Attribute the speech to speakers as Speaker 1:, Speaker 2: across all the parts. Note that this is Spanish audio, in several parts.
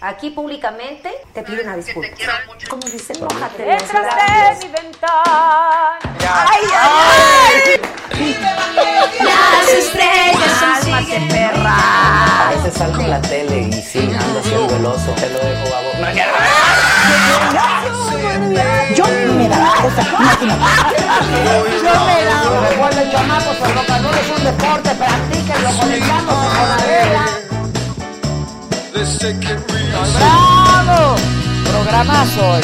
Speaker 1: Aquí públicamente te pido una disculpa. Como dicen, mojate
Speaker 2: Detrás de mi ventana.
Speaker 1: ¡Ay, ay,
Speaker 2: Las estrellas son
Speaker 1: ¡Cálmate, perra!
Speaker 3: A veces salgo en la tele y sí, ando así el veloso. Te lo dejo a vos.
Speaker 1: Yo me da cosa, Yo me da. Recuerden, chamacos, el and roll es un deporte, practíquenlo, conectándose con la vela. ¡Bravo! Programazo hoy.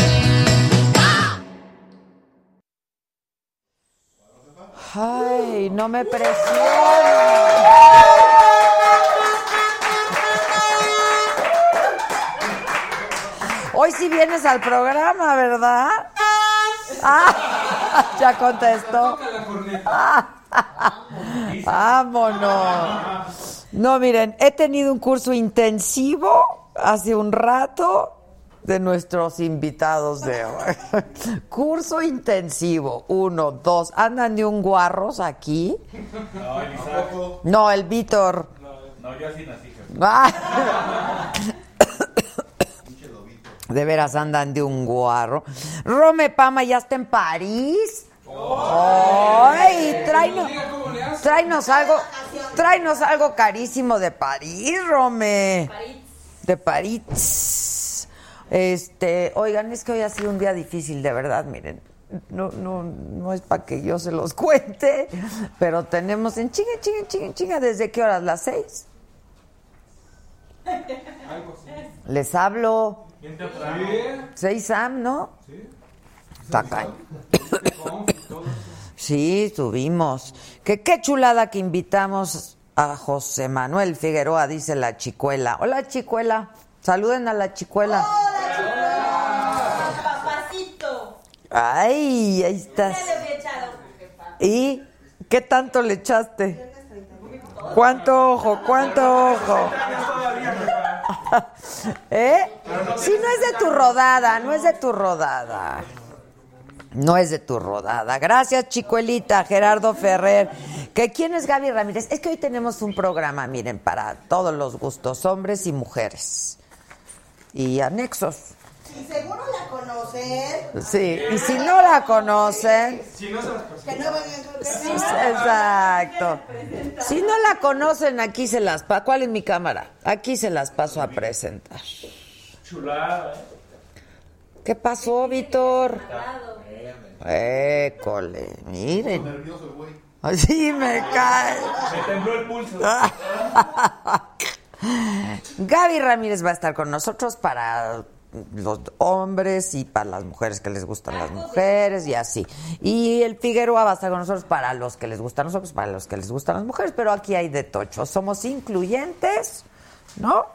Speaker 1: Ay, no me presiones. Hoy sí vienes al programa, ¿verdad? Ah, ya contestó. Ah, vámonos. No, miren, he tenido un curso intensivo hace un rato de nuestros invitados de hoy. Curso intensivo, uno, dos. Andan de un guarros aquí.
Speaker 4: No, el Isaac.
Speaker 1: No, el Víctor.
Speaker 4: No, yo así nací.
Speaker 1: Ah. De veras andan de un guarro. Rome Pama ya está en París. ¡Ay! Tráenos, tráenos algo, tráenos algo carísimo de París, Rome. De París. Este, oigan, es que hoy ha sido un día difícil, de verdad, miren. No, no, no es para que yo se los cuente, pero tenemos en chinga, chinga, chinga, chinga, ¿desde qué horas? ¿Las seis? Les hablo.
Speaker 4: Bien temprano.
Speaker 1: Seis Sam, ¿no? Sí. Sí, tuvimos. Que qué chulada que invitamos a José Manuel Figueroa, dice la chicuela. Hola, chicuela. Saluden a la chicuela.
Speaker 5: Papacito.
Speaker 1: Ay, ahí estás. ¿Y qué tanto le echaste? ¿Cuánto ojo? ¿Cuánto ojo? ¿Eh? Si no es de tu rodada, no es de tu rodada. No es de tu rodada. Gracias, chicuelita, Gerardo Ferrer. ¿Que ¿Quién es Gaby Ramírez? Es que hoy tenemos un programa, miren, para todos los gustos, hombres y mujeres. Y anexos.
Speaker 5: Y seguro la conocen.
Speaker 1: Sí, y si no la conocen,
Speaker 5: Que no vayan a
Speaker 1: Sí, Exacto. Si no la conocen, aquí se las paso. ¿Cuál es mi cámara? Aquí se las paso a presentar.
Speaker 4: Chulada. ¿eh?
Speaker 1: ¿Qué pasó, Víctor? École, miren.
Speaker 4: Nervioso el güey.
Speaker 1: Así me cae.
Speaker 4: Me tembló el pulso.
Speaker 1: Gaby Ramírez va a estar con nosotros para los hombres y para las mujeres que les gustan las mujeres y así. Y el Figueroa va a estar con nosotros para los que les gustan nosotros, para los que les gustan las mujeres, pero aquí hay de tocho. Somos incluyentes, ¿no?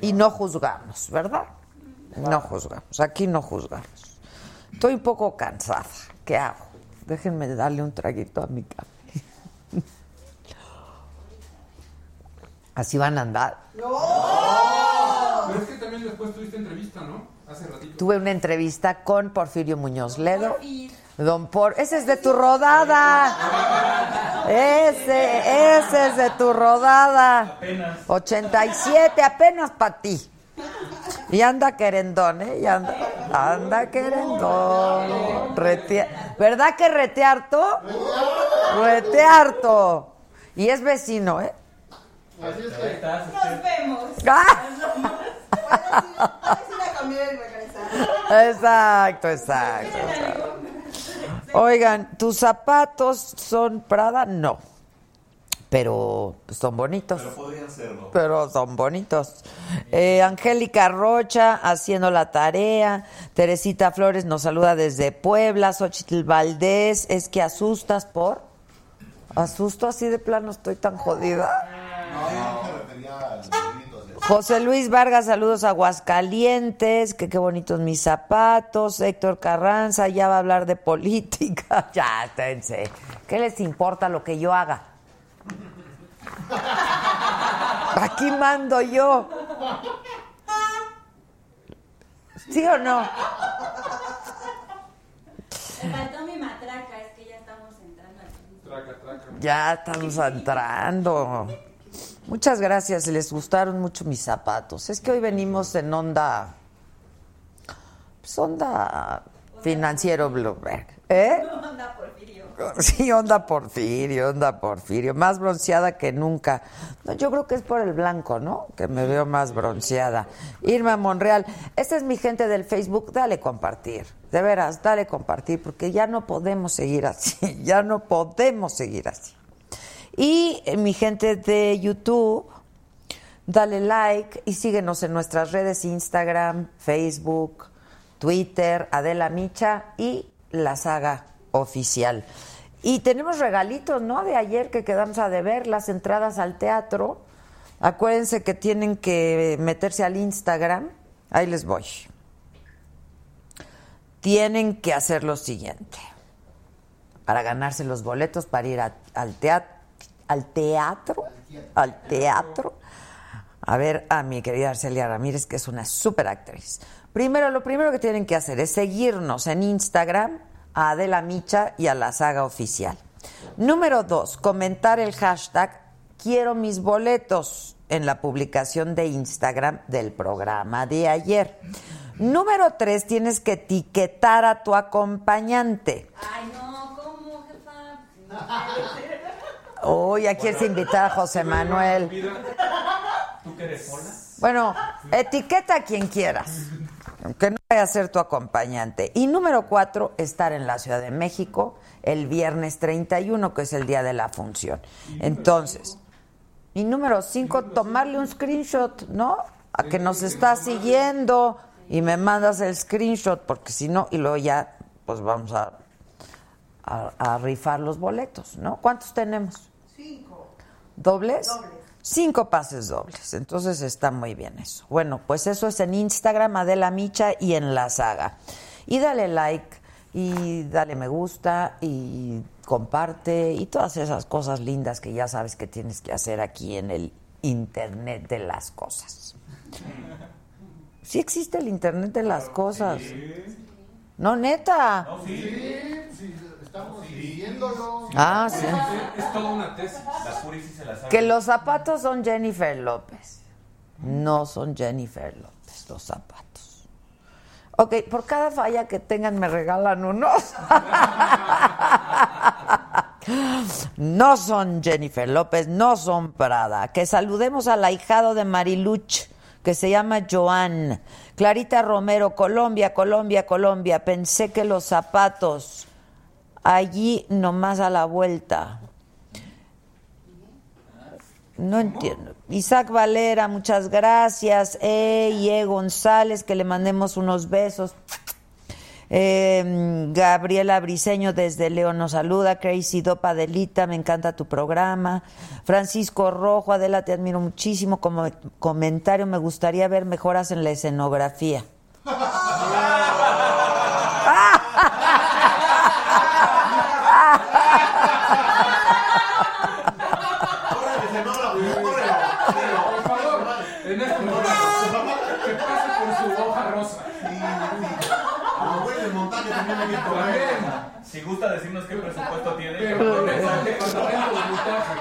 Speaker 1: Y no juzgamos, ¿verdad? No juzgamos, aquí no juzgamos. Estoy un poco cansada. ¿Qué hago? Déjenme darle un traguito a mi café. Así van a andar.
Speaker 6: Pero es que también después tuviste entrevista, ¿no? Hace ratito.
Speaker 1: Tuve una entrevista con Porfirio Muñoz Ledo. Don Por, ese es de tu rodada. Ese, ese es de tu rodada.
Speaker 4: Apenas.
Speaker 1: 87, apenas para ti. Y anda querendón, ¿eh? Y anda, anda querendón. Retea- ¿Verdad que rete harto? Rete harto. Y es vecino, ¿eh?
Speaker 4: Ahí estás,
Speaker 5: Nos vemos.
Speaker 1: ¡Ah! Exacto, exacto, exacto. Oigan, ¿tus zapatos son Prada? No. Pero pues, son bonitos. Pero
Speaker 4: podrían serlo.
Speaker 1: Pero son bonitos. Eh, Angélica Rocha haciendo la tarea. Teresita Flores nos saluda desde Puebla. Xochitl Valdés, es que asustas por. Asusto así de plano, estoy tan jodida. José Luis Vargas, saludos a Aguascalientes, que qué bonitos mis zapatos. Héctor Carranza, ya va a hablar de política. Ya, esténse. ¿Qué les importa lo que yo haga? Aquí mando yo. ¿Sí o no?
Speaker 7: Me faltó mi matraca, es que ya estamos entrando aquí.
Speaker 6: Traca, traca.
Speaker 1: Ya estamos entrando. Muchas gracias, les gustaron mucho mis zapatos. Es que hoy venimos en onda. Pues onda financiero Bloomberg. ¿Eh?
Speaker 7: Onda Porfirio.
Speaker 1: Sí, onda Porfirio, onda Porfirio. Más bronceada que nunca. Yo creo que es por el blanco, ¿no? Que me veo más bronceada. Irma Monreal, esta es mi gente del Facebook. Dale compartir. De veras, dale compartir, porque ya no podemos seguir así. Ya no podemos seguir así. Y eh, mi gente de YouTube, dale like y síguenos en nuestras redes Instagram, Facebook, Twitter, Adela Micha y la saga oficial. Y tenemos regalitos, ¿no? De ayer que quedamos a deber, las entradas al teatro. Acuérdense que tienen que meterse al Instagram. Ahí les voy. Tienen que hacer lo siguiente. Para ganarse los boletos para ir al teatro, al teatro, al teatro. A ver a mi querida Arcelia Ramírez, que es una super actriz. Primero, lo primero que tienen que hacer es seguirnos en Instagram a Adela Micha y a la saga oficial. Número dos, comentar el hashtag Quiero mis boletos en la publicación de Instagram del programa de ayer. Número tres, tienes que etiquetar a tu acompañante.
Speaker 7: Ay, no, ¿cómo, jefa?
Speaker 1: Hoy ya quieres invitar a José Manuel.
Speaker 4: ¿Tú que eres sola?
Speaker 1: Bueno, etiqueta a quien quieras. Que no vaya a ser tu acompañante. Y número cuatro, estar en la Ciudad de México el viernes 31, que es el día de la función. Entonces, y número cinco, tomarle un screenshot, ¿no? A que nos está siguiendo y me mandas el screenshot, porque si no, y luego ya, pues vamos a, a, a rifar los boletos, ¿no? ¿Cuántos tenemos?
Speaker 5: Cinco.
Speaker 1: ¿Dobles? Cinco pases dobles. Entonces está muy bien eso. Bueno, pues eso es en Instagram, Adela Micha y en la saga. Y dale like y dale me gusta y comparte y todas esas cosas lindas que ya sabes que tienes que hacer aquí en el Internet de las cosas. Sí existe el Internet de las cosas. No, neta.
Speaker 6: Estamos.
Speaker 1: Ah, sí.
Speaker 6: Es toda una tesis.
Speaker 4: La se la sabe.
Speaker 1: Que los zapatos son Jennifer López. No son Jennifer López los zapatos. Ok, por cada falla que tengan me regalan unos. No son Jennifer López, no son Prada. Que saludemos al ahijado de Mariluch, que se llama Joan. Clarita Romero, Colombia, Colombia, Colombia. Pensé que los zapatos allí nomás a la vuelta. No entiendo. Isaac Valera, muchas gracias. Ey, E. González, que le mandemos unos besos. Eh, Gabriela Briseño desde León nos saluda. Crazy Dopa Delita, me encanta tu programa. Francisco Rojo, Adela, te admiro muchísimo. Como comentario, me gustaría ver mejoras en la escenografía.
Speaker 6: Por favor, en este programa, que pase por su hoja rosa. También.
Speaker 4: Si gusta decirnos qué presupuesto tiene,
Speaker 6: Pero
Speaker 4: que
Speaker 6: por
Speaker 4: mande
Speaker 6: eso,
Speaker 4: mensaje.
Speaker 6: cuando venga el montaje.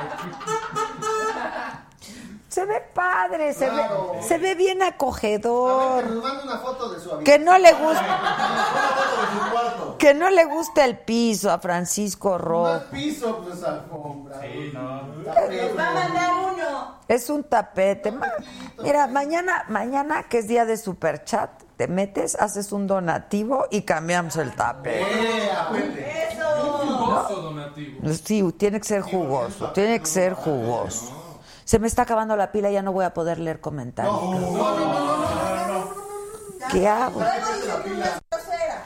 Speaker 1: Se ve padre, se,
Speaker 8: Claro.
Speaker 1: ve, se ve bien
Speaker 8: A ver, que
Speaker 1: acogedor.
Speaker 8: nos mande una foto de su habitación.
Speaker 1: Que no le gusta, que no le gusta el piso a Francisco
Speaker 8: No es
Speaker 1: Rojo.
Speaker 8: piso, pues alfombra.
Speaker 4: Sí, no.
Speaker 7: Va a mandar uno.
Speaker 1: Es un tapete. Mira, mañana, mañana que es día de superchat, te metes, haces un donativo y cambiamos el tapete.
Speaker 8: Eh, acuérdate.
Speaker 6: Jugoso donativo.
Speaker 1: Sí, tiene que ser jugoso, tiene que ser jugoso. Se me está acabando la pila, ya no voy a poder leer comentarios. ¿Qué hago?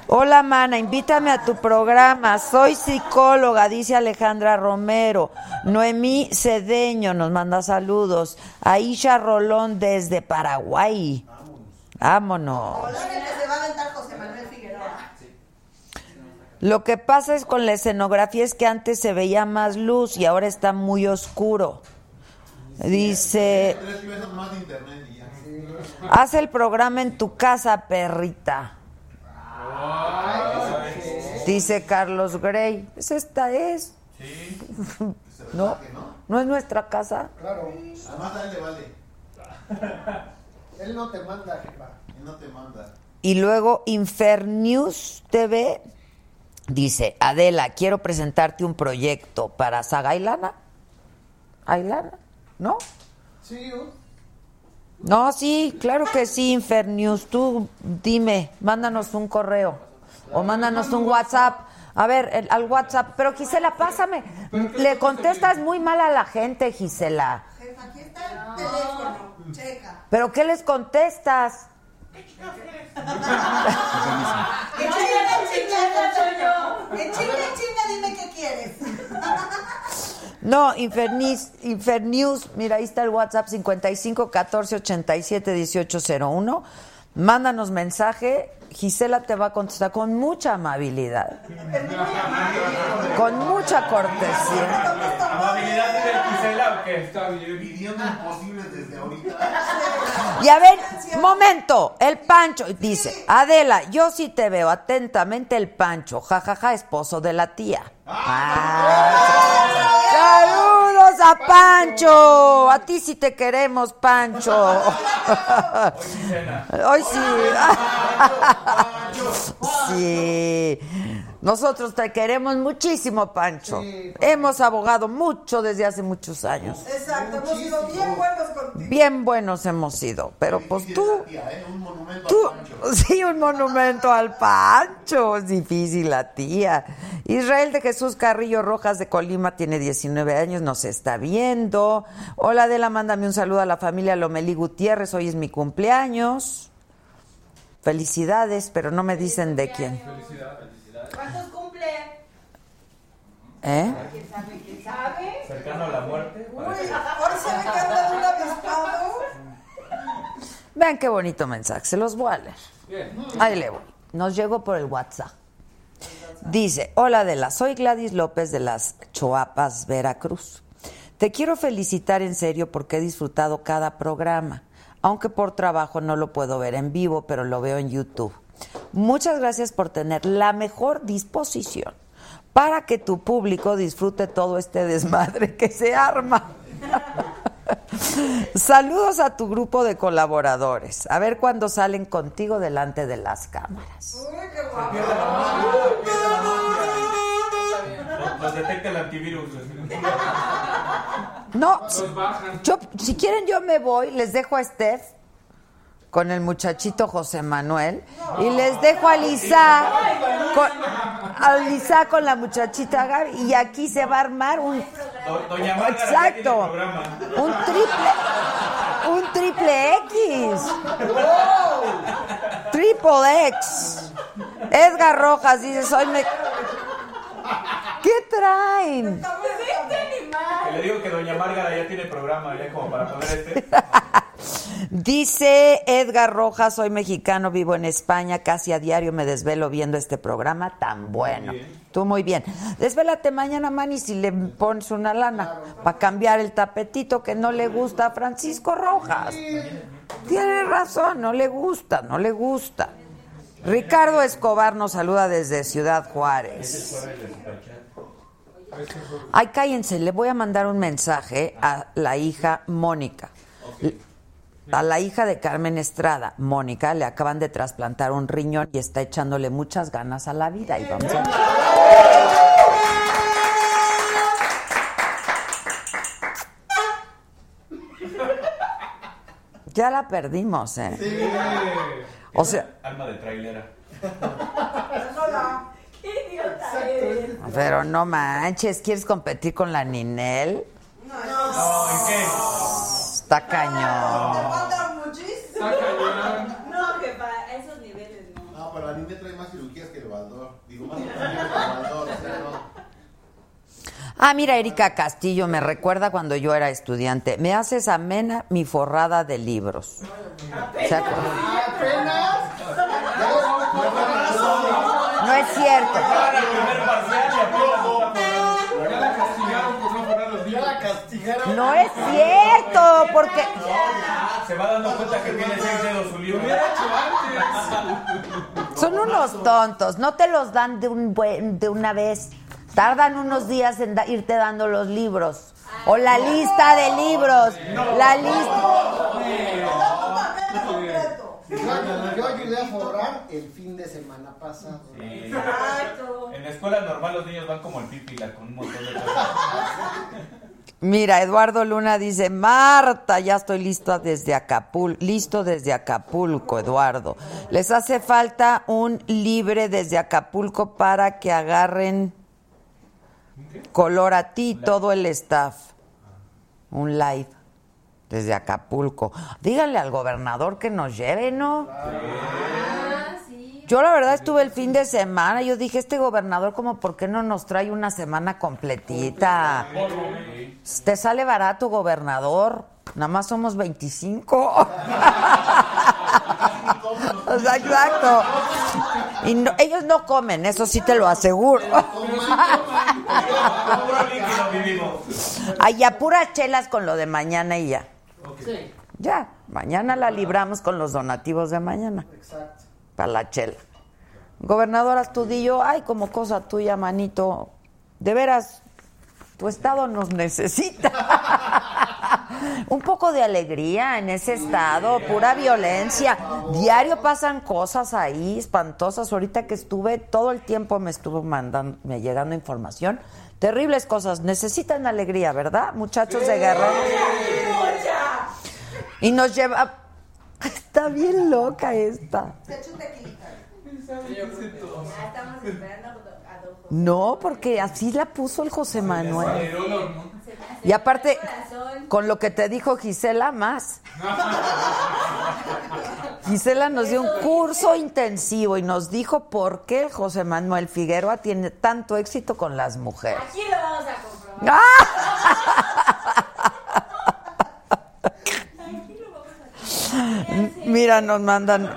Speaker 1: Hola, mana, invítame a tu programa. Soy psicóloga, dice Alejandra Romero. Noemí Cedeño nos manda saludos. Aisha Rolón desde Paraguay. Vámonos. Lo que pasa es con la escenografía es que antes se veía más luz y ahora está muy oscuro. Dice, haz el programa en tu casa, perrita. Dice Carlos Gray. Pues esta es. No, no es nuestra casa.
Speaker 8: Claro. Además a él le vale. Él no te manda, jefa. Él no te manda.
Speaker 1: Y luego Infernews TV dice, Adela, quiero presentarte un proyecto para Saga Ailana. ¿Ailana? ¿No?
Speaker 8: Sí, yo.
Speaker 1: No, sí, claro que sí, Infernews. Tú dime, mándanos un correo o mándanos un WhatsApp. A ver, el- al WhatsApp. Pero Gisela, pásame. Le contestas muy mal a la gente, Gisela.
Speaker 5: Jefa, aquí está el teléfono. Checa.
Speaker 1: ¿Pero qué les contestas?
Speaker 5: En chinga, dime qué quieres.
Speaker 1: No, Infernis, Infernews, mira, ahí está el WhatsApp 55 14 87 18 01. Mándanos mensaje. Gisela te va a contestar con mucha amabilidad. Con mucha cortesía.
Speaker 4: ¿Amabilidad de Gisela o qué?
Speaker 6: Está bien.
Speaker 8: Pidiendo imposibles desde ahorita.
Speaker 1: Y a ver, momento, el Pancho dice, Adela, yo sí te veo atentamente el Pancho, jajaja, esposo de la tía. Ah, ¡Saludos a Pancho! A ti sí te queremos, Pancho. Hoy sí. Sí. Nosotros te queremos muchísimo, Pancho. Hemos abogado mucho desde hace muchos años.
Speaker 5: Exacto, hemos sido bien buenos contigo.
Speaker 1: Bien buenos hemos sido, pero pues tú,
Speaker 8: Tía, ¿eh? Un monumento
Speaker 1: tú,
Speaker 8: al Pancho.
Speaker 1: sí, un monumento al Pancho, es difícil la tía. Israel de Jesús Carrillo Rojas de Colima tiene 19 años, nos está viendo. Hola Adela, mándame un saludo a la familia Lomelí Gutiérrez, hoy es mi cumpleaños. Felicidades, pero no me dicen de quién.
Speaker 7: ¿Cuántos cumple?
Speaker 1: ¿Eh?
Speaker 7: ¿Quién sabe? ¿Quién sabe?
Speaker 4: Cercano a la muerte.
Speaker 5: Uy, ahora se me queda un avispado.
Speaker 1: Vean qué bonito mensaje, se los voy a leer. Ahí le voy. Nos llegó por el WhatsApp. Dice, hola Adela, soy Gladys López de las Choapas, Veracruz. Te quiero felicitar en serio porque he disfrutado cada programa, aunque por trabajo no lo puedo ver en vivo, pero lo veo en YouTube. Muchas gracias por tener la mejor disposición para que tu público disfrute todo este desmadre que se arma. Saludos a tu grupo de colaboradores. A ver cuándo salen contigo delante de las cámaras.
Speaker 5: Uy, qué guapo.
Speaker 4: Nos detecta el antivirus.
Speaker 1: No,
Speaker 6: bajan.
Speaker 1: yo, si quieren yo me voy, les dejo a Steph con el muchachito José Manuel y les dejo a Lisa con, a Lisa con la muchachita Gaby y aquí se va a armar un
Speaker 4: Doña
Speaker 1: exacto. un triple un triple X. Triple X. Edgar Rojas dice soy me ¿qué traen?
Speaker 4: Que le digo que Doña Márgara ya tiene programa, ya como para poner este.
Speaker 1: Dice Edgar Rojas, soy mexicano, vivo en España, casi a diario me desvelo viendo este programa tan bueno. Tú muy bien. Desvélate mañana, Manny, si le pones una lana para cambiar el tapetito que no le gusta a Francisco Rojas. Tiene razón, no le gusta, no le gusta. Ricardo Escobar nos saluda desde Ciudad Juárez. Ay, cállense, le voy a mandar un mensaje a la hija Mónica. A la hija de Carmen Estrada, Mónica, le acaban de trasplantar un riñón y está echándole muchas ganas a la vida. Y. Ya la perdimos, ¿eh?
Speaker 4: Sí.
Speaker 1: O sea,
Speaker 4: Alma de trailera.
Speaker 7: ¡Qué idiota eres!
Speaker 1: pero no manches, ¿quieres competir con la Ninel?
Speaker 4: No, ¿en qué?
Speaker 1: Está cañón.
Speaker 5: falta muchísimo.
Speaker 6: Está cañón.
Speaker 7: No, que para esos niveles no.
Speaker 8: No, pero a mí me trae más cirugías que el Baldor. Digo, más operaciones que el no.
Speaker 1: Ah, mira, Erika Castillo me recuerda cuando yo era estudiante. Me haces amena mi forrada de libros. ¿Se acuerdan?
Speaker 8: ¡Apenas!
Speaker 1: No es cierto.
Speaker 4: El primer parcial y apenas
Speaker 6: Ya la castigaron por no
Speaker 1: es cierto, porque
Speaker 4: Se va dando cuenta que tiene seis dedos su libro.
Speaker 6: Hubiera hecho antes.
Speaker 1: son unos tontos. No te los dan de, un buen, de una vez. Tardan unos días en da- irte dando los libros. O la lista de libros. La lista.
Speaker 8: Yo, yo ayudé a forrar el fin de semana pasado.
Speaker 4: Sí.
Speaker 7: Exacto.
Speaker 4: En la escuela normal los niños van como el pipila con un montón de cosas.
Speaker 1: Mira, Eduardo Luna dice, Marta, ya estoy listo desde Acapulco, listo desde Acapulco, Eduardo. Les hace falta un libre desde Acapulco para que agarren color a ti todo el staff. Un live desde Acapulco. Díganle al gobernador que nos lleve, ¿no?
Speaker 7: Ah, sí.
Speaker 1: Yo la verdad estuve el fin de semana, yo dije, este gobernador como, ¿por qué no nos trae una semana completita? Te sale barato, gobernador. Nada más somos 25. O sea, exacto. Y no- ellos no comen, eso sí te lo aseguro. Ay, ya puras chelas con lo de mañana y ya. Ya, mañana la libramos con los donativos de mañana.
Speaker 8: Exacto.
Speaker 1: Para la chela. Gobernador Astudillo, ay, como cosa tuya, manito. De veras, tu estado nos necesita. Un poco de alegría en ese estado, pura violencia. Diario pasan cosas ahí espantosas. Ahorita que estuve, todo el tiempo me estuvo mandando, me llegando información. Terribles cosas. Necesitan alegría, ¿verdad? Muchachos de guerra. Y nos lleva. Está bien loca esta.
Speaker 5: Se echa un tequilita.
Speaker 7: Ya estamos esperando a Don José.
Speaker 1: No, porque así la puso el José Manuel. Y aparte, con lo que te dijo Gisela, más. Gisela nos dio un curso intensivo y nos dijo por qué José Manuel Figueroa tiene tanto éxito con las mujeres.
Speaker 7: Aquí lo vamos a comprobar.
Speaker 1: ¡Ah! Mira, nos mandan.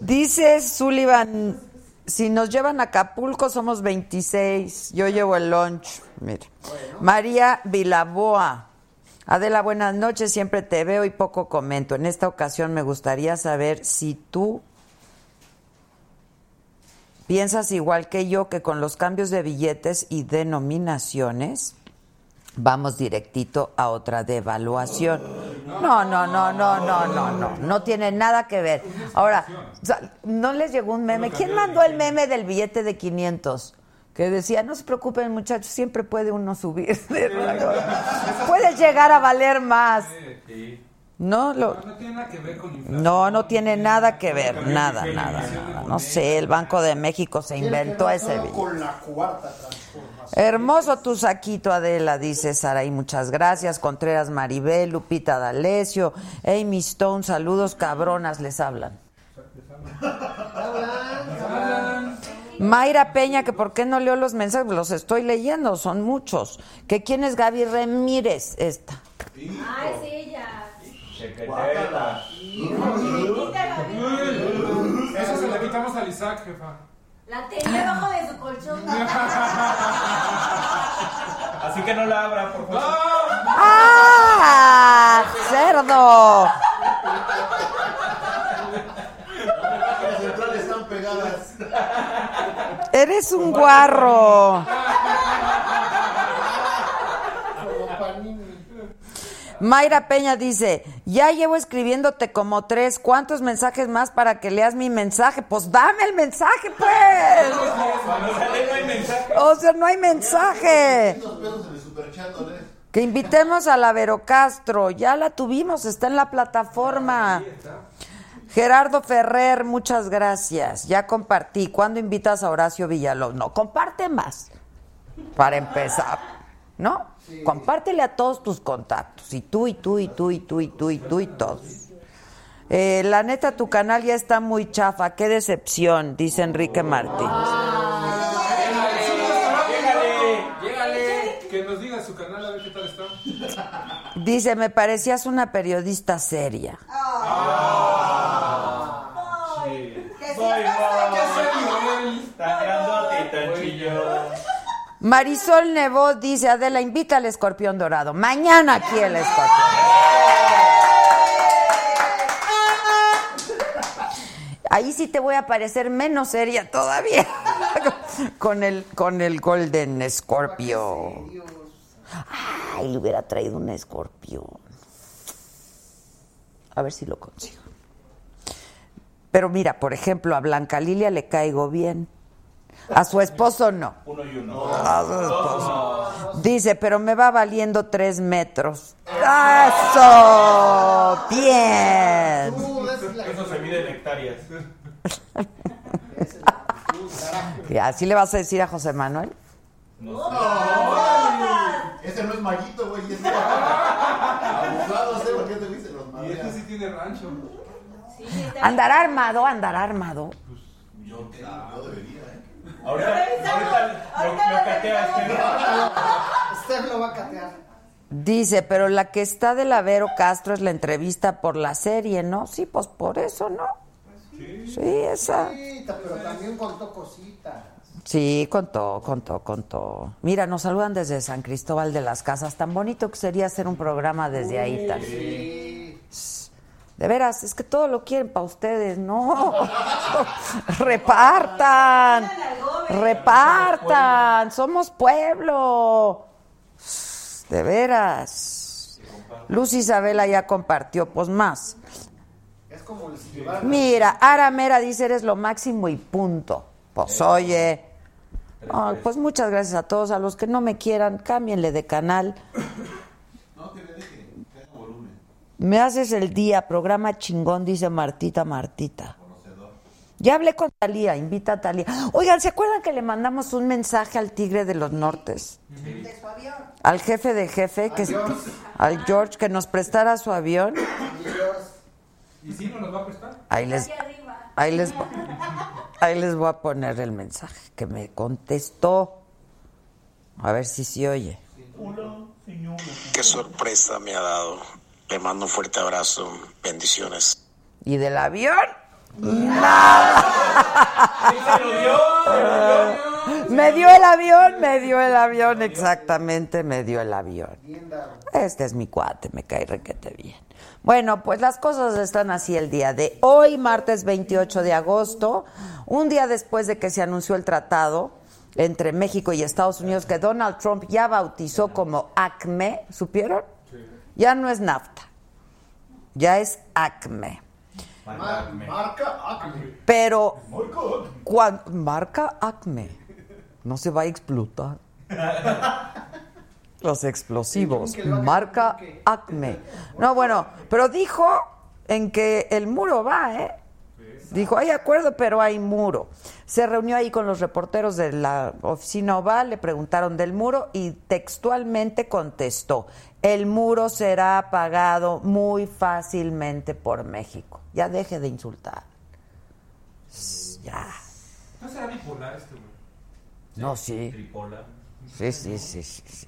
Speaker 1: Dice Sullivan, si nos llevan a Acapulco somos 26. Yo llevo el lunch. Mira. María Vilaboa. Adela, buenas noches. Siempre te veo y poco comento. En esta ocasión me gustaría saber si tú piensas igual que yo que con los cambios de billetes y denominaciones vamos directito a otra devaluación. No, no, no, no, no, no, no, no tiene nada que ver. Ahora, no les llegó un meme. ¿Quién mandó el meme del billete de 500? Que decía, no se preocupen muchachos, siempre puede uno subir. Puedes llegar a valer más. No, lo,
Speaker 6: No tiene nada que ver con inflación.
Speaker 1: no, no tiene nada que ver, nada, nada, nada. No sé, el Banco de México se inventó ese billete.
Speaker 8: Con la cuarta transformación.
Speaker 1: Hermoso tu saquito, Adela, dice Saraí, muchas gracias. Contreras Maribel, Lupita D'Alessio, Amy Stone, saludos cabronas, les hablan. Mayra Peña, que por qué no leo los mensajes, los estoy leyendo, son muchos. Que quién es Gaby Ramírez, esta.
Speaker 7: Ay, sí, ya.
Speaker 4: Secretaria.
Speaker 6: Se la quitamos al Isaac, jefa.
Speaker 7: La tenía debajo de su colchón.
Speaker 4: Así que no la abra, por favor.
Speaker 1: ¡Ah! ¡Cerdo!
Speaker 8: Las centrales están pegadas.
Speaker 1: Eres un guarro.
Speaker 8: Como panini.
Speaker 1: Mayra Peña dice, ya llevo escribiéndote como tres, ¿cuántos mensajes más para que leas mi mensaje? Pues dame el mensaje, pues. O sea, no hay mensaje. Que invitemos a la Vero Castro, ya la tuvimos, está en la plataforma. Gerardo Ferrer, muchas gracias. Ya compartí. ¿Cuándo invitas a Horacio Villalobos? No, comparte más. Para empezar. ¿No? Compártele a todos tus contactos. Y tú, y tú, y tú, y tú, y tú, y tú, y todos. Eh, la neta, tu canal ya está muy chafa. Qué decepción, dice Enrique Martínez.
Speaker 6: Llégale, llégale. Que nos diga su canal a ver qué tal está.
Speaker 1: Dice, me parecías una periodista seria.
Speaker 5: Que si
Speaker 4: Voy,
Speaker 5: acaso-
Speaker 4: voy.
Speaker 1: Marisol Nebo dice, Adela, invita al escorpión dorado. Mañana aquí el escorpión. Ahí sí te voy a parecer menos seria todavía. con el, con el Golden Scorpio. Ay, le hubiera traído un escorpión. A ver si lo consigo. Pero mira, por ejemplo, a Blanca Lilia le caigo bien. A su esposo no.
Speaker 4: Uno y uno.
Speaker 1: A su esposo. Dice, pero me va valiendo tres metros. ¡Eso! Bien.
Speaker 4: Eso se mide en hectáreas.
Speaker 1: ¿Y así le vas a decir a José Manuel?
Speaker 8: Ese no es maguito, güey. Ese es abusado, sé por qué te dicen los
Speaker 6: Y este sí tiene rancho.
Speaker 1: Andará armado, andará armado.
Speaker 8: Yo qué, yo debería, ¿eh?
Speaker 4: Ahorita, ahorita lo, lo cateas.
Speaker 8: Usted lo va a catear.
Speaker 1: Dice, pero la que está de la Vero Castro es la entrevista por la serie, ¿no? Sí, pues por eso, ¿no? Sí, esa.
Speaker 8: Sí, pero también contó cositas.
Speaker 1: Sí, contó, contó, contó. Mira, nos saludan desde San Cristóbal de las Casas. Tan bonito que sería hacer un programa desde ahí también. De veras, es que todo lo quieren para ustedes, ¿no? Repartan. Repartan. Somos pueblo. De veras. Luz Isabela ya compartió, pues más.
Speaker 8: Es como el si llevara-
Speaker 1: Mira, Aramera dice eres lo máximo y punto. Pues oye. Pues muchas gracias a todos. A los que no me quieran, cámbienle de canal.
Speaker 8: No, que le deje, que haga volumen.
Speaker 1: Me haces el día, programa chingón, dice Martita Martita. Ya hablé con Talía, invita a Talía. Oigan, ¿se acuerdan que le mandamos un mensaje al Tigre de los Nortes?
Speaker 5: De su avión.
Speaker 1: Al jefe de jefe, que al George, que nos prestara su avión.
Speaker 6: ¿Y si no nos va a prestar?
Speaker 1: Ahí les, ahí les, ahí les voy a poner el mensaje que me contestó. A ver si se oye.
Speaker 9: Qué sorpresa me ha dado. Le mando un fuerte abrazo. Bendiciones.
Speaker 1: ¿Y del avión? Nada. Me dio el avión, me dio el avión, exactamente, me dio el avión. Este es mi cuate, me cae requete bien. Bueno, pues las cosas están así el día de hoy, martes 28 de agosto, un día después de que se anunció el tratado entre México y Estados Unidos que Donald Trump ya bautizó como ACME, ¿supieron? Ya no es NAFTA, ya es ACME.
Speaker 8: Mar- marca Acme.
Speaker 1: Pero cuan- marca Acme no se va a explotar. Los explosivos, marca Acme. No, bueno, pero dijo en que el muro va, ¿eh? Dijo, hay acuerdo, pero hay muro. Se reunió ahí con los reporteros de la oficina oval, le preguntaron del muro y textualmente contestó, el muro será pagado muy fácilmente por México. Ya deje de insultar. Ya.
Speaker 6: ¿No será bipolar este güey?
Speaker 1: No, sí.
Speaker 4: Tripola.
Speaker 1: Sí, sí, sí, sí, sí.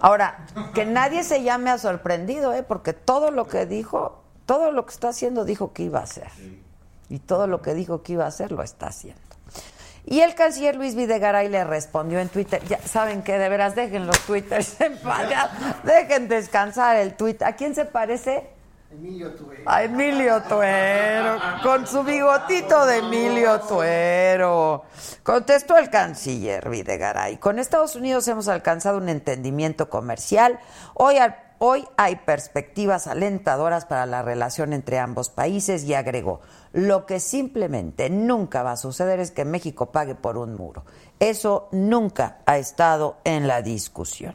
Speaker 1: Ahora, que nadie se llame a sorprendido, ¿eh? Porque todo lo que dijo, todo lo que está haciendo dijo que iba a hacer. Y todo lo que dijo que iba a hacer lo está haciendo. Y el canciller Luis Videgaray le respondió en Twitter, ya saben que de veras dejen los twitters en paz, dejen descansar el tweet. ¿A quién se parece?
Speaker 8: Emilio Tuve.
Speaker 1: A Emilio Tuero, con su bigotito de Emilio Tuero. Contestó el canciller Videgaray. Con Estados Unidos hemos alcanzado un entendimiento comercial. Hoy, al- hoy hay perspectivas alentadoras para la relación entre ambos países y agregó, lo que simplemente nunca va a suceder es que México pague por un muro. Eso nunca ha estado en la discusión.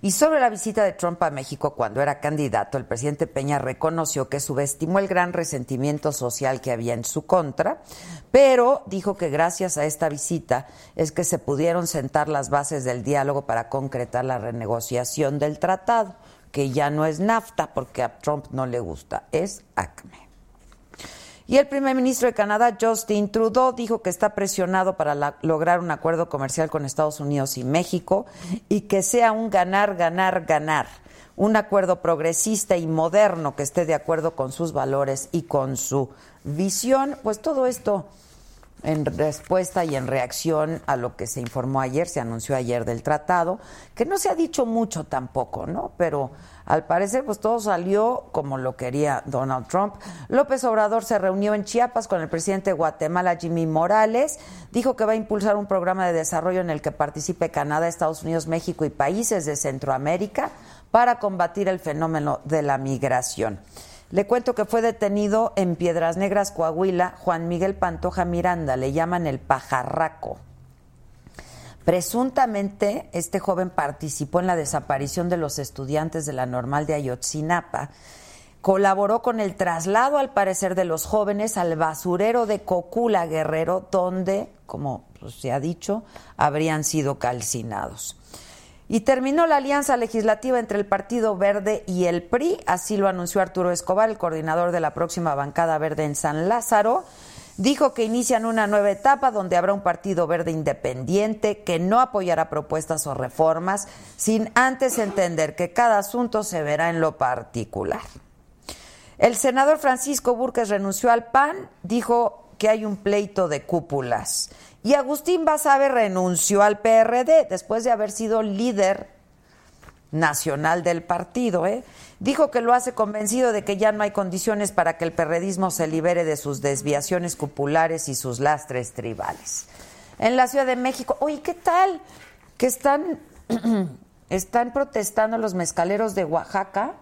Speaker 1: Y sobre la visita de Trump a México cuando era candidato, el presidente Peña reconoció que subestimó el gran resentimiento social que había en su contra, pero dijo que gracias a esta visita es que se pudieron sentar las bases del diálogo para concretar la renegociación del tratado, que ya no es NAFTA porque a Trump no le gusta, es ACME. Y el primer ministro de Canadá, Justin Trudeau, dijo que está presionado para la- lograr un acuerdo comercial con Estados Unidos y México y que sea un ganar, ganar, ganar. Un acuerdo progresista y moderno que esté de acuerdo con sus valores y con su visión. Pues todo esto en respuesta y en reacción a lo que se informó ayer, se anunció ayer del tratado, que no se ha dicho mucho tampoco, ¿no? Pero al parecer, pues todo salió como lo quería Donald Trump. López Obrador se reunió en Chiapas con el presidente de Guatemala, Jimmy Morales. Dijo que va a impulsar un programa de desarrollo en el que participe Canadá, Estados Unidos, México y países de Centroamérica para combatir el fenómeno de la migración. Le cuento que fue detenido en Piedras Negras, Coahuila, Juan Miguel Pantoja Miranda, le llaman el pajarraco. Presuntamente, este joven participó en la desaparición de los estudiantes de la normal de Ayotzinapa. Colaboró con el traslado, al parecer, de los jóvenes al basurero de Cocula Guerrero, donde, como pues, se ha dicho, habrían sido calcinados. Y terminó la alianza legislativa entre el Partido Verde y el PRI, así lo anunció Arturo Escobar, el coordinador de la próxima bancada verde en San Lázaro. Dijo que inician una nueva etapa donde habrá un Partido Verde independiente que no apoyará propuestas o reformas sin antes entender que cada asunto se verá en lo particular. El senador Francisco Burques renunció al PAN, dijo que hay un pleito de cúpulas. Y Agustín Basabe renunció al PRD después de haber sido líder nacional del partido. ¿eh? Dijo que lo hace convencido de que ya no hay condiciones para que el perredismo se libere de sus desviaciones cupulares y sus lastres tribales. En la Ciudad de México, oye, ¿qué tal? Que están, están protestando los mezcaleros de Oaxaca.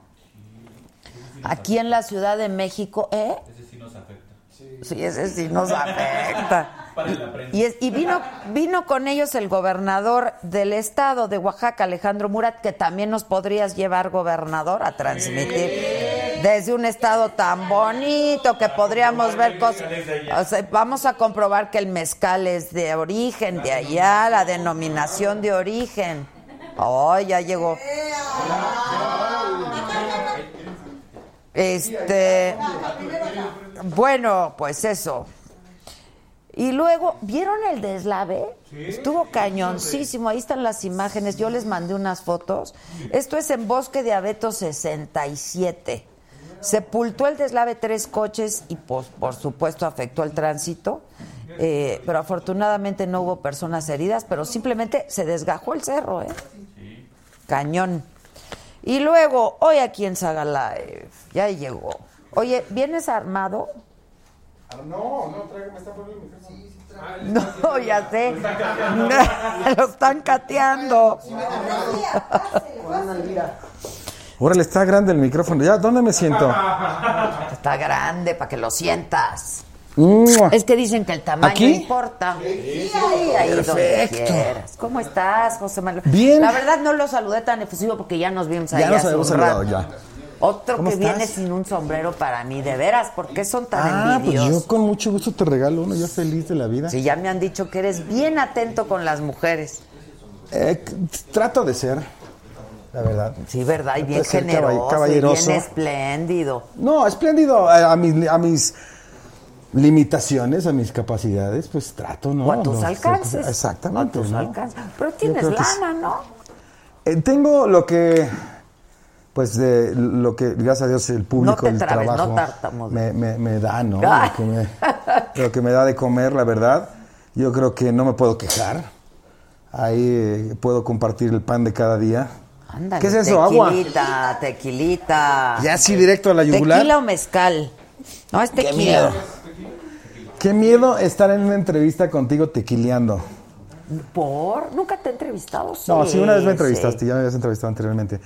Speaker 1: Aquí en la Ciudad de México, ¿eh?
Speaker 4: Ese sí nos afecta.
Speaker 1: Sí, ese sí nos afecta.
Speaker 4: Para la prensa.
Speaker 1: Y, es- y vino, vino con ellos el gobernador del estado de Oaxaca, Alejandro Murat, que también nos podrías llevar, gobernador, a transmitir desde un estado tan bonito que podríamos ver cosas. O sea, vamos a comprobar que el mezcal es de origen, de allá, la denominación de origen. Oh, ya llegó. Este, bueno, pues eso. Y luego, ¿vieron el deslave? Estuvo cañoncísimo. Ahí están las imágenes. Yo les mandé unas fotos. Esto es en Bosque de Abeto 67. Sepultó el deslave tres coches y, pues, por supuesto, afectó el tránsito. Eh, pero afortunadamente no hubo personas heridas, pero simplemente se desgajó el cerro, ¿eh? Cañón. Y luego, hoy aquí en Saga Live, ya llegó. Oye, ¿vienes armado?
Speaker 6: No, no, tráigame, me está poniendo el micrófono.
Speaker 1: No, ya sé. Lo están cateando.
Speaker 10: Órale, está grande el micrófono. ¿Ya? ¿Dónde me siento?
Speaker 1: Está grande para que lo sientas. Es que dicen que el tamaño
Speaker 10: ¿Aquí?
Speaker 1: importa. Sí, ahí donde
Speaker 10: Perfecto.
Speaker 1: quieras. ¿Cómo estás, José Manuel?
Speaker 10: Bien.
Speaker 1: La verdad no lo saludé tan efusivo porque ya nos vimos
Speaker 10: Ya
Speaker 1: allá
Speaker 10: nos
Speaker 1: hace
Speaker 10: habíamos saludado, ya.
Speaker 1: Otro
Speaker 10: ¿Cómo
Speaker 1: que
Speaker 10: estás?
Speaker 1: viene sin un sombrero para mí, de veras, ¿por qué son tan
Speaker 10: Ah, pues yo con mucho gusto te regalo uno, yo feliz de la vida.
Speaker 1: Sí, ya me han dicho que eres bien atento con las mujeres.
Speaker 10: Eh, trato de ser, la verdad.
Speaker 1: Sí, ¿verdad? Y bien generoso, y
Speaker 10: caballeroso.
Speaker 1: bien espléndido.
Speaker 10: No, espléndido. A, a mis, a mis limitaciones, a mis capacidades, pues trato, ¿no?
Speaker 1: O a tus alcances.
Speaker 10: Exactamente.
Speaker 1: A tus
Speaker 10: ¿no?
Speaker 1: alcances. Pero tienes lana, ¿no?
Speaker 10: Eh, tengo lo que, pues, de lo que, gracias a Dios, el público,
Speaker 1: te
Speaker 10: el
Speaker 1: trabes, no
Speaker 10: trabajo
Speaker 1: tartamudees.
Speaker 10: me, me, me da, ¿no? Lo que me, lo que me da de comer, la verdad. Yo creo que no me puedo quejar. Ahí eh, puedo compartir el pan de cada día.
Speaker 1: Ándale,
Speaker 10: ¿Qué es eso? ¿Agua?
Speaker 1: Tequilita, tequilita.
Speaker 10: Ya así directo a la yugular.
Speaker 1: ¿Tequila o mezcal? No, es tequila.
Speaker 10: miedo. Qué miedo estar en una entrevista contigo tequileando.
Speaker 1: ¿Por? ¿Nunca te he entrevistado?
Speaker 10: No, sí, una vez me
Speaker 1: sí.
Speaker 10: entrevistaste, ya me habías entrevistado anteriormente.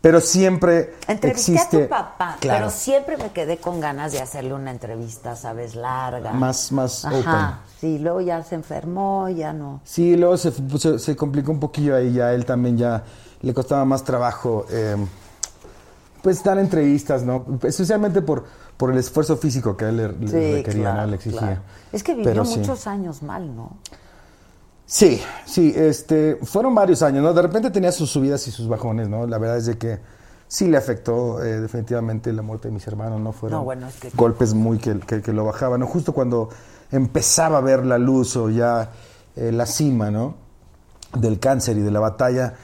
Speaker 10: Pero siempre
Speaker 1: Entrevisté
Speaker 10: existe...
Speaker 1: a tu papá,
Speaker 10: Claro.
Speaker 1: pero siempre me quedé con ganas de hacerle una entrevista, ¿sabes? Larga.
Speaker 10: Más- más
Speaker 1: Ajá. Sí, luego ya se enfermó, ya no.
Speaker 10: Sí, luego se, se, se complicó un poquillo ahí, ya él también ya le costaba más trabajo, eh, pues dar entrevistas, ¿no? Especialmente por, por el esfuerzo físico que a él le, requería,
Speaker 1: claro,
Speaker 10: ¿no? Le exigía.
Speaker 1: claro. Es que vivió
Speaker 10: Pero sí.
Speaker 1: muchos años mal, ¿no?
Speaker 10: Sí, sí, este, fueron varios años, ¿no? De repente tenía sus subidas y sus bajones, ¿no? La verdad es de que sí le afectó eh, definitivamente la muerte de mis hermanos, ¿no? Fueron
Speaker 1: No, bueno, es que-
Speaker 10: golpes muy que, que, que lo bajaban, ¿no? Justo cuando empezaba a ver la luz o ya eh, la cima, ¿no? Del cáncer y de la batalla,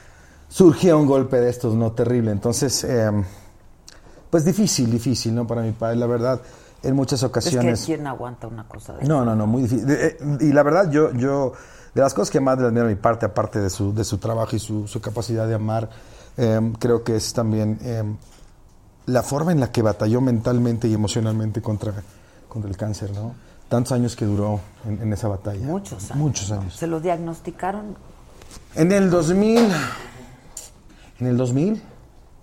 Speaker 10: surgía un golpe de estos, ¿no? Terrible. Entonces, eh, pues difícil, difícil, ¿no? Para mi padre, la verdad, en muchas ocasiones...
Speaker 1: Es que ¿quién aguanta una cosa de
Speaker 10: No, no, no, muy difícil. Eh, y la verdad, yo, yo, de las cosas que más le admiro a mi parte, aparte de su, de su trabajo y su, su capacidad de amar, eh, creo que es también eh, la forma en la que batalló mentalmente y emocionalmente contra, contra el cáncer, ¿no? Tantos años que duró en, en esa batalla.
Speaker 1: Muchos años.
Speaker 10: Muchos años.
Speaker 1: Se lo diagnosticaron
Speaker 10: En el 2000, en el 2000,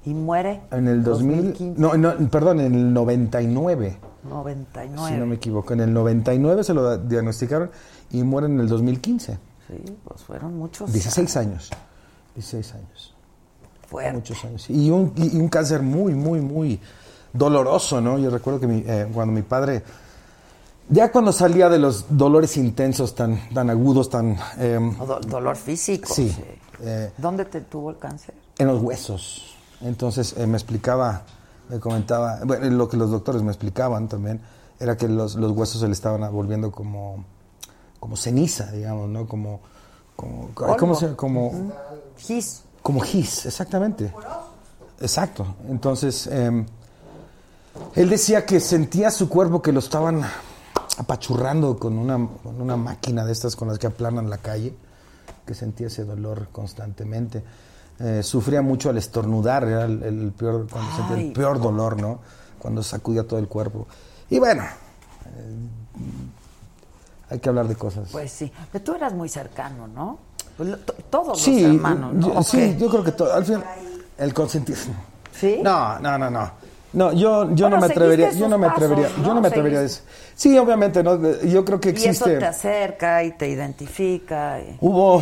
Speaker 1: y muere.
Speaker 10: en el 2000,
Speaker 1: 2015.
Speaker 10: no, no, perdón, en el 99.
Speaker 1: 99.
Speaker 10: Si no me equivoco, en el 99 se lo diagnosticaron y muere en el 2015.
Speaker 1: Sí, pues fueron muchos
Speaker 10: 16 años. 16 años.
Speaker 1: Fuerte.
Speaker 10: Muchos años. Y un, y un cáncer muy, muy, muy doloroso, ¿no? Yo recuerdo que mi, eh, cuando mi padre, ya cuando salía de los dolores intensos, tan, tan agudos, tan... eh,
Speaker 1: do- dolor físico.
Speaker 10: sí, eh,
Speaker 1: ¿Dónde te tuvo el cáncer?
Speaker 10: en los huesos. Entonces eh, me explicaba, me comentaba, bueno, lo que los doctores me explicaban también, era que los, los huesos se le estaban volviendo como, como ceniza, digamos, ¿no? Como, como. ¿cómo se Como.
Speaker 1: Gis.
Speaker 10: como gis, exactamente. Exacto. Entonces, eh, él decía que sentía su cuerpo que lo estaban apachurrando con una, con una máquina de estas con las que aplanan la calle, que sentía ese dolor constantemente. Eh, sufría mucho al estornudar, era el, el peor, cuando sentía el peor dolor, ¿no? Cuando sacudía todo el cuerpo. Y bueno, eh, hay que hablar de cosas.
Speaker 1: Pues sí. Pero tú eras muy cercano, ¿no? Pues todos
Speaker 10: sí,
Speaker 1: los hermanos, ¿no?
Speaker 10: yo-
Speaker 1: ¿O
Speaker 10: sí, yo creo que todo, al final, el consentismo.
Speaker 1: ¿Sí?
Speaker 10: No, no, no, no. No, yo, yo
Speaker 1: Bueno,
Speaker 10: no me atrevería, yo no me
Speaker 1: pasos,
Speaker 10: atrevería,
Speaker 1: ¿no?
Speaker 10: yo no me atrevería a decir. Sí, obviamente, ¿no? Yo creo que
Speaker 1: Y eso
Speaker 10: existe.
Speaker 1: te acerca y te identifica. y-
Speaker 10: Hubo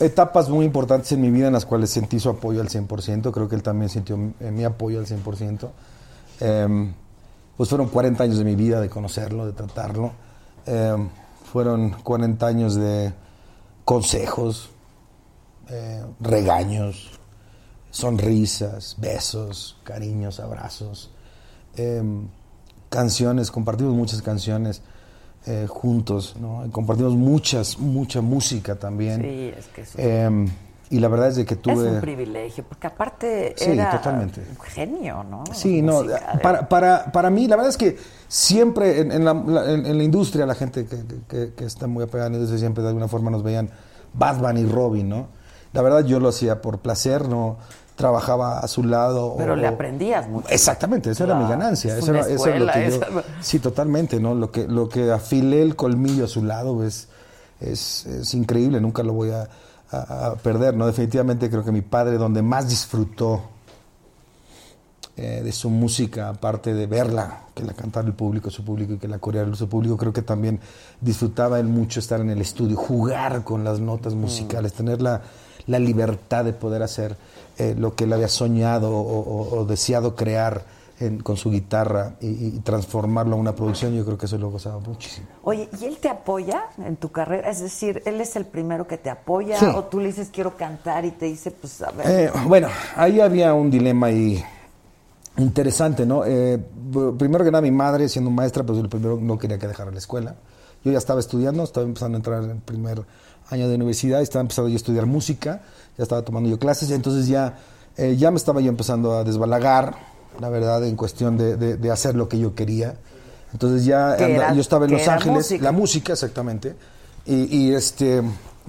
Speaker 10: etapas muy importantes en mi vida en las cuales sentí su apoyo al 100%, creo que él también sintió eh, mi apoyo al 100%. Em, pues fueron 40 años de mi vida de conocerlo, de tratarlo. Em, fueron 40 años de consejos, eh, regaños, sonrisas, besos, cariños, abrazos, em, canciones, compartimos muchas canciones eh, juntos, ¿no? compartimos muchas, mucha música también.
Speaker 1: Sí, es que eso-
Speaker 10: Em, y la verdad es de que
Speaker 1: Es
Speaker 10: tuve...
Speaker 1: un privilegio, porque aparte
Speaker 10: Sí,
Speaker 1: era
Speaker 10: totalmente.
Speaker 1: un genio, ¿no?
Speaker 10: Sí, no,
Speaker 1: Musical.
Speaker 10: para, para, para mí, la verdad es que siempre en, en la, en- en la industria, la gente que, que- está muy apegada a la industria siempre de alguna forma nos veían Batman y Robin, ¿no? La verdad yo lo hacía por placer, no trabajaba a su lado.
Speaker 1: Pero
Speaker 10: o-
Speaker 1: le aprendías mucho.
Speaker 10: Exactamente, esa era mi ganancia.
Speaker 1: es
Speaker 10: Eso era, eso era lo que yo-
Speaker 1: esa-
Speaker 10: Sí, totalmente, ¿no? Lo que, lo que afilé el colmillo a su lado es, es, es increíble, nunca lo voy a, a- a perder, ¿no? Definitivamente creo que mi padre, donde más disfrutó eh, de su música, aparte de verla, que la cantara el público, su público y que la coreara su público, creo que también disfrutaba él mucho estar en el estudio, jugar con las notas musicales, tener la, la libertad de poder hacer eh, lo que él había soñado o, o- o deseado crear en- con su guitarra y, y transformarlo a una producción, yo creo que eso lo gozaba muchísimo.
Speaker 1: Oye, ¿y él te apoya en tu carrera? Es decir, ¿él es el primero que te apoya?
Speaker 10: Sí.
Speaker 1: ¿O tú le dices quiero cantar y te dice, pues a ver?
Speaker 10: Eh, bueno, ahí había un dilema ahí interesante, ¿no? Eh, primero que nada, mi madre, siendo maestra, pues el primero no quería que dejara la escuela. Yo ya estaba estudiando, estaba empezando a entrar en el primer año de universidad, estaba empezando yo a estudiar música, ya estaba tomando yo clases, entonces ya, eh, ya me estaba yo empezando a desbalagar, la verdad, en cuestión de, de- de hacer lo que yo quería. Entonces ya
Speaker 1: Que
Speaker 10: anda-
Speaker 1: era-
Speaker 10: yo estaba en Los Ángeles,
Speaker 1: música.
Speaker 10: la música exactamente, y, y, este,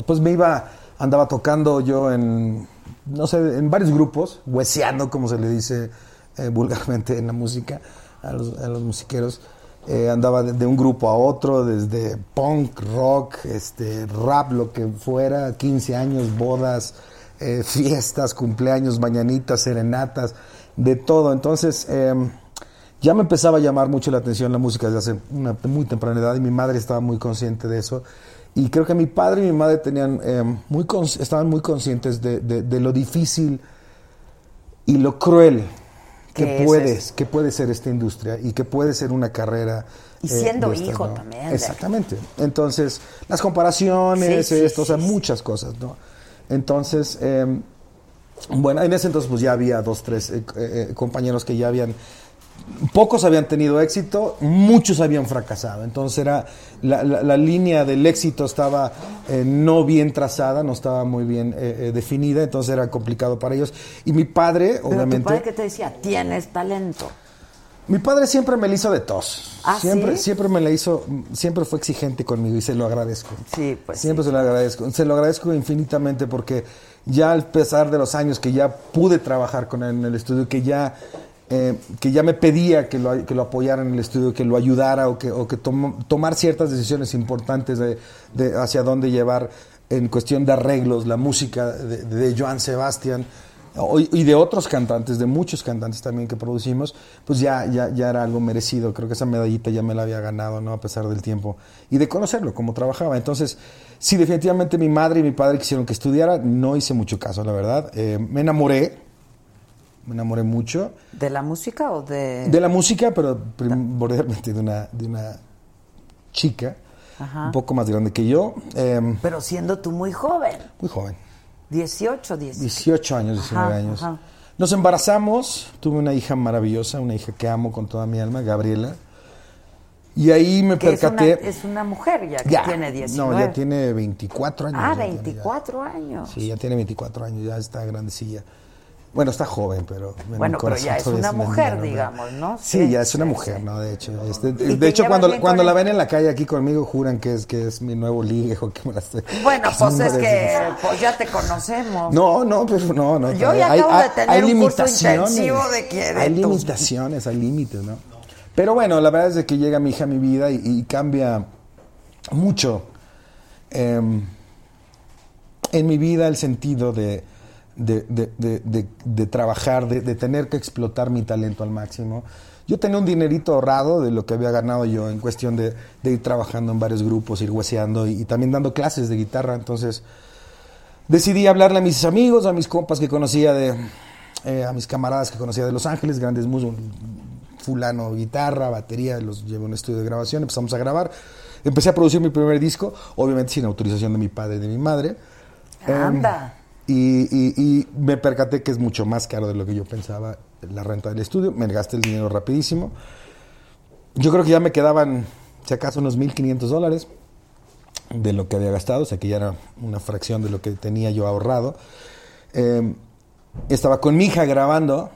Speaker 10: pues me iba, andaba tocando yo en, no sé, en varios grupos, hueseando, como se le dice eh, vulgarmente en la música, a los, a los musiqueros. Eh, andaba de, de un grupo a otro, desde punk, rock, este, rap, lo que fuera, 15 años, bodas, eh, fiestas, cumpleaños, mañanitas, serenatas, de todo. Entonces, em, ya me empezaba a llamar mucho la atención la música desde hace una muy temprana edad y mi madre estaba muy consciente de eso. Y creo que mi padre y mi madre tenían, em, muy estaban muy conscientes de, de- de lo difícil y lo cruel
Speaker 1: ¿Qué
Speaker 10: que
Speaker 1: es
Speaker 10: puedes, que puede ser esta industria y que puede ser una carrera.
Speaker 1: Y
Speaker 10: eh,
Speaker 1: siendo
Speaker 10: de estas,
Speaker 1: hijo
Speaker 10: ¿no?
Speaker 1: también
Speaker 10: Exactamente. Entonces, las comparaciones,
Speaker 1: Sí, sí,
Speaker 10: esto, o sea, muchas cosas, ¿no? Entonces, eh, bueno, en ese entonces pues ya había dos, tres eh, eh, compañeros que ya habían, pocos habían tenido éxito, muchos habían fracasado. Entonces era, la, la- la línea del éxito estaba eh, no bien trazada, no estaba muy bien eh, eh, definida, entonces era complicado para ellos. Y mi padre,
Speaker 1: Pero
Speaker 10: obviamente...
Speaker 1: tu padre que te decía, tienes talento.
Speaker 10: Mi padre siempre me la hizo de tos.
Speaker 1: ¿Ah,
Speaker 10: siempre,
Speaker 1: sí?
Speaker 10: siempre me la hizo, siempre fue exigente conmigo y se lo agradezco.
Speaker 1: Sí, pues
Speaker 10: Siempre se lo agradezco. Se lo agradezco infinitamente porque ya al pesar de los años que ya pude trabajar con él en el estudio, que ya, eh, que ya me pedía que lo, que lo apoyara en el estudio, que lo ayudara o que, o que tom- tomar ciertas decisiones importantes de, de hacia dónde llevar en cuestión de arreglos la música de, de Joan Sebastián y de otros cantantes, de muchos cantantes también que producimos, pues ya, ya, ya era algo merecido. Creo que esa medallita ya me la había ganado, ¿no? A pesar del tiempo. Y de conocerlo, cómo trabajaba. Entonces, sí, definitivamente mi madre y mi padre quisieron que estudiara. No hice mucho caso, la verdad. Eh, me enamoré. Me enamoré mucho.
Speaker 1: ¿De la música o de...?
Speaker 10: De la música, pero primordialmente de una, de una chica.
Speaker 1: Ajá.
Speaker 10: Un poco más grande que yo. eh,
Speaker 1: Pero siendo tú muy joven.
Speaker 10: muy joven.
Speaker 1: 18, 19.
Speaker 10: 18 años, 19
Speaker 1: Ajá,
Speaker 10: años.
Speaker 1: ajá.
Speaker 10: Nos embarazamos, tuve una hija maravillosa, una hija que amo con toda mi alma, Gabriela. Y ahí me
Speaker 1: Que es una,
Speaker 10: percaté.
Speaker 1: es una mujer ya, que
Speaker 10: Ya.
Speaker 1: tiene 19.
Speaker 10: No, ya tiene 24 años.
Speaker 1: Ah,
Speaker 10: ya tiene, ya.
Speaker 1: 24 años.
Speaker 10: Sí, ya tiene 24 años, ya está grandecilla. Bueno, está joven, pero. en mi
Speaker 1: Bueno, pero ya es una mujer, digamos, ¿no?
Speaker 10: Sí,
Speaker 1: Sí,
Speaker 10: ya es una
Speaker 1: sí,
Speaker 10: mujer, ¿no? De hecho. este,
Speaker 1: ¿Y
Speaker 10: de hecho, cuando, cuando la ven en la calle aquí conmigo, juran que es, que es mi nuevo ligue o que me la estoy.
Speaker 1: Bueno, pues es
Speaker 10: de-
Speaker 1: que pues ya te conocemos.
Speaker 10: No, no, pero no, no.
Speaker 1: Yo ya
Speaker 10: hay,
Speaker 1: acabo de
Speaker 10: hay-
Speaker 1: tener
Speaker 10: hay
Speaker 1: un curso
Speaker 10: limitaciones.
Speaker 1: intensivo de Querétaro.
Speaker 10: Hay limitaciones, hay límites, ¿no? Pero bueno, la verdad es de que llega mi hija a mi vida y, y cambia mucho em, en mi vida el sentido de, de, de- de- de- de trabajar, de, de tener que explotar mi talento al máximo. Yo tenía un dinerito ahorrado de lo que había ganado yo en cuestión de, ir trabajando en varios grupos, ir hueseando y, y también dando clases de guitarra. Entonces decidí hablarle a mis amigos, a mis compas que conocía de, eh, a mis camaradas que conocía de Los Ángeles, grandes músicos, fulano, guitarra, batería, los llevé a un estudio de grabación, empezamos a grabar. Empecé a producir mi primer disco, obviamente sin autorización de mi padre y de mi madre.
Speaker 1: Anda.
Speaker 10: Em, y, me percaté que es mucho más caro de lo que yo pensaba la renta del estudio. Me gasté el dinero rapidísimo. Yo creo que ya me quedaban, si acaso, unos 1.500 dólares de lo que había gastado, o sea que ya era una fracción de lo que tenía yo ahorrado. Eh, estaba con mi hija grabando.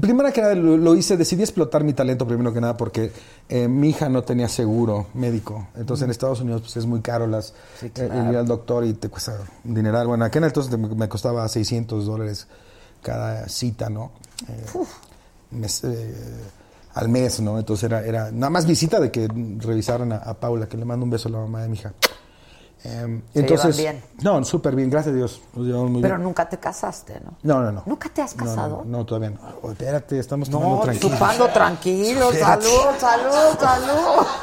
Speaker 10: Primero que nada lo, lo hice, decidí explotar mi talento primero que nada porque eh, mi hija no tenía seguro médico. Entonces en Estados Unidos pues, es muy caro las,
Speaker 1: Sí,
Speaker 10: eh, ir al doctor y te cuesta un dineral. Bueno, aquel entonces me, costaba 600 dólares cada cita, ¿no? Eh, mes- al mes, ¿no? Entonces era, era nada más visita de que revisaran a, a Paula, que le mando un beso a la mamá de mi hija.
Speaker 1: ¿Se
Speaker 10: entonces,
Speaker 1: llevan bien?
Speaker 10: no, súper bien, gracias a Dios. Nos llevamos muy
Speaker 1: Pero
Speaker 10: bien.
Speaker 1: nunca te casaste, ¿no?
Speaker 10: No, no, no.
Speaker 1: ¿Nunca te has
Speaker 10: No, no,
Speaker 1: casado?
Speaker 10: No, no, todavía no. Oh, espérate, estamos tomando
Speaker 1: No,
Speaker 10: tranquilo.
Speaker 1: chupando tranquilo.
Speaker 10: Espérate.
Speaker 1: Salud, salud, salud.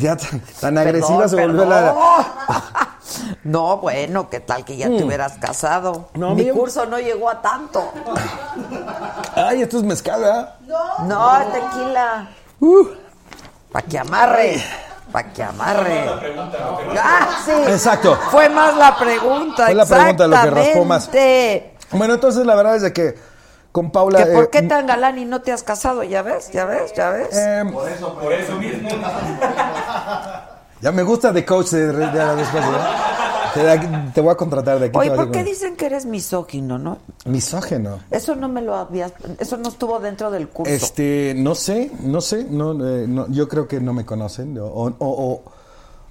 Speaker 10: Ya tan, tan agresiva
Speaker 1: Perdón,
Speaker 10: se volvió
Speaker 1: perdón.
Speaker 10: la.
Speaker 1: No, bueno, ¿qué tal que ya te
Speaker 10: Mm.
Speaker 1: hubieras casado?
Speaker 10: No,
Speaker 1: Mi curso no llegó a tanto.
Speaker 10: Ay, esto es mezcal, ¿verdad?
Speaker 1: No, es tequila. Pa' que amarre. Pa' que amarre. Ah, sí.
Speaker 10: Exacto.
Speaker 1: Fue más la pregunta.
Speaker 10: Fue la pregunta lo que raspó más. Bueno, entonces la verdad es de que con Paula.
Speaker 1: ¿Que ¿Por
Speaker 10: eh,
Speaker 1: qué tan galán y no te has casado? ¿Ya ves? ¿Ya ves? ¿Ya ves?
Speaker 10: em,
Speaker 4: Por eso, por eso mismo.
Speaker 10: ya me gusta de coach de, de, de- después, ¿verdad? Te, voy a contratar de aquí.
Speaker 1: Oye, ¿por qué
Speaker 10: hacer
Speaker 1: dicen que eres misógino, no?
Speaker 10: Misógeno.
Speaker 1: Eso no me lo habías... Eso no estuvo dentro del curso.
Speaker 10: Este, no sé, no sé, no, eh, no, yo creo que no me conocen o, o, o-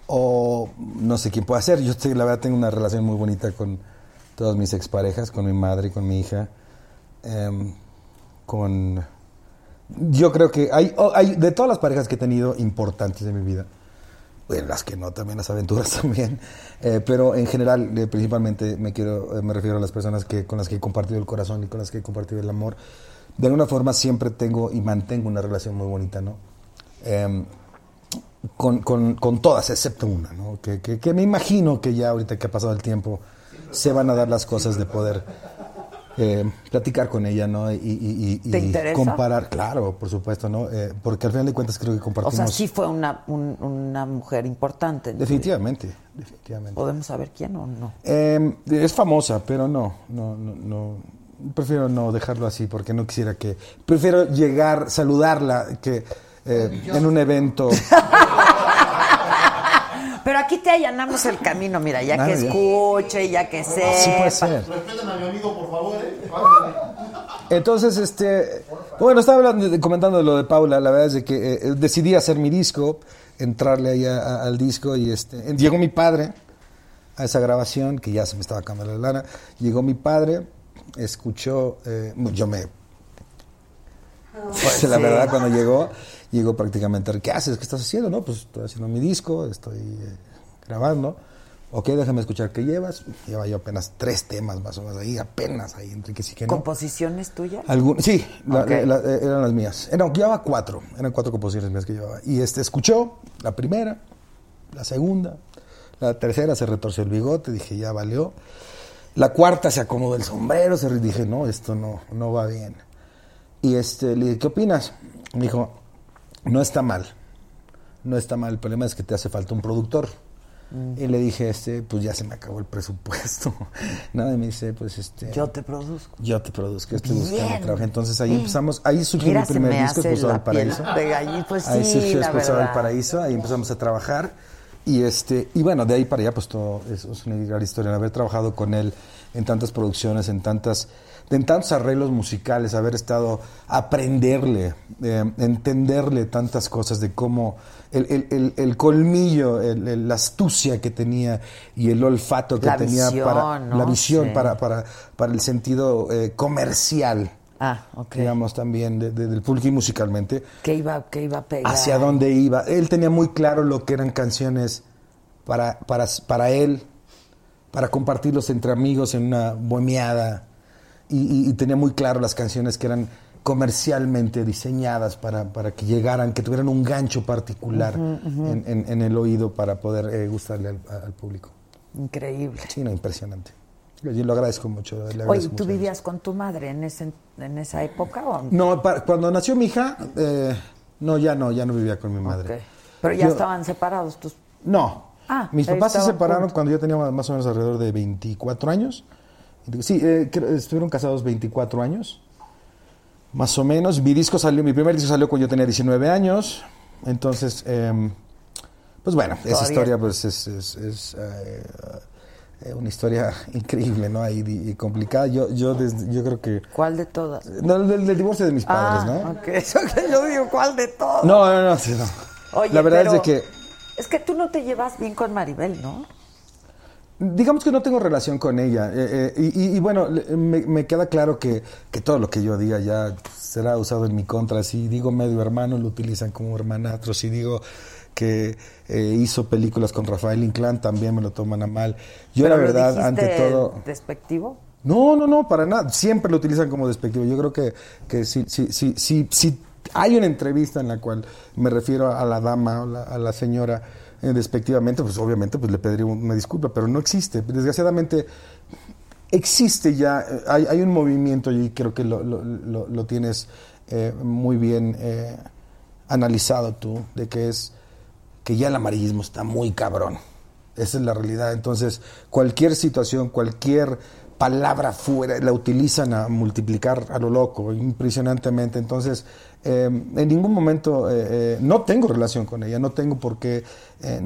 Speaker 10: o no sé quién puede ser. Yo estoy- la verdad tengo una relación muy bonita con todas mis exparejas, con mi madre, con mi hija, em, con... Yo creo que hay, oh, hay, de todas las parejas que he tenido importantes en mi vida, en las que no, también las aventuras también. Eh, pero en general, eh, principalmente me quiero, eh, me refiero a las personas que, con las que he compartido el corazón y con las que he compartido el amor. De alguna forma siempre tengo y mantengo una relación muy bonita, ¿no? Em, con, con, con todas, excepto una, ¿no? Que, que, que me imagino que ya ahorita que ha pasado el tiempo, se van a dar las cosas de poder eh, platicar con ella, ¿no? Y, y- y-
Speaker 1: ¿Te
Speaker 10: y
Speaker 1: interesa?
Speaker 10: comparar, claro, por supuesto, ¿no? Eh, porque al final de cuentas creo que
Speaker 1: O
Speaker 10: compartimos.
Speaker 1: sea, sí fue una, un- una mujer importante.
Speaker 10: Definitivamente, definitivamente.
Speaker 1: ¿Podemos saber quién o no?
Speaker 10: Eh, es famosa, pero no, no, no, no. Prefiero no dejarlo así porque no quisiera que. Prefiero llegar, saludarla que eh, en un evento.
Speaker 1: Aquí te allanamos el camino, mira, ya
Speaker 10: Ah,
Speaker 1: que escuche, ya que sepa.
Speaker 10: Sí puede ser.
Speaker 8: Respeten a mi amigo, por favor, ¿eh?
Speaker 10: Entonces, este, bueno, estaba hablando, de- comentando de lo de Paula, la verdad es de que eh, decidí hacer mi disco, entrarle ahí a- a- al disco y este, llegó mi padre a esa grabación, que ya se me estaba acabando la lana, llegó mi padre, escuchó, eh, yo me... Pues, la verdad, cuando llegó, llegó prácticamente, ¿qué haces? ¿Qué estás haciendo? No, pues estoy haciendo mi disco, estoy eh, grabando. Ok, déjame escuchar qué llevas. Lleva yo apenas tres temas más o menos ahí, apenas ahí, entre que sí que no.
Speaker 1: ¿Composiciones tuyas?
Speaker 10: Algún- sí, la-
Speaker 1: Ok.
Speaker 10: la- eh, eran las mías. Eran, llevaba cuatro, eran cuatro composiciones mías que llevaba. Y este escuchó la primera, la segunda, la tercera se retorció el bigote, dije, ya valió. La cuarta se acomodó el sombrero, se dije, no, esto no, no va bien. Y este, le dije, ¿qué opinas? Me dijo, no está mal, no está mal, el problema es que te hace falta un productor.
Speaker 1: Mm.
Speaker 10: Y le dije, este, pues ya se me acabó el presupuesto. Nada, y me dice, pues este.
Speaker 1: Yo te produzco.
Speaker 10: Yo te produzco, estoy buscando
Speaker 1: Bien.
Speaker 10: trabajo. Entonces ahí empezamos, ahí surgió
Speaker 1: Mira,
Speaker 10: mi primer
Speaker 1: me
Speaker 10: disco, Expulsado del Paraíso.
Speaker 1: de gallina. Pues
Speaker 10: ahí
Speaker 1: sí,
Speaker 10: surgió Expulsado del. Paraíso, ahí empezamos a trabajar. Y este, y bueno, de ahí para allá, pues todo eso es una gran historia. Haber trabajado con él en tantas producciones, en tantas, en tantos arreglos musicales, haber estado, aprenderle, eh, entenderle tantas cosas de cómo el, el- el- colmillo, la astucia que tenía y el olfato que
Speaker 1: La
Speaker 10: tenía para
Speaker 1: visión, ¿no?
Speaker 10: la visión
Speaker 1: Sí.
Speaker 10: para, para, para el sentido eh, comercial.
Speaker 1: Ah, ok.
Speaker 10: Digamos también de- de- del público y musicalmente
Speaker 1: ¿Qué iba, qué iba a pegar?
Speaker 10: hacia dónde iba. Él tenía muy claro lo que eran canciones para, para, para él, para compartirlos entre amigos en una bohemiada. Y, y- y tenía muy claro las canciones que eran comercialmente diseñadas para, para que llegaran, que tuvieran un gancho particular. En, en- en el oído para poder eh, gustarle al, al público.
Speaker 1: Increíble.
Speaker 10: Sí, no, impresionante. Yo lo agradezco mucho. le
Speaker 1: Oye, ¿tú
Speaker 10: mucho.
Speaker 1: vivías con tu madre en, ese, en esa época? O?
Speaker 10: No, pa- cuando nació mi hija, eh, no, ya no, ya no vivía con mi madre.
Speaker 1: Pero ya
Speaker 10: Yo-
Speaker 1: estaban separados tus...
Speaker 10: No.
Speaker 1: Ah,
Speaker 10: Mis papás se separaron
Speaker 1: juntos.
Speaker 10: cuando yo tenía más o menos alrededor de 24 años. Sí, eh, estuvieron casados 24 años. Más o menos. Mi disco salió, mi primer disco salió cuando yo tenía 19 años. Entonces, em, pues bueno, esa historia pues es, es- es, eh, eh, una historia increíble, ¿no? Y, y complicada. Yo, yo, desde- yo creo que...
Speaker 1: ¿Cuál de todas?
Speaker 10: No, del, del divorcio de mis padres,
Speaker 1: ah,
Speaker 10: ¿no?
Speaker 1: ok. Eso que yo digo, ¿cuál de todas?
Speaker 10: No, no, no, no.
Speaker 1: Oye,
Speaker 10: La verdad
Speaker 1: pero
Speaker 10: es de que...
Speaker 1: Es que tú no te llevas bien con Maribel, ¿no?
Speaker 10: Digamos que no tengo relación con ella. eh, eh, y, y- bueno, me, me queda claro que, que todo lo que yo diga ya será usado en mi contra. Si digo medio hermano, lo utilizan como hermanastro. Si digo que eh, hizo películas con Rafael Inclán, también me lo toman a mal. Yo,
Speaker 1: ¿Pero
Speaker 10: la verdad, ante todo...
Speaker 1: despectivo?
Speaker 10: No, no, no, para nada. Siempre lo utilizan como despectivo. Yo creo que, que si, si, si, si, si hay una entrevista en la cual me refiero a la dama o la- a la señora eh, despectivamente, pues obviamente pues le pediría una disculpa, pero no existe. Desgraciadamente existe ya, eh, hay, hay un movimiento y creo que lo, lo, tienes eh, muy bien analizado tú, de que es que ya el amarillismo está muy cabrón. Esa es la realidad. Entonces, cualquier situación, cualquier palabra fuera, la utilizan a multiplicar a lo loco, impresionantemente. Entonces, eh, en ningún momento, eh, eh, no tengo relación con ella, no tengo por qué eh,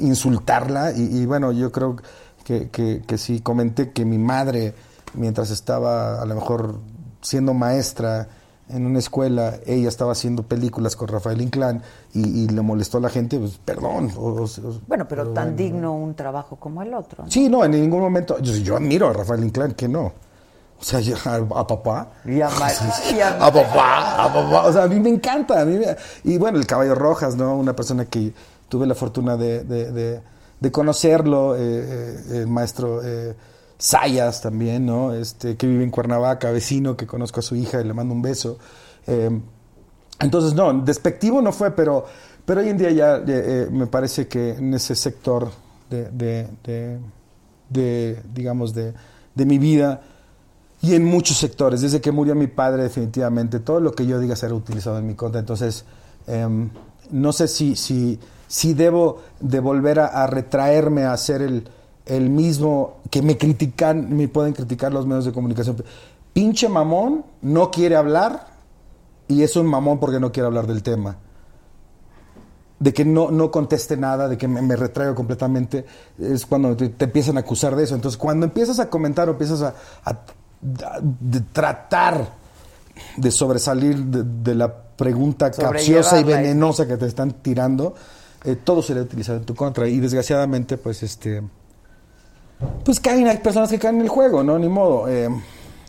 Speaker 10: insultarla. Y, y bueno, yo creo que, que, que si comenté que mi madre, mientras estaba a lo mejor siendo maestra, en una escuela, ella estaba haciendo películas con Rafael Inclán y, y le molestó a la gente, pues perdón. o-
Speaker 1: Bueno, pero tan
Speaker 10: bueno.
Speaker 1: digno un trabajo como el otro. ¿no?
Speaker 10: Sí, no, en ningún momento. Yo, yo admiro a Rafael Inclán, que no. O sea, a, a papá.
Speaker 1: Y a, Mar- y a-
Speaker 10: A papá, a papá. O sea, a mí me encanta. A mí me- y bueno, el Caballo Rojas, ¿no? Una persona que, tuve la fortuna de, de- de- de conocerlo, eh, eh, el maestro eh, Sayas también, ¿no? Este, que vive en Cuernavaca, vecino, que conozco a su hija y le mando un beso. Eh, entonces, no, despectivo no fue, pero, pero hoy en día ya me parece que en ese sector de- de, digamos, de, de mi vida y en muchos sectores, desde que murió mi padre definitivamente, todo lo que yo diga será utilizado en mi contra. Entonces, em, no sé si, si, si debo de volver a, retraerme a ser el, el mismo que me critican, me pueden criticar los medios de comunicación. Pinche mamón, no quiere hablar y es un mamón porque no quiere hablar del tema. De que no, no conteste nada, de que me, me retraigo completamente, es cuando te, empiezan a acusar de eso. Entonces, cuando empiezas a comentar o empiezas a- de tratar de sobresalir de, de la pregunta capciosa y venenosa que te están tirando, eh, todo sería utilizado en tu contra. Y desgraciadamente, pues este pues caen, hay personas que caen en el juego, ¿no? Ni modo. Eh,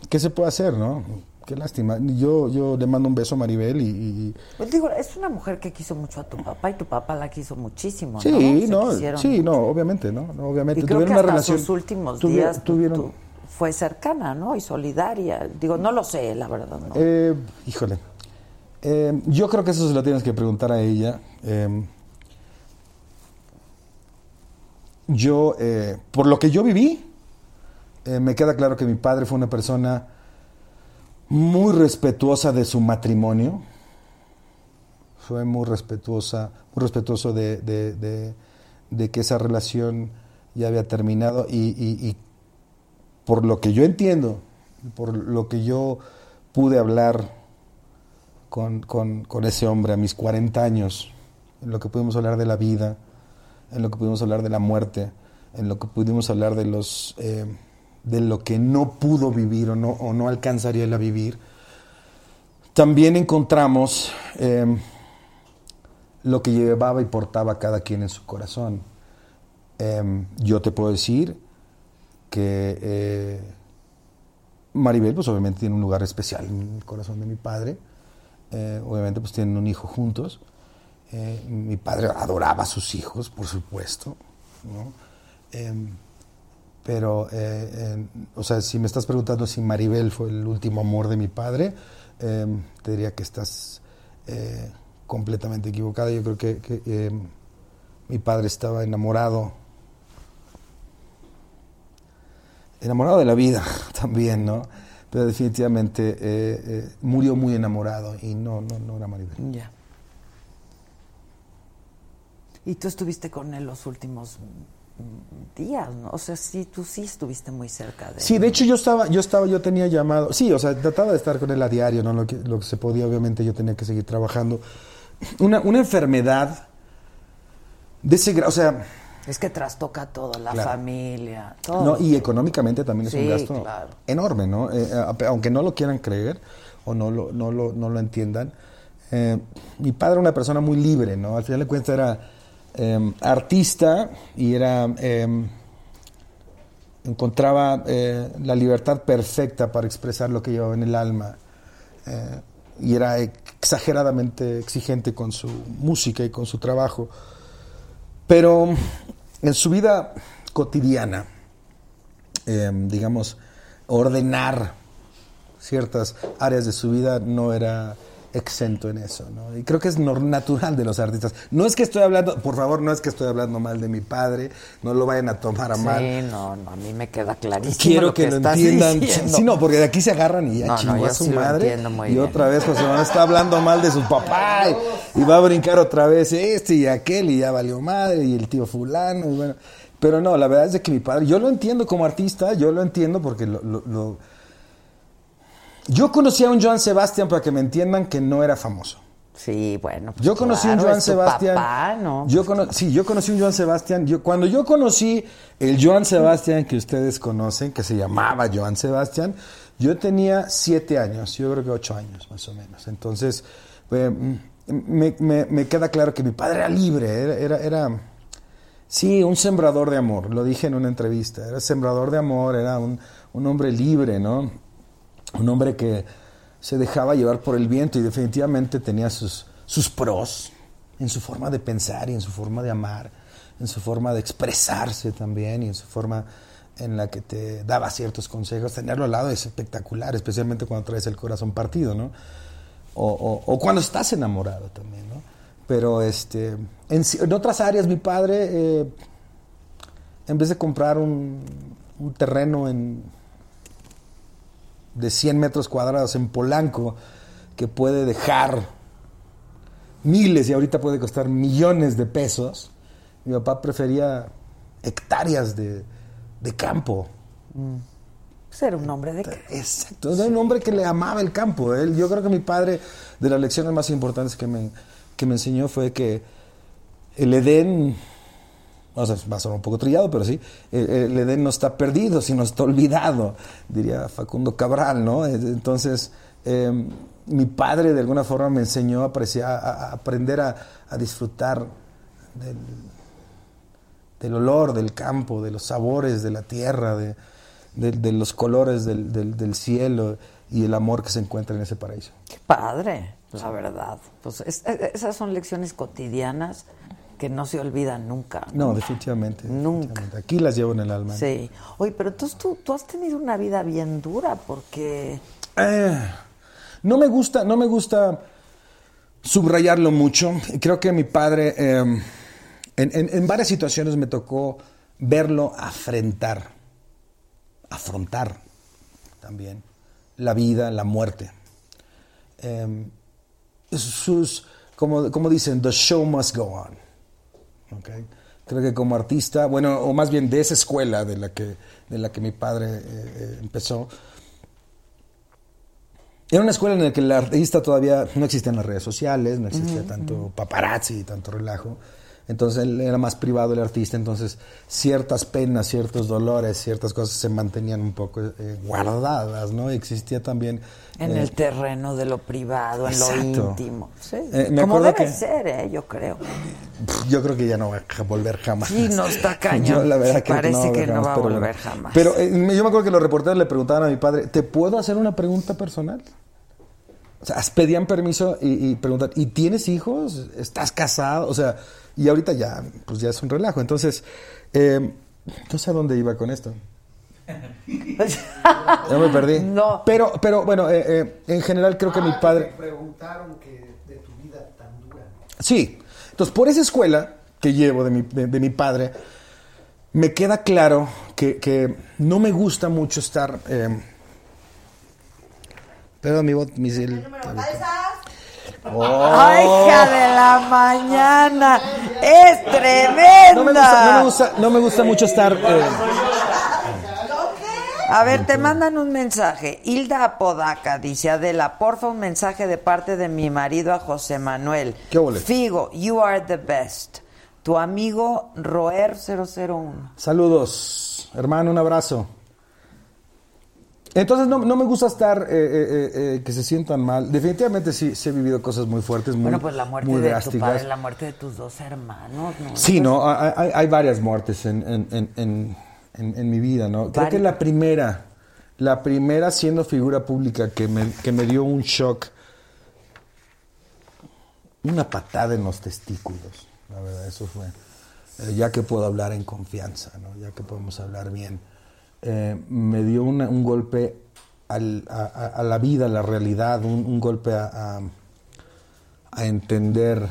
Speaker 10: ¿Qué se puede hacer, no? Qué lástima. Yo, yo le mando un beso a Maribel y... y-
Speaker 1: Pues digo, es una mujer que quiso mucho a tu papá y tu papá la quiso muchísimo, ¿no?
Speaker 10: sí, no, sí, no, obviamente, ¿no? Obviamente.
Speaker 1: Y creo que
Speaker 10: Tuvieron
Speaker 1: hasta
Speaker 10: una relación...
Speaker 1: sus últimos días tu-
Speaker 10: tuvieron...
Speaker 1: fue cercana, ¿no? Y solidaria. Digo, no lo sé, la verdad.
Speaker 10: Eh, híjole. Eh, yo creo que eso se lo tienes que preguntar a ella. Eh, yo, por lo que yo viví, eh, me queda claro que mi padre fue una persona muy respetuosa de su matrimonio. Fue muy respetuosa, muy respetuoso de, que esa relación ya había terminado y por lo que yo entiendo, por lo que yo pude hablar con, con- ese hombre a mis 40 años, en lo que pudimos hablar de la vida, en lo que pudimos hablar de la muerte, en lo que pudimos hablar de los eh, de lo que no pudo vivir o no, o no alcanzaría a vivir. También encontramos eh, lo que llevaba y portaba cada quien en su corazón. Eh, yo te puedo decir que eh, Maribel, pues obviamente tiene un lugar especial en el corazón de mi padre. Eh, obviamente, pues tienen un hijo juntos. Eh, mi padre adoraba a sus hijos, por supuesto. ¿no? Em, pero, o sea, si me estás preguntando si Maribel fue el último amor de mi padre, em, te diría que estás completamente equivocada. Yo creo que, que, em, mi padre estaba enamorado enamorado de la vida también, ¿no? Pero definitivamente eh, eh, murió muy enamorado y no, no, no era Maribel.
Speaker 1: Ya. Y tú estuviste con él los últimos mm, días, ¿no? O sea, sí, tú sí estuviste muy cerca de él.
Speaker 10: Sí, de hecho yo estaba, yo estaba, yo tenía llamado, sí, o sea, trataba de estar con él a diario, ¿no? Lo que, lo que se podía, obviamente yo tenía que seguir trabajando. Una, una enfermedad de ese gra- o sea,
Speaker 1: Es que trastoca todo, la
Speaker 10: Claro.
Speaker 1: familia, todo.
Speaker 10: No, y económicamente también es
Speaker 1: Sí,
Speaker 10: un gasto
Speaker 1: claro.
Speaker 10: enorme, ¿no? Eh, eh, aunque no lo quieran creer o no lo, no lo, no lo entiendan. eh, mi padre era una persona muy libre, ¿no? Al final de cuentas era eh, artista y era... encontraba la libertad perfecta para expresar lo que llevaba en el alma. y era exageradamente exigente con su música y con su trabajo. Pero en su vida cotidiana, eh, digamos, ordenar ciertas áreas de su vida no era exento en eso, ¿no? Y creo que es natural de los artistas. No es que estoy hablando, por favor, no es que estoy hablando mal de mi padre, no lo vayan a tomar a
Speaker 1: Sí,
Speaker 10: mal.
Speaker 1: no, no, a mí me queda clarísimo.
Speaker 10: Quiero
Speaker 1: lo
Speaker 10: que,
Speaker 1: que,
Speaker 10: lo
Speaker 1: estás
Speaker 10: entiendan.
Speaker 1: diciendo.
Speaker 10: Sí, no, porque de aquí se agarran y ya
Speaker 1: No,
Speaker 10: chingó a su
Speaker 1: sí lo
Speaker 10: madre.
Speaker 1: entiendo muy
Speaker 10: y
Speaker 1: bien.
Speaker 10: otra vez José Manuel está hablando mal de su papá y, y va a brincar otra vez este y aquel y ya valió madre y el tío fulano y bueno. Pero no, la verdad es de que mi padre, yo lo entiendo como artista, yo lo entiendo porque lo, lo- lo- yo conocí a un Joan Sebastián para que me entiendan que no era famoso.
Speaker 1: Sí, bueno. pues
Speaker 10: Yo conocí a un
Speaker 1: claro,
Speaker 10: Joan Sebastián.
Speaker 1: papá, ¿no?
Speaker 10: Yo cono- sí, yo conocí a un Joan Sebastián. Yo, cuando yo conocí el Joan Sebastián que ustedes conocen, que se llamaba Joan Sebastián, yo tenía siete años, yo creo que ocho años más o menos. Entonces, eh, me, me- me queda claro que mi padre era libre, era, era, era- sí, un sembrador de amor, lo dije en una entrevista, era sembrador de amor, era un, un hombre libre, ¿no? Un hombre que se dejaba llevar por el viento y definitivamente tenía sus, sus pros, en su forma de pensar y en su forma de amar, en su forma de expresarse también y en su forma en la que te daba ciertos consejos. Tenerlo al lado es espectacular, especialmente cuando traes el corazón partido, ¿no? O, o- cuando estás enamorado también, ¿no? Pero este, en otras áreas mi padre, eh, en vez de comprar un, un terreno en, de 100 metros cuadrados en Polanco, que puede dejar miles y ahorita puede costar millones de pesos, mi papá prefería hectáreas de, de campo.
Speaker 1: Ser un hombre de
Speaker 10: Exacto, era un hombre que le amaba el campo. Él, yo creo que mi padre, de las lecciones más importantes que me, que me enseñó fue que el Edén, o sea, va a sonar un poco trillado, pero sí, el, Edén no está perdido, sino está olvidado, diría Facundo Cabral, ¿no? Eh, Entonces, eh, mi padre de alguna forma me enseñó a, apreciar, a, aprender a, a disfrutar del, del olor del campo, de los sabores de la tierra, de, de- de los colores del, del- del cielo y el amor que se encuentra en ese paraíso.
Speaker 1: Padre, la verdad. Pues es- es- esas son lecciones cotidianas que no se olvidan nunca.
Speaker 10: No, definitivamente.
Speaker 1: Nunca.
Speaker 10: definitivamente. Aquí las llevo en el alma.
Speaker 1: Sí. Oye, pero entonces tú, tú has tenido una vida bien dura porque...
Speaker 10: Eh, no me gusta, no me gusta subrayarlo mucho. Creo que mi padre, eh, en, en- en varias situaciones me tocó verlo afrentar, afrontar también la vida, la muerte. Eh, sus, como, como dicen, the show must go on. Creo que como artista, bueno, o más bien de esa escuela de la que, de la que mi padre eh, eh, empezó, era una escuela en la que el artista todavía no existían las redes sociales, no existía tanto paparazzi tanto relajo. Entonces él era más privado el artista, entonces ciertas penas, ciertos dolores, ciertas cosas se mantenían un poco eh, guardadas, ¿no? Existía también...
Speaker 1: En
Speaker 10: eh,
Speaker 1: el terreno de lo privado, en lo
Speaker 10: Exacto.
Speaker 1: íntimo. Sí.
Speaker 10: Eh, me
Speaker 1: Como debe
Speaker 10: que-
Speaker 1: ser, ¿eh? Yo creo.
Speaker 10: Yo creo que ya no va a volver jamás.
Speaker 1: Sí, no está cañón.
Speaker 10: Yo la verdad creo
Speaker 1: parece
Speaker 10: va
Speaker 1: que no va a
Speaker 10: pero
Speaker 1: volver
Speaker 10: bueno.
Speaker 1: jamás.
Speaker 10: Pero eh, yo me acuerdo que los reporteros le preguntaban a mi padre, ¿te puedo hacer una pregunta personal? O sea, pedían permiso y, y preguntan, ¿y tienes hijos? ¿Estás casado? O sea, y ahorita ya, pues ya es un relajo. Entonces, eh, no sé a dónde iba con esto. Ya me perdí.
Speaker 1: No.
Speaker 10: Pero, pero bueno, eh, eh, en general creo que mi padre...
Speaker 8: Me preguntaron que de tu vida tan dura.
Speaker 10: Sí. Entonces, por esa escuela que llevo de mi, de, de mi padre, me queda claro que, que no me gusta mucho estar... Eh, Perdón, mi bot, mi cel- Oh.
Speaker 1: ¡Ay, hija de la mañana! ¡Es tremenda!
Speaker 10: No me gusta, no me gusta, no me gusta mucho estar... eh,
Speaker 1: A ver, te mandan un mensaje. Hilda Apodaca dice, Adela, porfa un mensaje de parte de mi marido a José Manuel.
Speaker 10: ¿Qué ole?
Speaker 1: Figo, you are the best. Tu amigo Roer 001.
Speaker 10: Saludos, hermano, un abrazo. Entonces no, no me gusta estar, eh, eh, eh, que se sientan mal. Definitivamente sí, sí he vivido cosas muy fuertes, muy,
Speaker 1: bueno, pues la muerte de tu
Speaker 10: drásticas.
Speaker 1: padre, la muerte de tus dos hermanos, ¿no?
Speaker 10: Sí, no, hay, hay- varias muertes en, en- en- en- mi vida, ¿no? Creo que la primera, la primera siendo figura pública que me, que me dio un shock, una patada en los testículos, la verdad, eso fue. Ya que puedo hablar en confianza, ¿no? Ya que podemos hablar bien. Eh, me dio una- un golpe al- a, la vida, a la realidad, un, golpe a, entender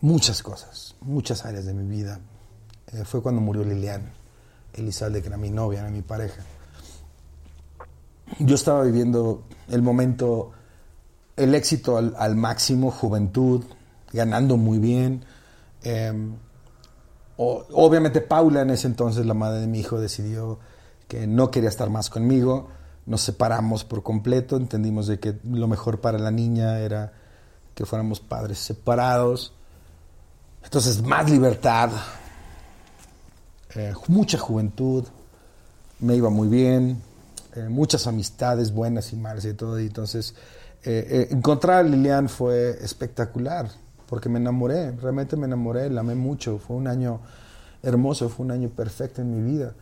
Speaker 10: muchas cosas, muchas áreas de mi vida. Eh, fue cuando murió Lilian Elizalde, que era mi novia, era mi pareja. Yo estaba viviendo el momento, el éxito al, máximo, juventud, ganando muy bien. Eh, obviamente Paula en ese entonces, la madre de mi hijo, decidió que no quería estar más conmigo. Nos separamos por completo, entendimos de que lo mejor para la niña era que fuéramos padres separados. Entonces, más libertad, eh, mucha juventud, me iba muy bien, eh, muchas amistades buenas y malas y todo. Y entonces, eh, encontrar a Lilian fue espectacular, porque me enamoré, realmente me enamoré, la amé mucho. Fue un año hermoso, fue un año perfecto en mi vida.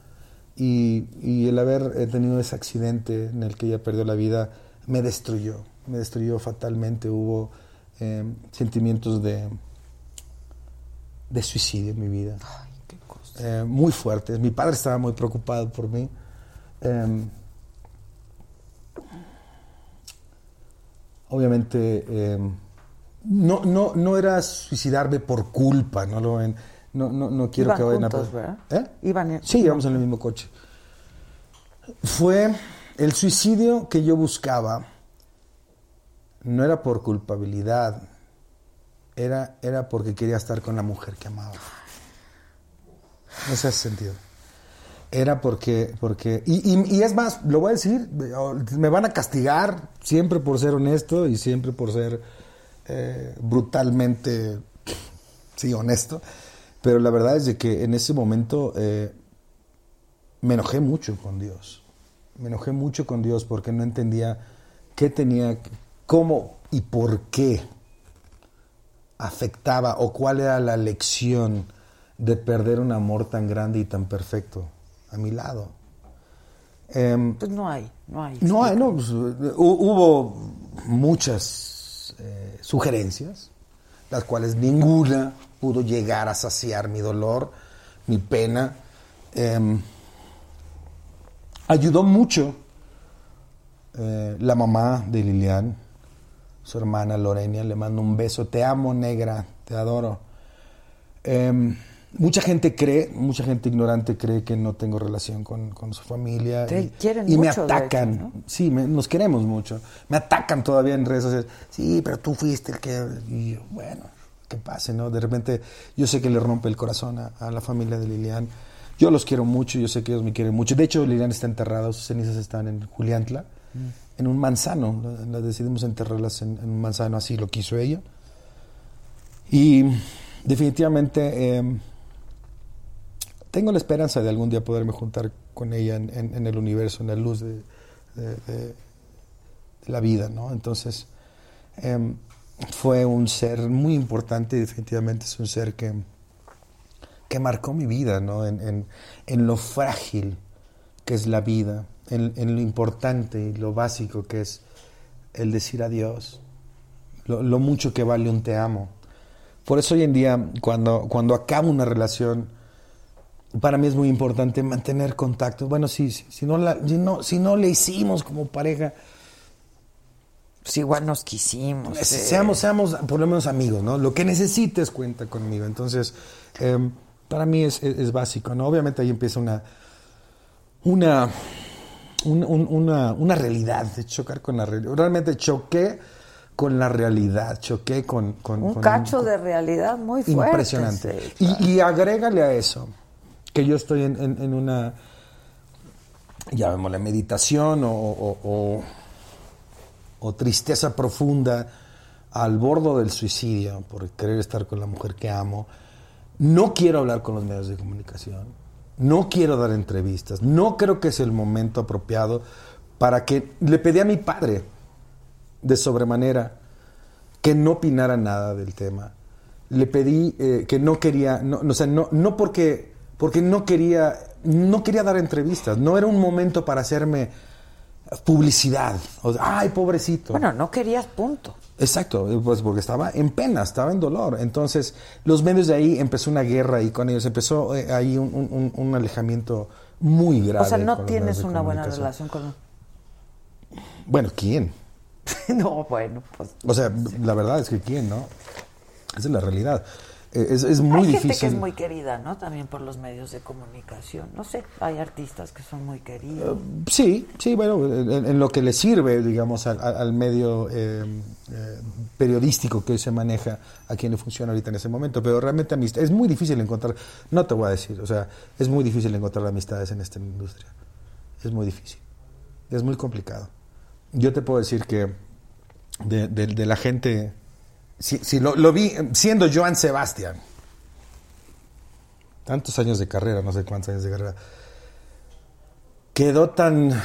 Speaker 10: Y, y el haber eh, tenido ese accidente en el que ella perdió la vida me destruyó, me destruyó fatalmente. Hubo eh, sentimientos de, de suicidio en mi vida. Eh, muy fuertes. Mi padre estaba muy preocupado por mí. Eh, obviamente, eh, no, no, no era suicidarme por culpa, no lo ven. No, no, no quiero
Speaker 1: Iban
Speaker 10: que vayan
Speaker 1: juntos,
Speaker 10: a...
Speaker 1: ¿verdad?
Speaker 10: ¿Eh?
Speaker 1: Iban en-
Speaker 10: Sí, íbamos en el mismo coche. Fue el suicidio que yo buscaba, no era por culpabilidad, era, era porque quería estar con la mujer que amaba. No se hace sentido. Era porque, porque y, y- y es más, lo voy a decir, me van a castigar siempre por ser honesto y siempre por ser eh, brutalmente, sí, honesto. Pero la verdad es de que en ese momento eh, me enojé mucho con Dios. Me enojé mucho con Dios porque no entendía qué tenía, cómo y por qué afectaba o cuál era la lección de perder un amor tan grande y tan perfecto a mi lado. Em,
Speaker 1: Pues no hay, no hay.
Speaker 10: no, hay, no, pues, hu- hubo muchas eh, sugerencias, las cuales ninguna pudo llegar a saciar mi dolor, mi pena. Em, ayudó mucho eh, la mamá de Lilian, su hermana Lorenia, le mando un beso, te amo negra, te adoro. Em, mucha gente cree, mucha gente ignorante cree que no tengo relación con, con su familia.
Speaker 1: Te
Speaker 10: y
Speaker 1: quieren
Speaker 10: y me
Speaker 1: mucho,
Speaker 10: atacan.
Speaker 1: hecho, ¿no?
Speaker 10: Sí, me- nos queremos mucho. Me atacan todavía en redes sociales. Sí, pero tú fuiste el que... Y yo, bueno, que pase, ¿no? De repente yo sé que le rompe el corazón a, a la familia de Lilian. Yo los quiero mucho, yo sé que ellos me quieren mucho. De hecho, Lilian está enterrada, sus cenizas están en Juliantla, en un manzano. La- Las decidimos enterrarlas en, en un manzano, así lo quiso ella. Y definitivamente eh, tengo la esperanza de algún día poderme juntar con ella en, el universo, en la luz de, la vida, ¿no? Entonces, em, fue un ser muy importante y definitivamente es un ser que, que marcó mi vida, ¿no? En, lo frágil que es la vida, en, en lo importante y lo básico que es el decir adiós, lo, lo mucho que vale un te amo. Por eso hoy en día, cuando, cuando acabo una relación, para mí es muy importante mantener contacto. Bueno, sí, sí, si, no la- si, no, si no le hicimos como pareja,
Speaker 1: Pues igual nos quisimos. eh.
Speaker 10: seamos, seamos por lo menos amigos, ¿no? Lo que necesites cuenta conmigo. Entonces, eh, para mí es, es- es básico, ¿no? Obviamente ahí empieza una, una, un- un- una, una realidad, de chocar con la realidad. Realmente choqué con la realidad, choqué con... con-
Speaker 1: Un
Speaker 10: con-
Speaker 1: cacho de realidad muy fuerte.
Speaker 10: Impresionante.
Speaker 1: sí.
Speaker 10: Y, y agrégale a eso que yo estoy en, en- en una, llamémosle meditación o, tristeza profunda al bordo del suicidio por querer estar con la mujer que amo. No quiero hablar con los medios de comunicación, no quiero dar entrevistas, no creo que es el momento apropiado para que le pedí a mi padre de sobremanera que no opinara nada del tema. Le pedí eh, que no quería, no, o sea, no, no porque, porque no quería, no quería dar entrevistas, no era un momento para hacerme publicidad. O sea, ay, pobrecito.
Speaker 1: Bueno, no querías punto.
Speaker 10: Exacto, pues porque estaba en pena, estaba en dolor. Entonces, los medios de ahí empezó una guerra ahí con ellos, empezó eh, ahí un, un- alejamiento muy grave.
Speaker 1: O sea, no tienes una buena relación con
Speaker 10: Bueno, ¿quién?
Speaker 1: No, bueno, pues.
Speaker 10: O sea, la verdad es que quién, ¿no? Esa es la realidad. Eh, Es, es muy
Speaker 1: hay
Speaker 10: difícil.
Speaker 1: gente que es muy querida, ¿no? También por los medios de comunicación. No sé, hay artistas que son muy queridos.
Speaker 10: Sí, sí, bueno, en, en lo que le sirve, digamos, al, al- al medio eh, eh, periodístico que hoy se maneja, a quien le funciona ahorita en ese momento, pero realmente amistad, es muy difícil encontrar, no te voy a decir, o sea, es muy difícil encontrar amistades en esta industria, es muy difícil, es muy complicado. Yo te puedo decir que de, de- de la gente, si, si lo, lo vi siendo Joan Sebastián, tantos años de carrera, no sé cuántos años de carrera, quedó tan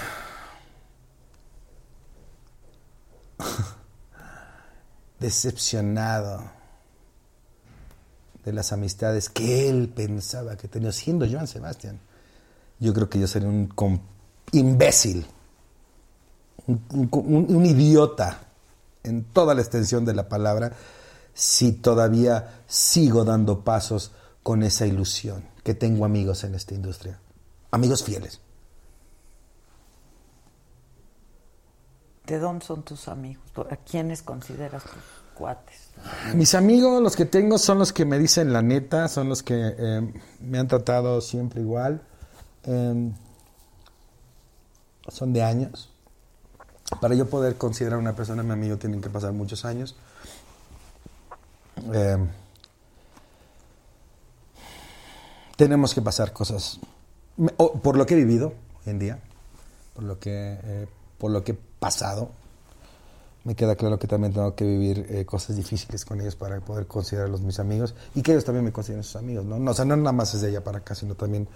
Speaker 10: decepcionado de las amistades que él pensaba que tenía, siendo Joan Sebastián. Yo creo que yo sería un imbécil, un, un- un- un idiota en toda la extensión de la palabra si todavía sigo dando pasos con esa ilusión que tengo amigos en esta industria, amigos fieles.
Speaker 1: ¿De dónde son tus amigos? ¿A quiénes consideras tus cuates?
Speaker 10: Mis amigos, los que tengo, son los que me dicen la neta, son los que eh, me han tratado siempre igual. Eh, son de años. Para yo poder considerar una persona mi amigo tienen que pasar muchos años. Eh, tenemos que pasar cosas por lo que he vivido hoy en día, por lo que, eh, por lo que he pasado. Me queda claro que también tengo que vivir eh, cosas difíciles con ellos para poder considerarlos mis amigos y que ellos también me consideren sus amigos, ¿no? no o sea, no nada más es de ella para acá, sino también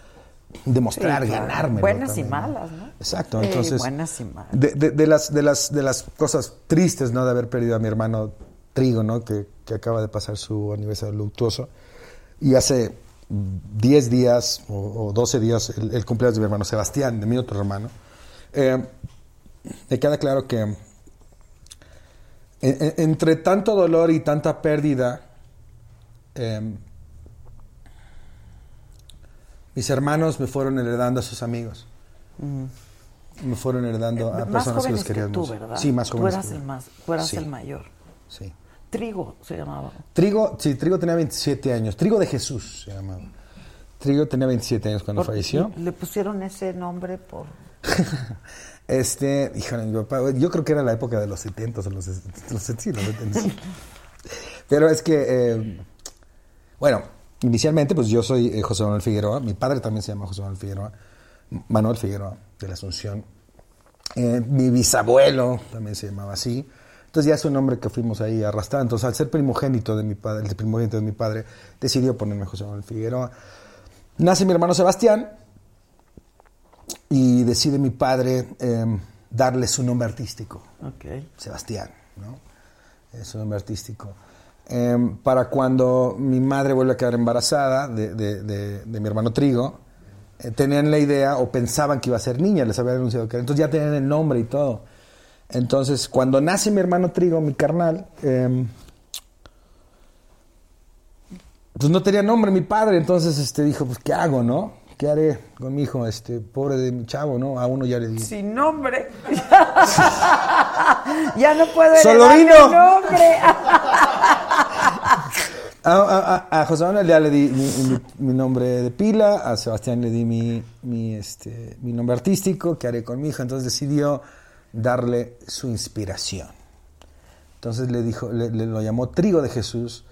Speaker 10: demostrar,
Speaker 1: Sí, claro.
Speaker 10: ganarme.
Speaker 1: Buenas y malas, ¿no?
Speaker 10: Exacto,
Speaker 1: Sí,
Speaker 10: entonces.
Speaker 1: buenas y malas.
Speaker 10: De, de- de las, de, las, de las cosas tristes, ¿no? De haber perdido a mi hermano Trigo, ¿no? Que, que acaba de pasar su aniversario luctuoso. Y hace 10 días o, o 12 días el, el cumpleaños de mi hermano Sebastián, de mi otro hermano. Eh, me queda claro que en- en- entre tanto dolor y tanta pérdida, eh, mis hermanos me fueron heredando a sus amigos. Me fueron heredando a
Speaker 1: Eh, más
Speaker 10: personas que los
Speaker 1: que
Speaker 10: querían
Speaker 1: tú,
Speaker 10: mucho.
Speaker 1: ¿verdad?
Speaker 10: Sí, más
Speaker 1: Tú
Speaker 10: jóvenes.
Speaker 1: eras
Speaker 10: que
Speaker 1: el más, tú eras
Speaker 10: Sí,
Speaker 1: el mayor.
Speaker 10: Sí.
Speaker 1: Trigo se llamaba.
Speaker 10: Trigo, sí, Trigo tenía 27 años. Trigo de Jesús se llamaba. Trigo tenía 27 años cuando falleció.
Speaker 1: Le pusieron ese nombre por...
Speaker 10: Este, híjole, mi papá, yo creo que era la época de los 70 o los, los, sí, los 70. Pero es que, eh, bueno, inicialmente pues yo soy eh, José Manuel Figueroa, mi padre también se llama José Manuel Figueroa, Manuel Figueroa de la Asunción. Eh, mi bisabuelo también se llamaba así. Entonces ya es un nombre que fuimos ahí arrastrando. Entonces al ser primogénito de mi padre, el primogénito de mi padre, decidió ponerme José Manuel Figueroa. Nace mi hermano Sebastián y decide mi padre eh, darle su nombre artístico. Sebastián, ¿no? Es su nombre artístico. Eh, para cuando mi madre vuelve a quedar embarazada de, de- de- de mi hermano Trigo, eh, tenían la idea o pensaban que iba a ser niña, les había anunciado que era. Entonces ya tenían el nombre y todo. Entonces, cuando nace mi hermano Trigo, mi carnal, eh, pues no tenía nombre mi padre, entonces este, dijo, pues, ¿qué hago, no? ¿Qué haré con mi hijo? Este, pobre de mi chavo, ¿no? A uno ya le.
Speaker 1: Sin nombre. ya no puedo
Speaker 10: Solo vino.
Speaker 1: nombre.
Speaker 10: A, José Manuel ya le di mi, mi- nombre de pila, a Sebastián le di mi, este, mi nombre artístico, que haré con mi hijo, entonces decidió darle su inspiración. Entonces le dijo, le lo llamó Trigo de Jesús,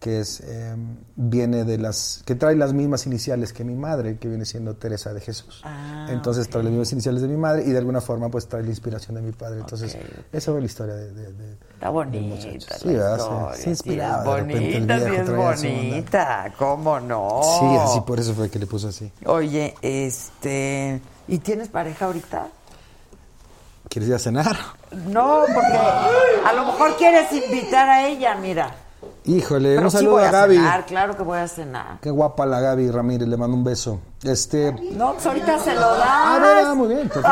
Speaker 10: que es, eh, viene de las, que trae las mismas iniciales que mi madre, que viene siendo Teresa de Jesús.
Speaker 1: Ah,
Speaker 10: entonces trae las mismas iniciales de mi madre y de alguna forma pues trae la inspiración de mi padre. Entonces, esa fue la historia de, de- de-
Speaker 1: Está bonita la
Speaker 10: Sí,
Speaker 1: historia, sí es
Speaker 10: de
Speaker 1: bonita, sí es bonita, ¿cómo no?
Speaker 10: Sí, así por eso fue que le puso así.
Speaker 1: Oye, este, ¿y tienes pareja ahorita?
Speaker 10: ¿Quieres ir a cenar?
Speaker 1: No, porque a lo mejor quieres invitar a ella, mira.
Speaker 10: Híjole,
Speaker 1: Pero
Speaker 10: un
Speaker 1: sí
Speaker 10: saludo
Speaker 1: voy
Speaker 10: a Gaby.
Speaker 1: cenar, claro que voy a cenar.
Speaker 10: Qué guapa la Gaby Ramírez, le mando un beso. Este,
Speaker 1: No, pues ahorita se lo das.
Speaker 10: Ah, verdad, muy bien, perfecto.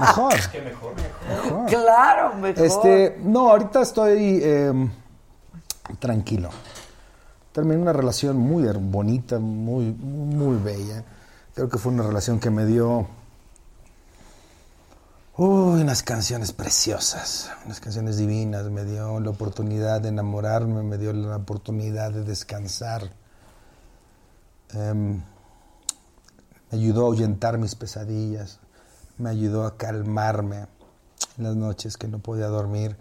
Speaker 10: mejor.
Speaker 4: Qué mejor.
Speaker 10: mejor.
Speaker 1: Claro, mejor.
Speaker 10: Este, no, ahorita estoy eh, tranquilo. Terminé una relación muy bonita, muy, muy bella. Creo que fue una relación que me dio uy, unas canciones preciosas, unas canciones divinas. Me dio la oportunidad de enamorarme, me dio la oportunidad de descansar. Em, me ayudó a ahuyentar mis pesadillas, me ayudó a calmarme en las noches que no podía dormir,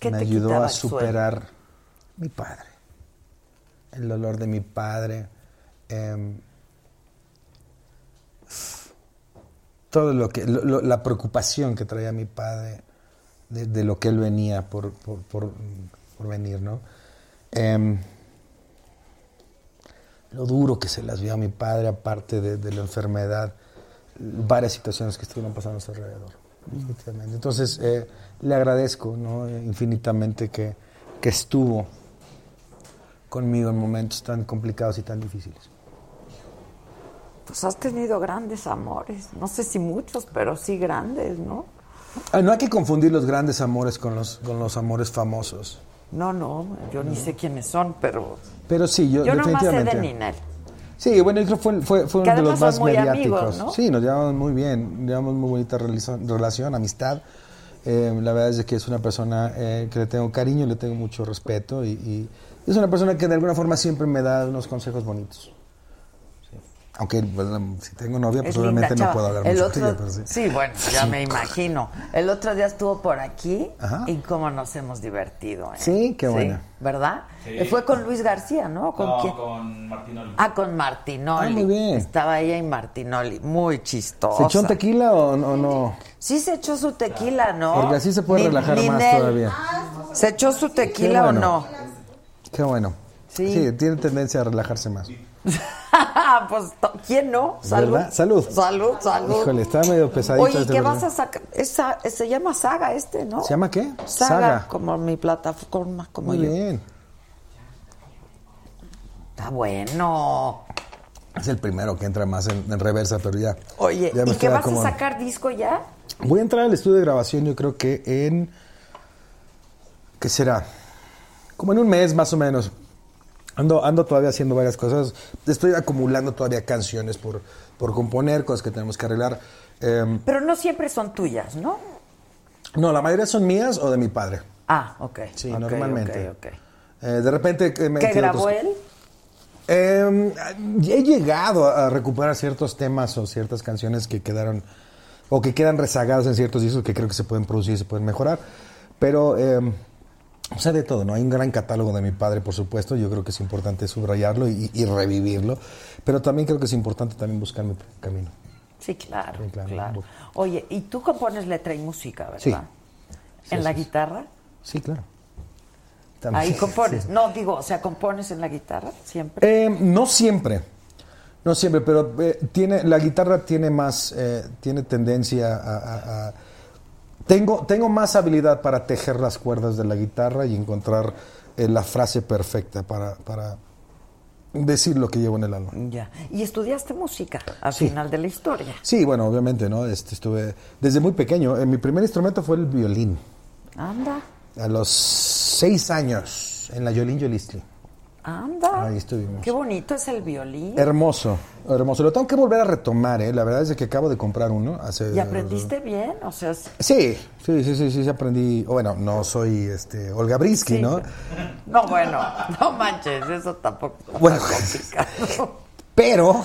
Speaker 1: ¿Qué
Speaker 10: me ayudó a superar mi padre, el dolor de mi padre, em, todo lo que, lo- lo- la preocupación que traía mi padre de, lo que él venía por, por, por- venir, ¿no? Em, lo duro que se las vio a mi padre, aparte de, la enfermedad, varias situaciones que estuvieron pasando a su alrededor. Entonces, eh, le agradezco ¿no? Infinitamente que, que estuvo conmigo en momentos tan complicados y tan difíciles.
Speaker 1: Pues has tenido grandes amores. No sé si muchos, pero sí grandes, ¿no?
Speaker 10: Ah, no hay que confundir los grandes amores con los, con los amores famosos.
Speaker 1: No, no, yo ni sé quiénes son, pero
Speaker 10: Pero sí, yo,
Speaker 1: yo nomás sé
Speaker 10: definitivamente.
Speaker 1: de Ninel.
Speaker 10: Sí, bueno, yo fue, fue, fue uno de los más mediáticos.
Speaker 1: amigos, ¿no?
Speaker 10: Sí, nos llevamos muy bien, llevamos muy bonita relación, amistad. Eh, la verdad es que es una persona eh, que le tengo cariño, le tengo mucho respeto y, y es una persona que de alguna forma siempre me da unos consejos bonitos. Aunque bueno, si tengo novia, pues
Speaker 1: Es linda
Speaker 10: obviamente no puedo hablar
Speaker 1: El
Speaker 10: mucho
Speaker 1: otro,
Speaker 10: de ella, pero sí.
Speaker 1: sí, bueno, ya me imagino. El otro día estuvo por aquí
Speaker 10: Ajá.
Speaker 1: y cómo nos hemos divertido. ¿eh?
Speaker 10: Sí, qué bueno.
Speaker 1: ¿Verdad?
Speaker 4: Sí.
Speaker 1: Eh, Fue con Luis García, ¿no? ¿Con
Speaker 4: No,
Speaker 1: quién?
Speaker 4: con Martinoli.
Speaker 1: Ah, con Martinoli.
Speaker 10: Ah, muy bien.
Speaker 1: Estaba ella y Martinoli. Muy chistosa.
Speaker 10: ¿Se echó un tequila o, o no?
Speaker 1: Sí se echó su tequila, ¿no?
Speaker 10: Porque así se puede
Speaker 1: Ni-
Speaker 10: relajar más todavía.
Speaker 1: ¿Se echó su tequila
Speaker 10: bueno.
Speaker 1: o no?
Speaker 10: Qué bueno.
Speaker 1: Sí.
Speaker 10: tiene tendencia a relajarse más.
Speaker 1: pues, ¿quién no? Salud.
Speaker 10: ¿Verdad? Salud.
Speaker 1: Salud, salud.
Speaker 10: Híjole, está medio pesadito.
Speaker 1: Oye, ¿y
Speaker 10: este
Speaker 1: qué vas a sacar? Esa- se llama Saga este, ¿no?
Speaker 10: ¿Se llama qué?
Speaker 1: Saga,
Speaker 10: Saga.
Speaker 1: como mi plataforma, como
Speaker 10: Muy
Speaker 1: yo.
Speaker 10: bien.
Speaker 1: Está bueno.
Speaker 10: Es el primero que entra más en, en reversa, pero ya.
Speaker 1: Oye,
Speaker 10: ya
Speaker 1: ¿y qué vas a sacar disco ya?
Speaker 10: Voy a entrar al estudio de grabación, yo creo que en. ¿Qué será? Como en un mes más o menos. Ando, ando todavía haciendo varias cosas. Estoy acumulando todavía canciones por, por componer, cosas que tenemos que arreglar. Em,
Speaker 1: Pero no siempre son tuyas, ¿no?
Speaker 10: no, la mayoría son mías o de mi padre.
Speaker 1: Ah, ok.
Speaker 10: Sí,
Speaker 1: ok,
Speaker 10: normalmente.
Speaker 1: ok, ok.
Speaker 10: Eh, de repente. eh, me
Speaker 1: ¿Qué grabó
Speaker 10: otros-
Speaker 1: él?
Speaker 10: Eh, he llegado a recuperar ciertos temas o ciertas canciones que quedaron o que quedan rezagadas en ciertos discos que creo que se pueden producir y se pueden mejorar. Pero, eh, o sea, de todo, ¿no? Hay un gran catálogo de mi padre, por supuesto. Yo creo que es importante subrayarlo y, y revivirlo. Pero también creo que es importante también buscar mi camino.
Speaker 1: Sí, claro,
Speaker 10: Sí, claro.
Speaker 1: claro. Oye, y tú compones letra y música, ¿verdad?
Speaker 10: Sí. Sí,
Speaker 1: ¿En la guitarra?
Speaker 10: Sí, claro. También.
Speaker 1: Ahí compones.
Speaker 10: Sí.
Speaker 1: No, digo, o sea, compones en la guitarra siempre.
Speaker 10: Eh, no siempre, no siempre, pero eh, tiene la guitarra tiene más, eh, tiene tendencia a, a- a- tengo tengo más habilidad para tejer las cuerdas de la guitarra y encontrar eh, la frase perfecta para, para decir lo que llevo en el alma.
Speaker 1: Ya. Y estudiaste música al
Speaker 10: Sí.
Speaker 1: final de la historia.
Speaker 10: Sí, bueno, obviamente, ¿no? Este, estuve desde muy pequeño. eh, mi primer instrumento fue el violín.
Speaker 1: Anda,
Speaker 10: A los seis años en la Yolín Yolistli.
Speaker 1: Anda.
Speaker 10: Ahí estuvimos.
Speaker 1: Qué bonito es el violín.
Speaker 10: Hermoso, hermoso. Lo tengo que volver a retomar, ¿eh? La verdad es que acabo de comprar uno hace...
Speaker 1: ¿Y aprendiste bien? O sea, es-
Speaker 10: Sí, sí, sí, sí, sí, sí aprendí. Bueno, no soy este Olga Brisky,
Speaker 1: Sí.
Speaker 10: ¿no?
Speaker 1: No, bueno, no manches, eso tampoco
Speaker 10: Bueno.
Speaker 1: complicado.
Speaker 10: Pero,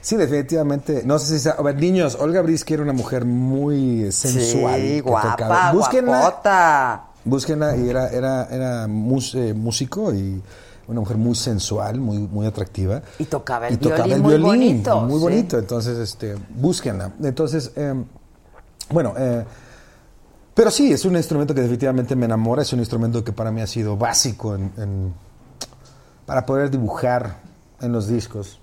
Speaker 10: sí, definitivamente, no sé si... A ver, niños, Olga Brisky era una mujer muy sensual.
Speaker 1: Sí, guapa.
Speaker 10: Búsquenla,
Speaker 1: guapota.
Speaker 10: búsquenla, y era, era, era eh, músico y una mujer muy sensual, muy, muy atractiva.
Speaker 1: Y tocaba el
Speaker 10: y tocaba
Speaker 1: violín
Speaker 10: el
Speaker 1: muy
Speaker 10: violín,
Speaker 1: bonito,
Speaker 10: muy
Speaker 1: sí.
Speaker 10: bonito. Entonces, este, búsquenla. Entonces, eh, bueno, eh, pero sí, es un instrumento que definitivamente me enamora, es un instrumento que para mí ha sido básico en, en- para poder dibujar en los discos.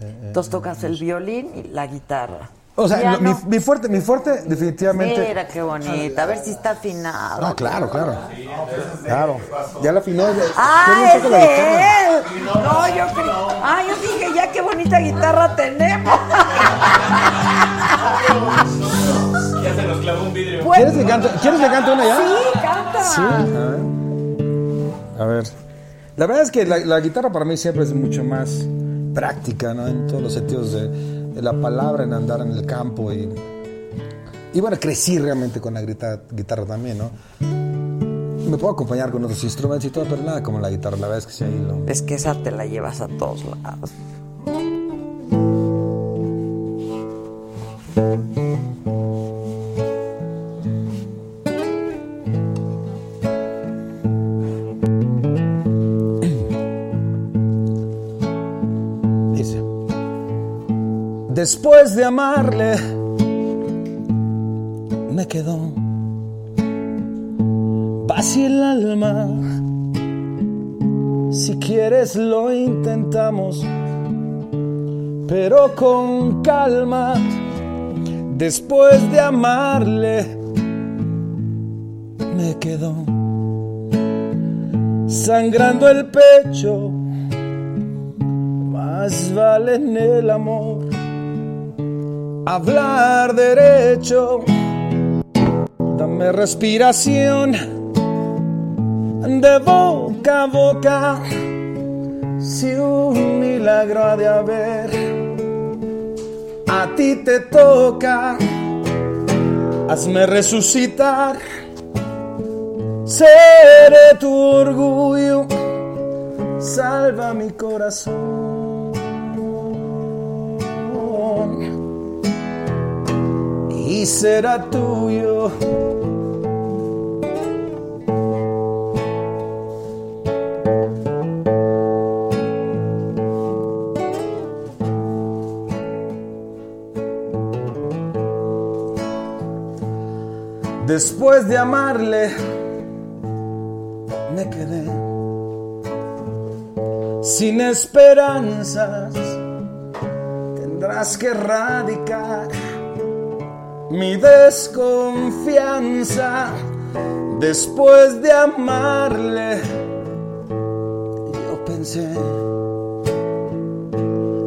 Speaker 10: Eh, eh,
Speaker 1: Entonces tocas el violín y la guitarra.
Speaker 10: O sea, mi, mi fuerte, mi fuerte definitivamente...
Speaker 1: Mira qué bonita, a ver si está afinado.
Speaker 10: No, claro, claro. Claro. Ya la afinó.
Speaker 1: ¡Ah, es de él! No, yo creí. Ah, yo dije, ya qué bonita guitarra tenemos.
Speaker 4: Ya se nos clavó un vidrio.
Speaker 10: ¿Quieres que cante, ¿Quieres que cante una ya?
Speaker 1: Sí, canta.
Speaker 10: Sí, a ver. A ver. La verdad es que la, la guitarra para mí siempre es mucho más práctica, ¿no? En todos los sentidos de, la palabra, en andar en el campo y... Y bueno, crecí realmente con la guitarra, guitarra también, ¿no? Me puedo acompañar con otros instrumentos y todo, pero nada como la guitarra. La verdad es que sí, ahí lo...
Speaker 1: Es que esa te la llevas a todos lados.
Speaker 10: Después de amarle, me quedó vacía el alma. Si quieres lo intentamos, pero con calma. Después de amarle, me quedó sangrando el pecho. Más vale en el amor hablar derecho Dame respiración de boca a boca. Si un milagro ha de haber, a ti te toca. Hazme resucitar. Seré tu orgullo. Salva mi corazón. Y será tuyo. Después de amarle, me quedé sin esperanzas. Tendrás que erradicar mi desconfianza. Después de amarle, yo pensé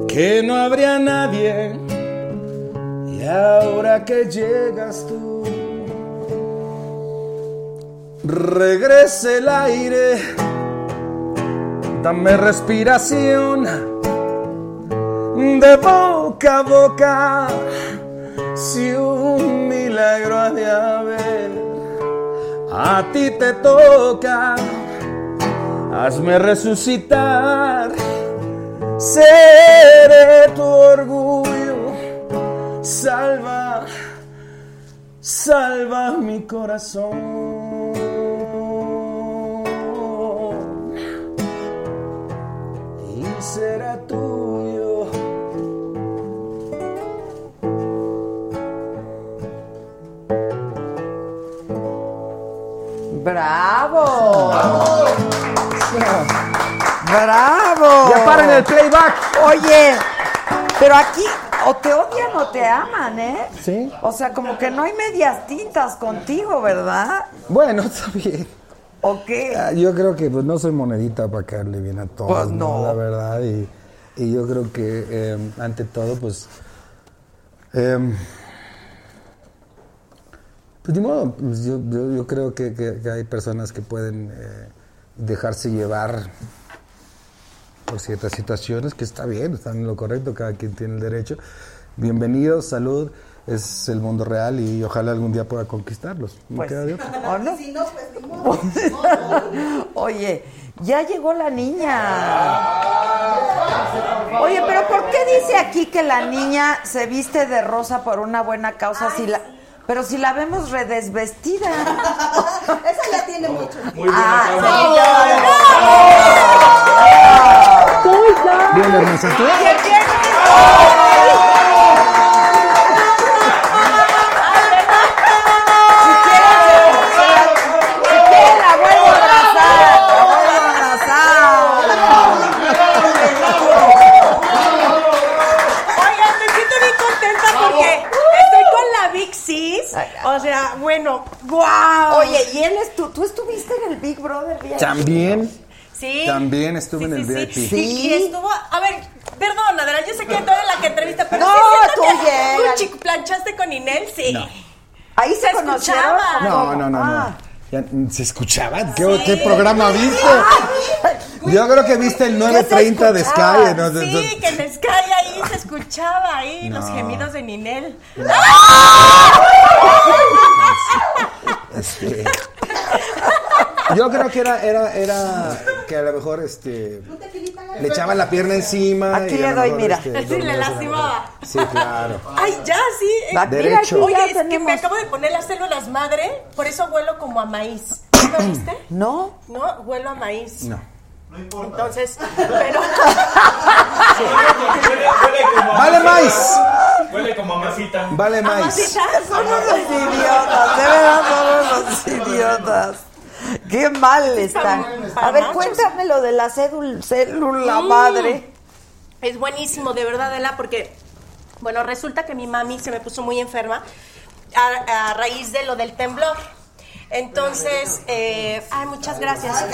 Speaker 10: que no habría nadie. Y ahora que llegas tú, regrese el aire, dame respiración de boca a boca. Si un milagro ha de haber, a ti te toca, hazme resucitar, seré tu orgullo, salva, salva mi corazón. Y será tuyo.
Speaker 1: ¡Bravo! ¡Bravo!
Speaker 10: Ya paren el playback.
Speaker 1: Oye, pero aquí o te odian o te aman, ¿eh?
Speaker 10: Sí.
Speaker 1: O sea, como que no hay medias tintas contigo, ¿verdad?
Speaker 10: Bueno, está bien.
Speaker 1: ¿O qué?
Speaker 10: Ah, Yo creo que pues, no soy monedita para caerle bien a todos,
Speaker 1: Pues
Speaker 10: ¿no?
Speaker 1: no.
Speaker 10: La verdad. Y, y yo creo que eh, ante todo, pues. em, pues ni modo, pues, yo, yo, yo creo que, que- que hay personas que pueden eh, dejarse llevar por ciertas situaciones, que está bien, están en lo correcto, cada quien tiene el derecho. Bienvenidos, salud, es el mundo real y ojalá algún día pueda conquistarlos. No
Speaker 1: Pues,
Speaker 10: queda de otra.
Speaker 1: ¿o no?
Speaker 5: Si no, pues.
Speaker 1: Oye, ya llegó la niña. Oye, pero ¿por qué dice aquí que la niña se viste de rosa por una buena causa si la pero si la vemos redesvestida?
Speaker 5: Esa ya tiene mucho.
Speaker 10: Bien, hermosa, ¿tú?
Speaker 11: O sea, bueno, wow.
Speaker 1: Oye, y él es tú, tú estuviste en el Big Brother VIP?
Speaker 10: También,
Speaker 11: Sí.
Speaker 10: también estuve en el
Speaker 11: Sí,
Speaker 10: VIP.
Speaker 11: sí. Y, y estuvo, a ver, perdón, Adela, yo sé que tú eres la que entrevista, pero
Speaker 1: No, tú
Speaker 11: que tú, planchaste con Inel, sí.
Speaker 10: No.
Speaker 1: Ahí se,
Speaker 11: Se
Speaker 1: conocieron.
Speaker 10: No, no, no,
Speaker 1: Ah.
Speaker 10: no. Ya, ¿Se escuchaba? ¿Qué, qué programa viste? Yo creo que viste el 9.30 de Sky. ¿no?
Speaker 11: Sí, que en Sky ahí se escuchaba ahí los gemidos de Ninel.
Speaker 10: Este, yo creo que era, era, era que a lo mejor este le echaban la pierna encima.
Speaker 1: Aquí
Speaker 10: y a
Speaker 1: le doy,
Speaker 10: mejor,
Speaker 1: mira.
Speaker 10: este,
Speaker 11: Sí, le lastimaba.
Speaker 10: Sí, claro.
Speaker 11: Ay, ya, sí.
Speaker 1: Va,
Speaker 10: Derecho.
Speaker 1: mira,
Speaker 11: Oye, es que me acabo de poner las células madre, por eso huelo como a maíz. ¿Sí ¿Lo viste?
Speaker 1: No.
Speaker 11: No, huelo a maíz.
Speaker 10: No.
Speaker 11: Entonces, pero.
Speaker 4: Huele, huele como a
Speaker 10: Vale más.
Speaker 4: Huele como a masita.
Speaker 10: Vale.
Speaker 11: Amasita.
Speaker 1: Son unos idiotas, de verdad son unos idiotas. Qué mal están. A ver, cuéntame lo de la cédula, célula
Speaker 11: Mm.
Speaker 1: madre.
Speaker 11: Es buenísimo, de verdad, Ela, porque, bueno, resulta que mi mami se me puso muy enferma a, a raíz de lo del temblor. Entonces, eh, ay, muchas gracias.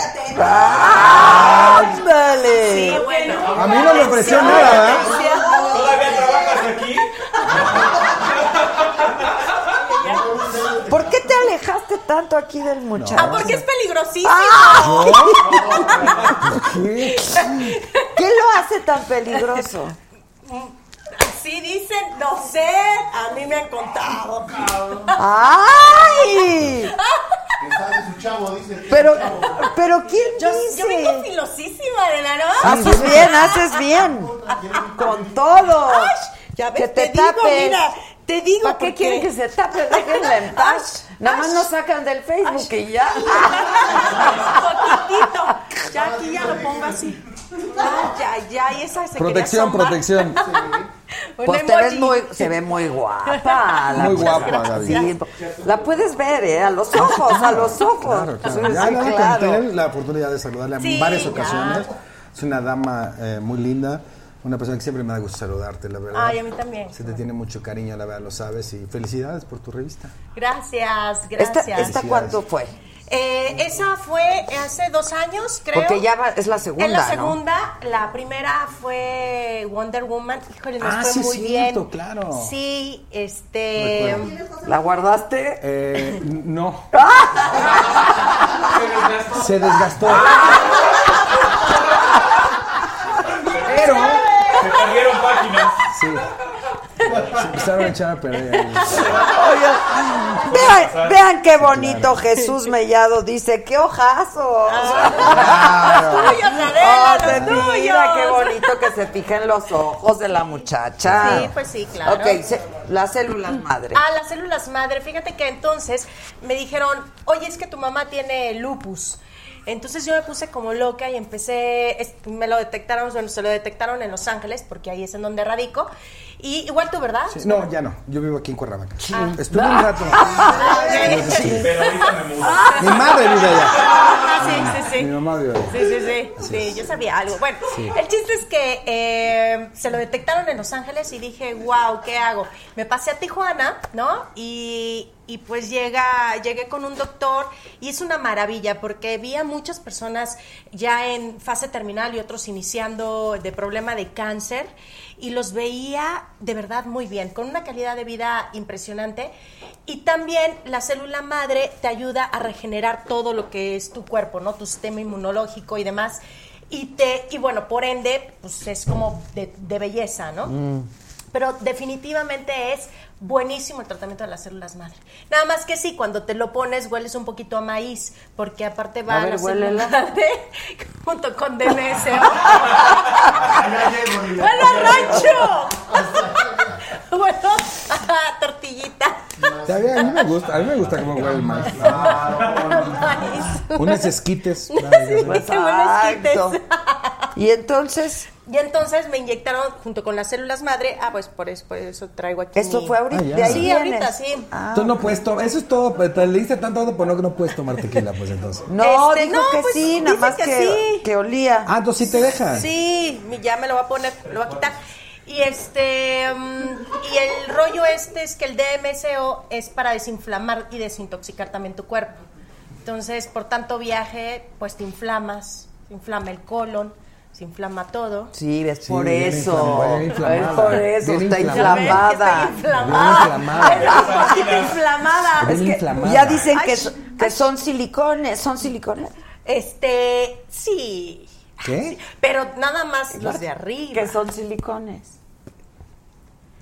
Speaker 1: ¡Ándale!
Speaker 11: Sí, bueno.
Speaker 10: A mí no me ofreció nada, ¿verdad?
Speaker 4: ¿Todavía trabajas aquí?
Speaker 1: ¿Por qué te alejaste tanto aquí del muchacho?
Speaker 11: Ah, porque es peligrosísimo.
Speaker 10: ¿Qué?
Speaker 1: ¿Qué lo hace tan peligroso?
Speaker 11: Así dicen, no sé, a mí me han contado.
Speaker 1: ¡Ay!
Speaker 8: Su chavo, dice. que
Speaker 1: Pero,
Speaker 8: su chavo.
Speaker 1: pero ¿quién
Speaker 11: Yo,
Speaker 1: dice?
Speaker 11: yo vengo filosísima de la ¿no?
Speaker 1: Haces bien, haces bien. Con todo.
Speaker 11: Ay, ya ves,
Speaker 1: que te,
Speaker 11: te digo,
Speaker 1: tapes.
Speaker 11: mira, te digo
Speaker 1: ¿Para qué
Speaker 11: porque-
Speaker 1: quieren que se tape? Déjenla en paz. Nada más nos sacan del Facebook y ya.
Speaker 11: Poquitito. Ya aquí ya lo pongo así. Ya, ya, y esa se
Speaker 10: Protección, protección.
Speaker 1: Pues te ves muy, se ve muy guapa. la
Speaker 10: Muy guapa, Gaby.
Speaker 1: Sí, la puedes ver, ¿eh? A los ojos, a los ojos.
Speaker 10: Claro, claro.
Speaker 1: Sí,
Speaker 10: Ya
Speaker 1: sí, claro.
Speaker 10: tener la oportunidad de saludarla
Speaker 11: Sí,
Speaker 10: en varias
Speaker 11: ya.
Speaker 10: ocasiones. Es una dama eh, muy linda, una persona que siempre me da gusto saludarte, la verdad.
Speaker 11: Ay, a mí también.
Speaker 10: Se te tiene mucho cariño, la verdad, lo sabes. Y felicidades por tu revista.
Speaker 11: Gracias,
Speaker 1: ¿Esta,
Speaker 11: gracias.
Speaker 1: ¿Esta cuánto fue?
Speaker 11: Eh, esa fue hace dos años, creo.
Speaker 1: Porque ya va- es la segunda,
Speaker 11: Es la
Speaker 1: ¿no?
Speaker 11: segunda. La primera fue Wonder Woman. Híjole, nos
Speaker 10: Ah,
Speaker 11: fue
Speaker 10: sí,
Speaker 11: muy
Speaker 10: cierto,
Speaker 11: bien.
Speaker 10: claro.
Speaker 11: Sí, este.
Speaker 10: Recuerdo.
Speaker 1: ¿La guardaste?
Speaker 10: Eh, no. Se desgastó. Pero.
Speaker 4: Se perdieron páginas.
Speaker 10: Sí. Se empezaron a echar a perder.
Speaker 1: Oigan, vean, vean qué bonito Jesús Mellado dice, qué ojazos.
Speaker 11: Adela,
Speaker 1: Oh, se mira, qué bonito que se fija en los ojos de la muchacha.
Speaker 11: Sí, pues sí, claro.
Speaker 1: Ok, se- las células madre.
Speaker 11: Ah, las células madre. Fíjate que entonces me dijeron, oye, es que tu mamá tiene lupus. Entonces yo me puse como loca y empecé, me lo detectaron, bueno, se lo detectaron en Los Ángeles, porque ahí es en donde radico. Y igual tú, ¿verdad?
Speaker 10: Sí, no, ya no. Yo vivo aquí en Cuernavaca.
Speaker 11: Ah.
Speaker 10: Estuve un rato. Sí.
Speaker 4: Pero ahorita me mudo.
Speaker 10: Mi madre vive allá.
Speaker 11: Ah, sí, sí, sí.
Speaker 10: Mi mamá vive allá.
Speaker 11: Sí, sí, sí. Sí, yo sabía algo. Bueno,
Speaker 10: Sí.
Speaker 11: el chiste es que eh, se lo detectaron en Los Ángeles y dije, wow, ¿qué hago? Me pasé a Tijuana, ¿no? Y, y pues llega, llegué con un doctor y es una maravilla porque vi a muchas personas ya en fase terminal y otros iniciando de problema de cáncer y los veía de verdad muy bien, con una calidad de vida impresionante. Y también la célula madre te ayuda a regenerar todo lo que es tu cuerpo, ¿no? Tu sistema inmunológico y demás. Y, te, y bueno, por ende, pues es como de, de belleza, ¿no?
Speaker 1: Mm.
Speaker 11: Pero definitivamente es buenísimo el tratamiento de las células madre. Nada más que sí, cuando te lo pones hueles un poquito a maíz, porque aparte va
Speaker 1: A ver,
Speaker 11: la célula madre junto con DMSO. ¡Huele a rancho! bueno, tortillita.
Speaker 10: A mí me gusta, a mí me gusta cómo huele el maíz.
Speaker 11: Maíz.
Speaker 10: Unos esquites.
Speaker 11: Sí, qué buenos
Speaker 1: Exacto.
Speaker 11: quites.
Speaker 1: Y entonces,
Speaker 11: Y entonces me inyectaron junto con las células madre. Ah, pues por eso, por eso traigo aquí.
Speaker 1: esto
Speaker 11: mi-
Speaker 1: fue ahorita.
Speaker 10: Ah, ya.
Speaker 1: de ahí
Speaker 11: Sí,
Speaker 1: vienes.
Speaker 11: ahorita sí.
Speaker 1: Ah.
Speaker 10: Tú no puedes tomar, eso es todo, te le diste tanto, pero no, no puedes tomar tequila, pues entonces.
Speaker 1: No,
Speaker 11: Este,
Speaker 1: dijo
Speaker 11: no,
Speaker 1: que
Speaker 11: pues,
Speaker 1: sí, nada más
Speaker 11: que
Speaker 1: que,
Speaker 11: sí.
Speaker 1: que olía.
Speaker 10: Ah, entonces sí te dejan.
Speaker 11: Sí, mi- ya me lo va a poner, lo va a quitar. Y este mm, y el rollo este es que el DMSO es para desinflamar y desintoxicar también tu cuerpo. Entonces, por tanto viaje, pues te inflamas, se inflama el colon, se inflama todo.
Speaker 1: Sí, ves,
Speaker 10: Sí,
Speaker 1: por eso. por eso, está
Speaker 10: inflamada.
Speaker 1: inflamada.
Speaker 11: Inflamada.
Speaker 1: Es que
Speaker 10: inflamada.
Speaker 1: ya dicen que,
Speaker 11: Ay,
Speaker 1: que son silicones, son silicones.
Speaker 11: Este, sí.
Speaker 10: ¿Qué?
Speaker 11: Pero nada más los de arriba.
Speaker 1: Que son silicones.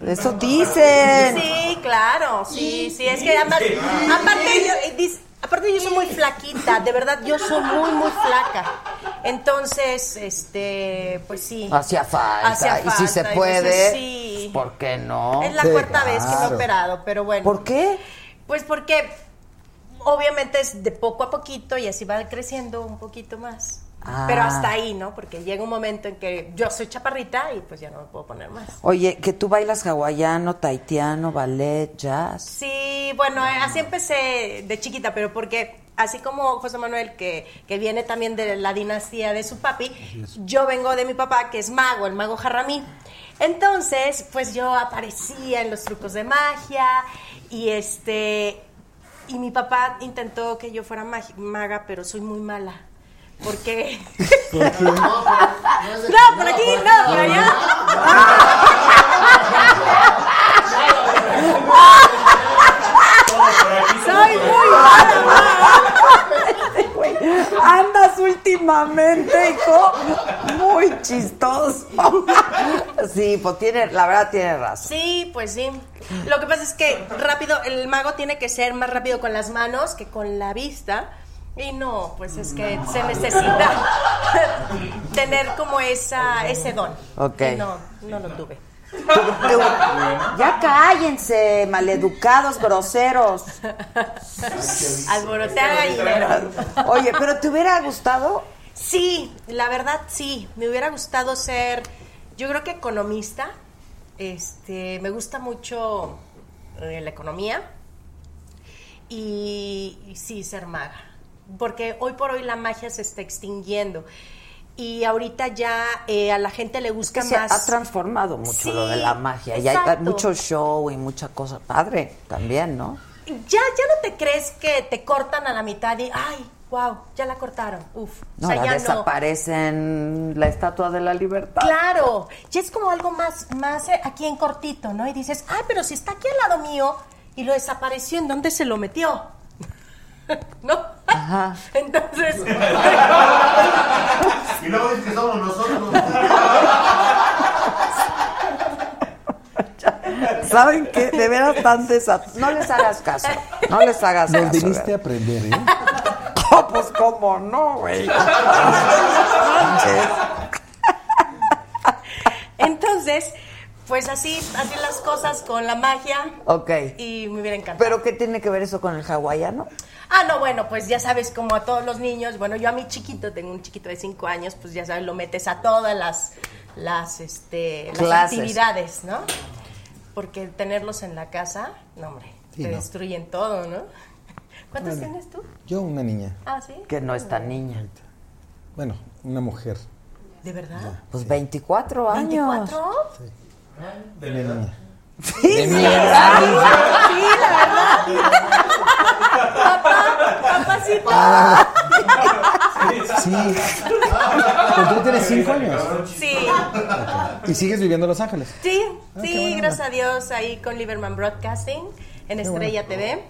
Speaker 1: Eso dicen.
Speaker 11: Sí, claro, sí, sí, es que además, aparte yo, eh, dis- aparte yo soy muy flaquita, de verdad, yo soy muy, muy flaca. Entonces, este, pues sí.
Speaker 1: Hacía falta.
Speaker 11: Hacía
Speaker 1: y si se
Speaker 11: falta,
Speaker 1: puede,
Speaker 11: entonces sí.
Speaker 1: pues, ¿por qué no?
Speaker 11: Es la
Speaker 10: Sí,
Speaker 11: cuarta vez que me he operado, pero bueno.
Speaker 1: ¿Por qué?
Speaker 11: Pues porque obviamente es de poco a poquito y así va creciendo un poquito más.
Speaker 1: Ah.
Speaker 11: Pero hasta ahí, ¿no? Porque llega un momento en que yo soy chaparrita y pues ya no me puedo poner más.
Speaker 1: Oye, que tú bailas hawaiano, taitiano, ballet, jazz.
Speaker 11: Sí, bueno, así empecé de chiquita, pero porque así como José Manuel, que, que viene también de la dinastía de su papi, yo vengo de mi papá, que es mago, el mago Jarramí. Entonces, pues yo aparecía en los trucos de magia y este y mi papá intentó que yo fuera maga, pero soy muy mala. Porque.
Speaker 8: ¿Por qué? no,
Speaker 11: por aquí, no, por allá. Soy muy mala, Andas últimamente, hijo, muy chistoso.
Speaker 1: Sí, pues tiene, la verdad tiene razón.
Speaker 11: Sí, pues sí. Lo que pasa es que rápido, el mago tiene que ser más rápido con las manos que con la vista y no, pues es que se necesita tener como esa, ese don.
Speaker 1: Ok.
Speaker 11: Y no, no lo tuve.
Speaker 1: Ya cállense, maleducados, groseros.
Speaker 11: Alborotear gallinero.
Speaker 1: Oye, pero ¿te hubiera gustado?
Speaker 11: Sí, la verdad sí. Me hubiera gustado ser, yo creo que economista. Este, me gusta mucho eh, la economía y, y sí ser maga, porque hoy por hoy la magia se está extinguiendo y ahorita ya eh, a la gente le gusta
Speaker 1: Que se
Speaker 11: más.
Speaker 1: ha transformado mucho
Speaker 11: Sí,
Speaker 1: lo de la magia. Y hay
Speaker 11: exacto.
Speaker 1: mucho show y mucha cosa padre también, ¿no?
Speaker 11: Ya, ya no te crees que te cortan a la mitad y ay, wow, ya la cortaron. Uf,
Speaker 1: No,
Speaker 11: o sea, ya no.
Speaker 1: desaparecen la estatua de la libertad.
Speaker 11: Claro, ya es como algo más, más eh, aquí en cortito, ¿no? Y dices, ay, pero si está aquí al lado mío y lo desapareció, ¿en dónde se lo metió? ¿No?
Speaker 1: Ajá.
Speaker 11: Entonces,
Speaker 8: Y luego dices que somos nosotros.
Speaker 1: ¿Saben qué? De veras tan desat... No les hagas caso. No les hagas
Speaker 10: Nos
Speaker 1: caso.
Speaker 10: viniste a aprender, ¿eh?
Speaker 1: Oh, pues cómo no, güey.
Speaker 11: Entonces, pues así, así las cosas con la magia.
Speaker 1: Ok.
Speaker 11: Y me hubiera encantado.
Speaker 1: ¿Pero qué tiene que ver eso con el hawaiano?
Speaker 11: Ah, no, bueno, pues ya sabes, como a todos los niños, bueno, yo a mi chiquito, tengo un chiquito de cinco años, pues ya sabes, lo metes a todas las, las, este, las actividades, ¿no? Porque tenerlos en la casa, no, hombre,
Speaker 10: Sí,
Speaker 11: te
Speaker 10: no.
Speaker 11: destruyen todo, ¿no? ¿Cuántos
Speaker 10: Vale.
Speaker 11: tienes tú?
Speaker 10: Yo, una niña.
Speaker 11: Ah, ¿sí?
Speaker 1: Que no es tan niña.
Speaker 10: Bueno, una mujer.
Speaker 11: ¿De verdad?
Speaker 1: Pues 24 años.
Speaker 11: ¿24?
Speaker 10: Una niña.
Speaker 1: Sí,
Speaker 10: De
Speaker 1: sí. Sí, la verdad.
Speaker 11: Papá, papacito.
Speaker 10: Sí. Pero tú tienes cinco años.
Speaker 11: Sí,
Speaker 10: Y sigues viviendo en Los Ángeles.
Speaker 11: sí,
Speaker 10: Ah,
Speaker 11: sí, gracias a Dios, ahí con Lieberman Broadcasting, en Estrella TV,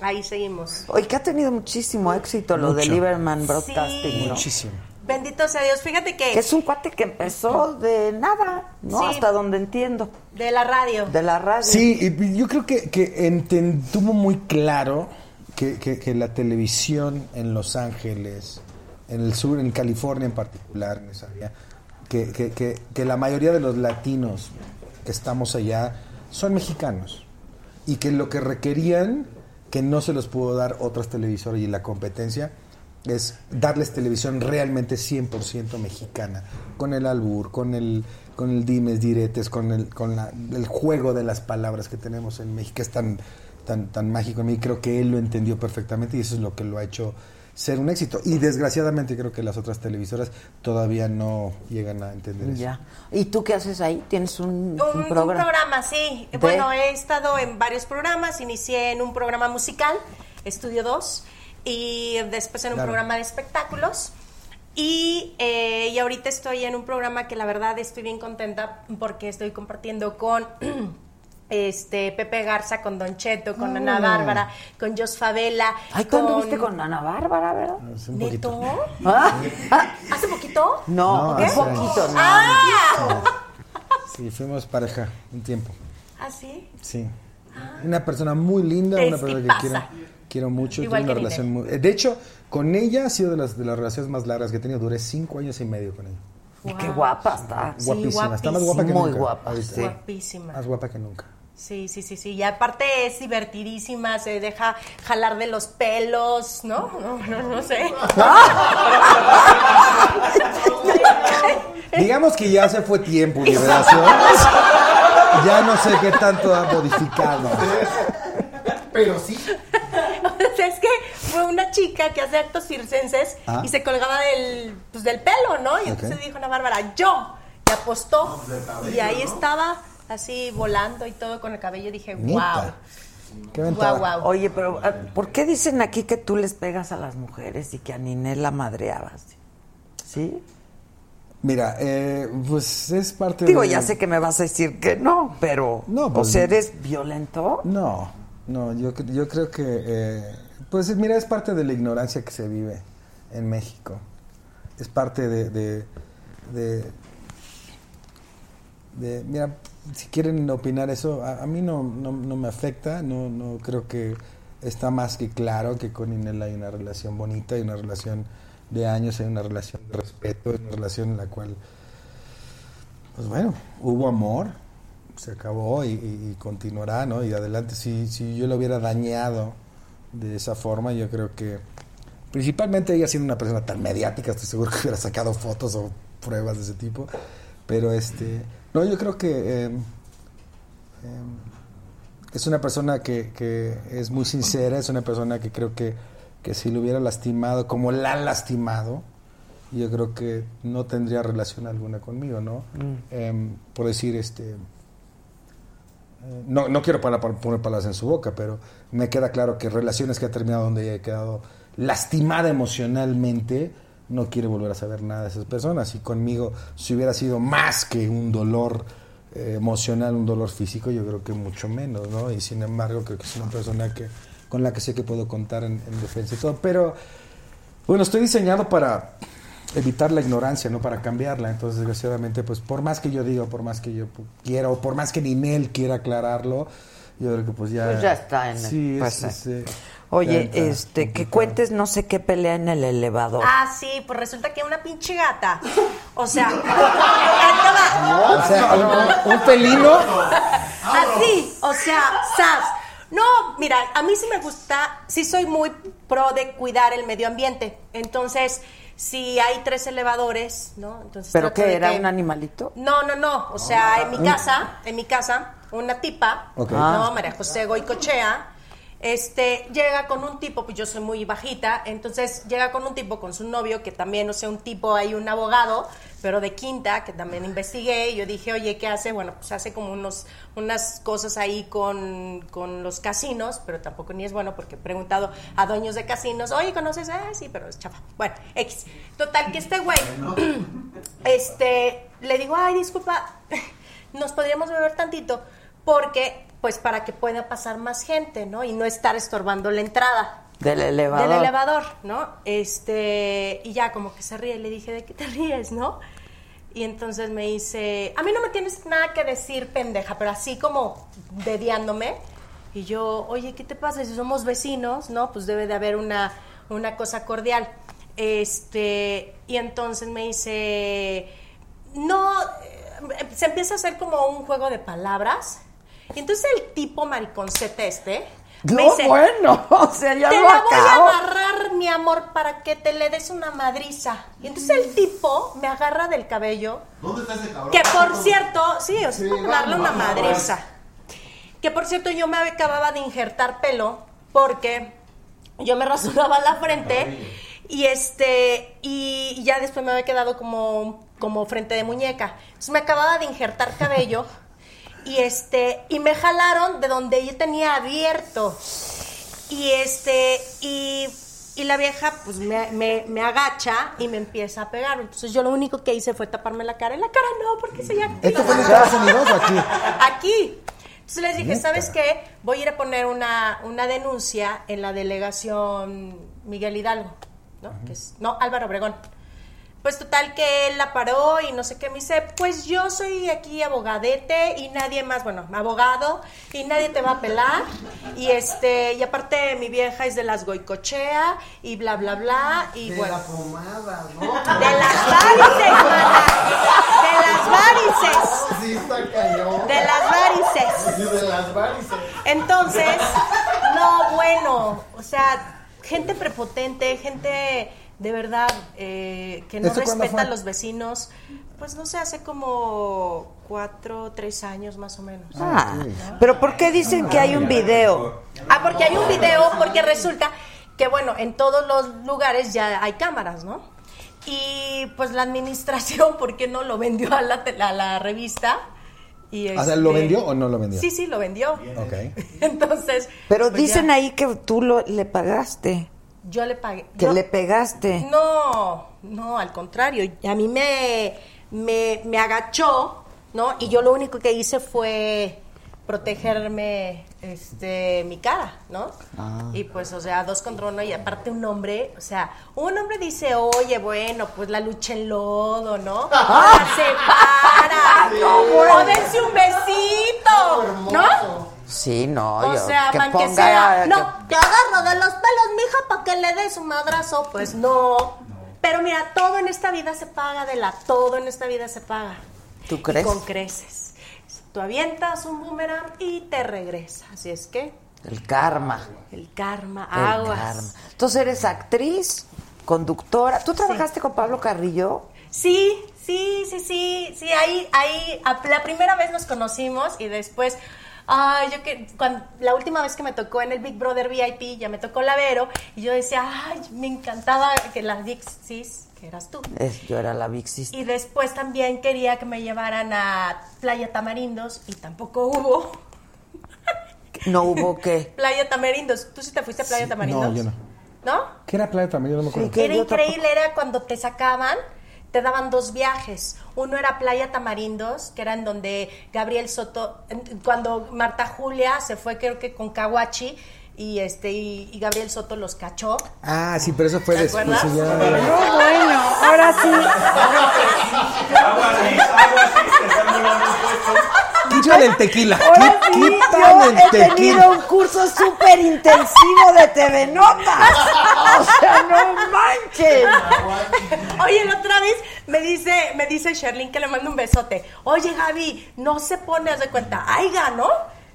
Speaker 11: ahí seguimos.
Speaker 1: Oye, que ha tenido muchísimo éxito lo de. Lieberman Broadcasting,
Speaker 11: Sí.
Speaker 1: ¿no?
Speaker 10: Muchísimo.
Speaker 11: Bendito sea Dios, fíjate que...
Speaker 1: Que es un cuate que empezó de nada, ¿no?
Speaker 11: Sí.
Speaker 1: Hasta donde entiendo.
Speaker 11: De la radio.
Speaker 1: De la radio.
Speaker 10: Sí, y yo creo que, que enten- tuvo muy claro que, que- la televisión en Los Ángeles, en el sur, en California en particular, en esa área, que- que la mayoría de los latinos que estamos allá son mexicanos y que lo que requerían, que no se los pudo dar otras televisoras y la competencia, es darles televisión realmente 100% mexicana, con el albur, con el, con el dimes, diretes, con el, con la- el juego de las palabras que tenemos en México, que es tan, tan, tan mágico. A mí creo que él lo entendió perfectamente y eso es lo que lo ha hecho ser un éxito. Y desgraciadamente creo que las otras televisoras todavía no llegan a entender eso.
Speaker 1: Ya. ¿Y tú qué haces ahí? ¿Tienes un,
Speaker 11: Un,
Speaker 1: un
Speaker 11: un
Speaker 1: programa?
Speaker 11: programa, sí.
Speaker 1: ¿De?
Speaker 11: Bueno, he estado en varios programas. Inicié en un programa musical, Estudio 2, y después en un
Speaker 10: Claro.
Speaker 11: programa de espectáculos. Y, eh, y ahorita estoy en un programa que la verdad estoy bien contenta porque estoy compartiendo con este Pepe Garza, con Don Cheto, con Ana
Speaker 1: Ah.
Speaker 11: Bárbara, con Jos Favela.
Speaker 1: Ay, tú anduviste con Ana Bárbara, ¿verdad?
Speaker 10: Hace un
Speaker 11: ¿Neto?
Speaker 10: poquito.
Speaker 1: ¿Ah?
Speaker 11: ¿Hace poquito?
Speaker 1: No,
Speaker 10: hace
Speaker 1: poquito, no.
Speaker 11: ¡Ah!
Speaker 10: Sí, fuimos pareja un tiempo.
Speaker 11: ¿Ah, sí?
Speaker 10: Sí. Una persona muy linda, una persona que quiero, quiero mucho.
Speaker 11: Igual
Speaker 10: tengo una
Speaker 11: que
Speaker 10: relación muy, eh, de hecho, con ella ha sido de las, de las relaciones más largas que he tenido. Duré cinco años y medio con ella.
Speaker 1: Y qué guapa está.
Speaker 11: Sí,
Speaker 10: Guapísima. Está más guapa que
Speaker 1: Muy
Speaker 10: nunca.
Speaker 1: guapa,
Speaker 10: ahorita.
Speaker 1: sí.
Speaker 11: Guapísima.
Speaker 10: Más guapa que nunca.
Speaker 11: Sí, sí, sí, sí. Y aparte es divertidísima, se deja jalar de los pelos, ¿no? No, no, no sé.
Speaker 10: Digamos que ya se fue tiempo de relación. Ya no sé qué tanto ha modificado.
Speaker 8: Pero sí.
Speaker 11: O sea, es que fue una chica que hace actos circenses
Speaker 10: Ah.
Speaker 11: y se colgaba del, pues, del pelo, ¿no? Y entonces dijo Ana Bárbara, yo. Y apostó. y ahí estaba, así volando y todo con el cabello. Dije, wow.
Speaker 10: Qué ventaja.
Speaker 11: guau.
Speaker 1: Oye, pero ah, ¿por qué dicen aquí que tú les pegas a las mujeres y que a Ninel la madreabas? ¿Sí?
Speaker 10: Mira, eh, pues es parte
Speaker 1: Digo,
Speaker 10: de-
Speaker 1: ya sé que me vas a decir que no, pero
Speaker 10: No,
Speaker 1: o
Speaker 10: pues-
Speaker 1: sea, ¿eres violento?
Speaker 10: No, no, yo, yo creo que, eh, pues mira, es parte de la ignorancia que se vive en México. Es parte de, de, de- de- mira, si quieren opinar eso, a, a mí no, no, no me afecta, no, no creo que está más que claro que con Inel hay una relación bonita, hay una relación de años, hay una relación de respeto, hay una relación en la cual, pues bueno, hubo amor, se acabó y, y- continuará, ¿no? Y adelante, si, si yo lo hubiera dañado de esa forma, yo creo que principalmente ella siendo una persona tan mediática, estoy seguro que hubiera sacado fotos o pruebas de ese tipo, pero este, no, yo creo que eh, eh, es una persona que, que es muy sincera, es una persona que creo que, que si lo hubiera lastimado como la han lastimado, yo creo que no tendría relación alguna conmigo, ¿no? Em, por decir, este, eh, no, no quiero para, para poner palabras en su boca, pero me queda claro que relaciones que ha terminado donde ella ha quedado lastimada emocionalmente, no quiere volver a saber nada de esas personas. Y conmigo, si hubiera sido más que un dolor eh, emocional, un dolor físico, yo creo que mucho menos, ¿no? Y sin embargo, creo que es una persona que, con la que sé que puedo contar en, en defensa y todo. Pero, bueno, estoy diseñado para evitar la ignorancia, no para cambiarla. Entonces, desgraciadamente, pues por más que yo diga, por más que yo quiera, o por más que Ninel quiera aclararlo, yo creo que pues ya...
Speaker 1: Pues ya está en el-
Speaker 10: Sí, es- es, eh,
Speaker 1: Oye, este, que cuentes no sé qué pelea en el elevador.
Speaker 11: Ah, sí, pues resulta que una pinche gata. O sea, va.
Speaker 10: O sea, un, un felino...
Speaker 11: Así, o sea, sas. No, mira, a mí sí me gusta, sí soy muy pro de cuidar el medio ambiente. Entonces, si hay tres elevadores, ¿no? Entonces
Speaker 1: ¿Pero qué, era
Speaker 11: que-
Speaker 1: un animalito?
Speaker 11: No, no, no. O sea, en mi casa, en mi casa, una tipa,
Speaker 1: Ok.
Speaker 11: no,
Speaker 1: Ah.
Speaker 11: María José Goicochea, este, llega con un tipo, pues yo soy muy bajita, entonces llega con un tipo, con su novio, que también, o sea, un tipo, hay un abogado, pero de quinta, que también investigué, y yo dije, oye, ¿qué hace? Bueno, pues hace como unos, unas cosas ahí con, con los casinos, pero tampoco ni es bueno, porque he preguntado a dueños de casinos, oye, ¿conoces? Ah, sí, pero es chafa. Bueno, X. Total, que este güey, este, le digo, ay, disculpa, nos podríamos beber tantito, porque, pues, para que pueda pasar más gente, ¿no? Y no estar estorbando la entrada.
Speaker 1: Del elevador.
Speaker 11: Del elevador, ¿no? Este, y ya como que se ríe, le dije, ¿de qué te ríes, no? Y entonces me dice, a mí no me tienes nada que decir, pendeja, pero así como dediándome. Y yo, oye, ¿qué te pasa? Si somos vecinos, ¿no? Pues debe de haber una, una cosa cordial. Este, y entonces me dice, no, eh, se empieza a hacer como un juego de palabras. Y entonces el tipo mariconcete este me
Speaker 1: No,
Speaker 11: dice,
Speaker 1: bueno, o sea, ya
Speaker 11: te
Speaker 1: lo
Speaker 11: la voy a agarrar, mi amor, para que te le des una madriza. Y entonces el tipo me agarra del cabello.
Speaker 8: ¿Dónde está ese cabrón?
Speaker 11: Que por cierto, sí, o sea,
Speaker 8: Sí,
Speaker 11: para darle una madriza. Que por cierto, yo me acababa de injertar pelo porque yo me rasuraba la frente y este y, y ya después me había quedado como como frente de muñeca. Entonces me acababa de injertar cabello y este y me jalaron de donde yo tenía abierto. Y este y y la vieja pues me, me- me agacha y me empieza a pegar. Entonces yo lo único que hice fue taparme la cara. En la cara no, porque soy actriz.
Speaker 10: ¿Esto fue en Estados Unidos o aquí?
Speaker 11: Aquí. Entonces les dije. ¿sabes qué? Voy a ir a poner una, una denuncia en la delegación Miguel Hidalgo, ¿no? Que es- no, Álvaro Obregón. Pues total que él la paró y no sé qué me dice, pues yo soy aquí abogadete y nadie más, bueno, abogado y nadie te va a pelar y este y aparte mi vieja es de las Goicochea y bla bla bla y
Speaker 8: De
Speaker 11: bueno,
Speaker 8: la pomada, ¿no?
Speaker 11: de las varices, mana, de las varices.
Speaker 8: Sí, está cañón.
Speaker 11: De las varices.
Speaker 8: Sí, de las varices.
Speaker 11: Entonces, no, bueno, o sea, gente prepotente, gente de verdad eh, que no
Speaker 10: ¿Eso cuándo
Speaker 11: respeta a
Speaker 10: fue?
Speaker 11: los vecinos, pues no sé, hace como cuatro, tres años más o menos.
Speaker 1: Ah, pero ¿por qué dicen que hay un video?
Speaker 11: Ah, porque hay un video, porque resulta que, bueno, en todos los lugares ya hay cámaras, ¿no? Y pues la administración, ¿por qué no lo vendió a la, te- a la revista? Y,
Speaker 10: O sea, ¿lo
Speaker 11: este,
Speaker 10: vendió o no lo vendió?
Speaker 11: Sí, sí, lo vendió.
Speaker 10: Ok.
Speaker 11: Entonces.
Speaker 1: Pero
Speaker 11: pues,
Speaker 1: dicen
Speaker 11: ya.
Speaker 1: ahí que tú lo, le pagaste,
Speaker 11: Yo le pagué.
Speaker 1: que
Speaker 11: Yo-
Speaker 1: le pegaste.
Speaker 11: No, no, al contrario. A mí me, me, me agachó, ¿no? Y yo lo único que hice fue, protegerme este mi cara, ¿no?
Speaker 1: Ah.
Speaker 11: Y pues, o sea, dos contra uno y aparte un hombre, o sea, un hombre dice, oye, bueno, pues la lucha en lodo, ¿no? Ahora se para, o dense un besito, ¿no?
Speaker 1: Sí, no,
Speaker 11: O
Speaker 1: yo-
Speaker 11: sea,
Speaker 1: que
Speaker 11: que
Speaker 1: ponga-
Speaker 11: sea,
Speaker 1: que-
Speaker 11: no, te agarro de los pelos, mija, para que le des un madrazo, pues no. Pero mira, todo en esta vida se paga, de la todo en esta vida se paga.
Speaker 1: ¿Tú crees?
Speaker 11: Y con creces. Tú avientas un boomerang y te regresa. Así es que
Speaker 1: El karma.
Speaker 11: el karma,
Speaker 1: El
Speaker 11: aguas.
Speaker 1: karma. Entonces eres actriz, conductora. ¿Tú trabajaste con Pablo Carrillo?
Speaker 11: Sí, sí, sí, sí, sí, ahí, ahí, la primera vez nos conocimos y después, ay, yo que, cuando, la última vez que me tocó en el Big Brother VIP, ya me tocó la Vero, y yo decía, ay, me encantaba que la Dixis, que eras tú.
Speaker 1: Es- yo era la Vixis.
Speaker 11: Y después también quería que me llevaran a Playa Tamarindos y tampoco hubo
Speaker 1: No hubo qué.
Speaker 11: Playa Tamarindos. ¿Tú sí te fuiste a Playa Tamarindos?
Speaker 10: No, yo no.
Speaker 11: ¿No?
Speaker 10: ¿Qué era Playa también? Yo no me acuerdo.
Speaker 11: Era increíble, era cuando te sacaban, te daban dos viajes. Uno era Playa Tamarindos, que era en donde Gabriel Soto, cuando Marta Julia se fue creo que con Kawachi y este y, y Gabriel Soto los cachó.
Speaker 10: Ah, sí, pero eso fue
Speaker 11: ¿Te
Speaker 10: después.
Speaker 11: acuerdas?
Speaker 10: sí, ya-
Speaker 1: No, bueno, ahora sí.
Speaker 10: Quítale el tequila.
Speaker 1: Ahora sí, yo
Speaker 10: el
Speaker 1: he
Speaker 10: tequila.
Speaker 1: tenido un curso súper intensivo de TV Notas. O sea, no manches.
Speaker 11: Oye, la otra vez me dice, me dice Sherlyn que le mando un besote. Oye, Gaby, no se pone, de cuenta, aiga, ¿no?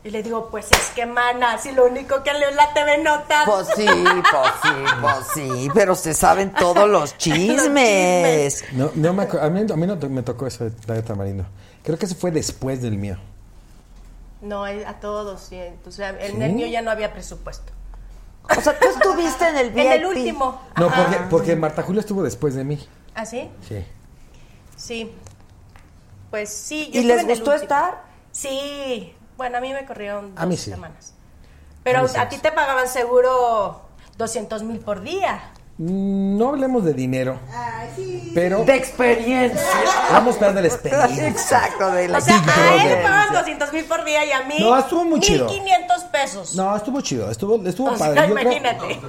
Speaker 11: Y le digo, pues es que, mana, si lo único que leo es la TV Notas.
Speaker 1: Pues sí, pues sí, pues sí, pero se saben todos los chismes.
Speaker 10: No, no me a mí, a mí no me tocó eso de Playa Tamarindo. Creo que ese fue después del mío.
Speaker 11: No, a todos, sí. Entonces, en
Speaker 10: ¿Sí?
Speaker 11: el mío ya no había presupuesto.
Speaker 1: O sea, tú estuviste en el VIP.
Speaker 11: En el último.
Speaker 10: No, porque, porque Marta Julia estuvo después de mí.
Speaker 11: ¿Ah, sí?
Speaker 10: Sí.
Speaker 11: Sí. Pues sí.
Speaker 1: ¿Y
Speaker 11: estuve
Speaker 1: les gustó estar?
Speaker 11: Sí. Bueno, a mí me corrieron dos
Speaker 10: A mí sí.
Speaker 11: semanas. Pero
Speaker 10: A mí sí.
Speaker 11: a ti te pagaban seguro 200 mil por día.
Speaker 10: Mm, No hablemos de dinero, pero
Speaker 1: De experiencia.
Speaker 10: vamos a hablar de la experiencia.
Speaker 1: Exacto, de la
Speaker 11: O sea, a él pagaban 200 mil por día y a mí
Speaker 10: No, estuvo muy chido.
Speaker 11: 1500 pesos.
Speaker 10: No, estuvo chido, estuvo, estuvo
Speaker 11: O sea,
Speaker 10: padre. Yo creo,
Speaker 11: imagínate.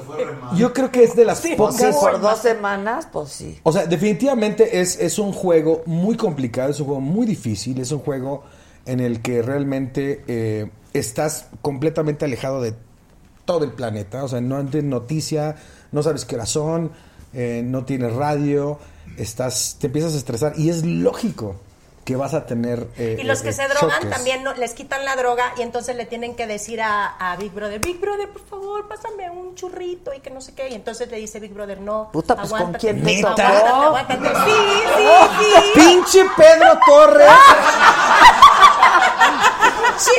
Speaker 10: yo creo que es de las
Speaker 1: Pues
Speaker 10: pocas.
Speaker 1: sí, por dos semanas, pues sí.
Speaker 10: O sea, definitivamente es, es un juego muy complicado, es un juego muy difícil, es un juego en el que realmente eh, estás completamente alejado de todo el planeta. O sea, no tienes noticia, no sabes qué hora son, eh, no tienes radio, estás, te empiezas a estresar y es lógico que vas a tener. eh,
Speaker 11: Y los
Speaker 10: eh,
Speaker 11: que
Speaker 10: eh,
Speaker 11: se drogan
Speaker 10: choques.
Speaker 11: también no- les quitan la droga y entonces le tienen que decir a, a Big Brother, Big Brother, por favor, pásame un churrito y que no sé qué. Y entonces le dice Big Brother, no.
Speaker 1: Puta, pues, ¿con
Speaker 11: aguántate,
Speaker 1: quién te
Speaker 11: aguántate,
Speaker 1: tocó?
Speaker 11: aguántate. Sí, sí, sí.
Speaker 10: ¡Pinche Pedro Torres!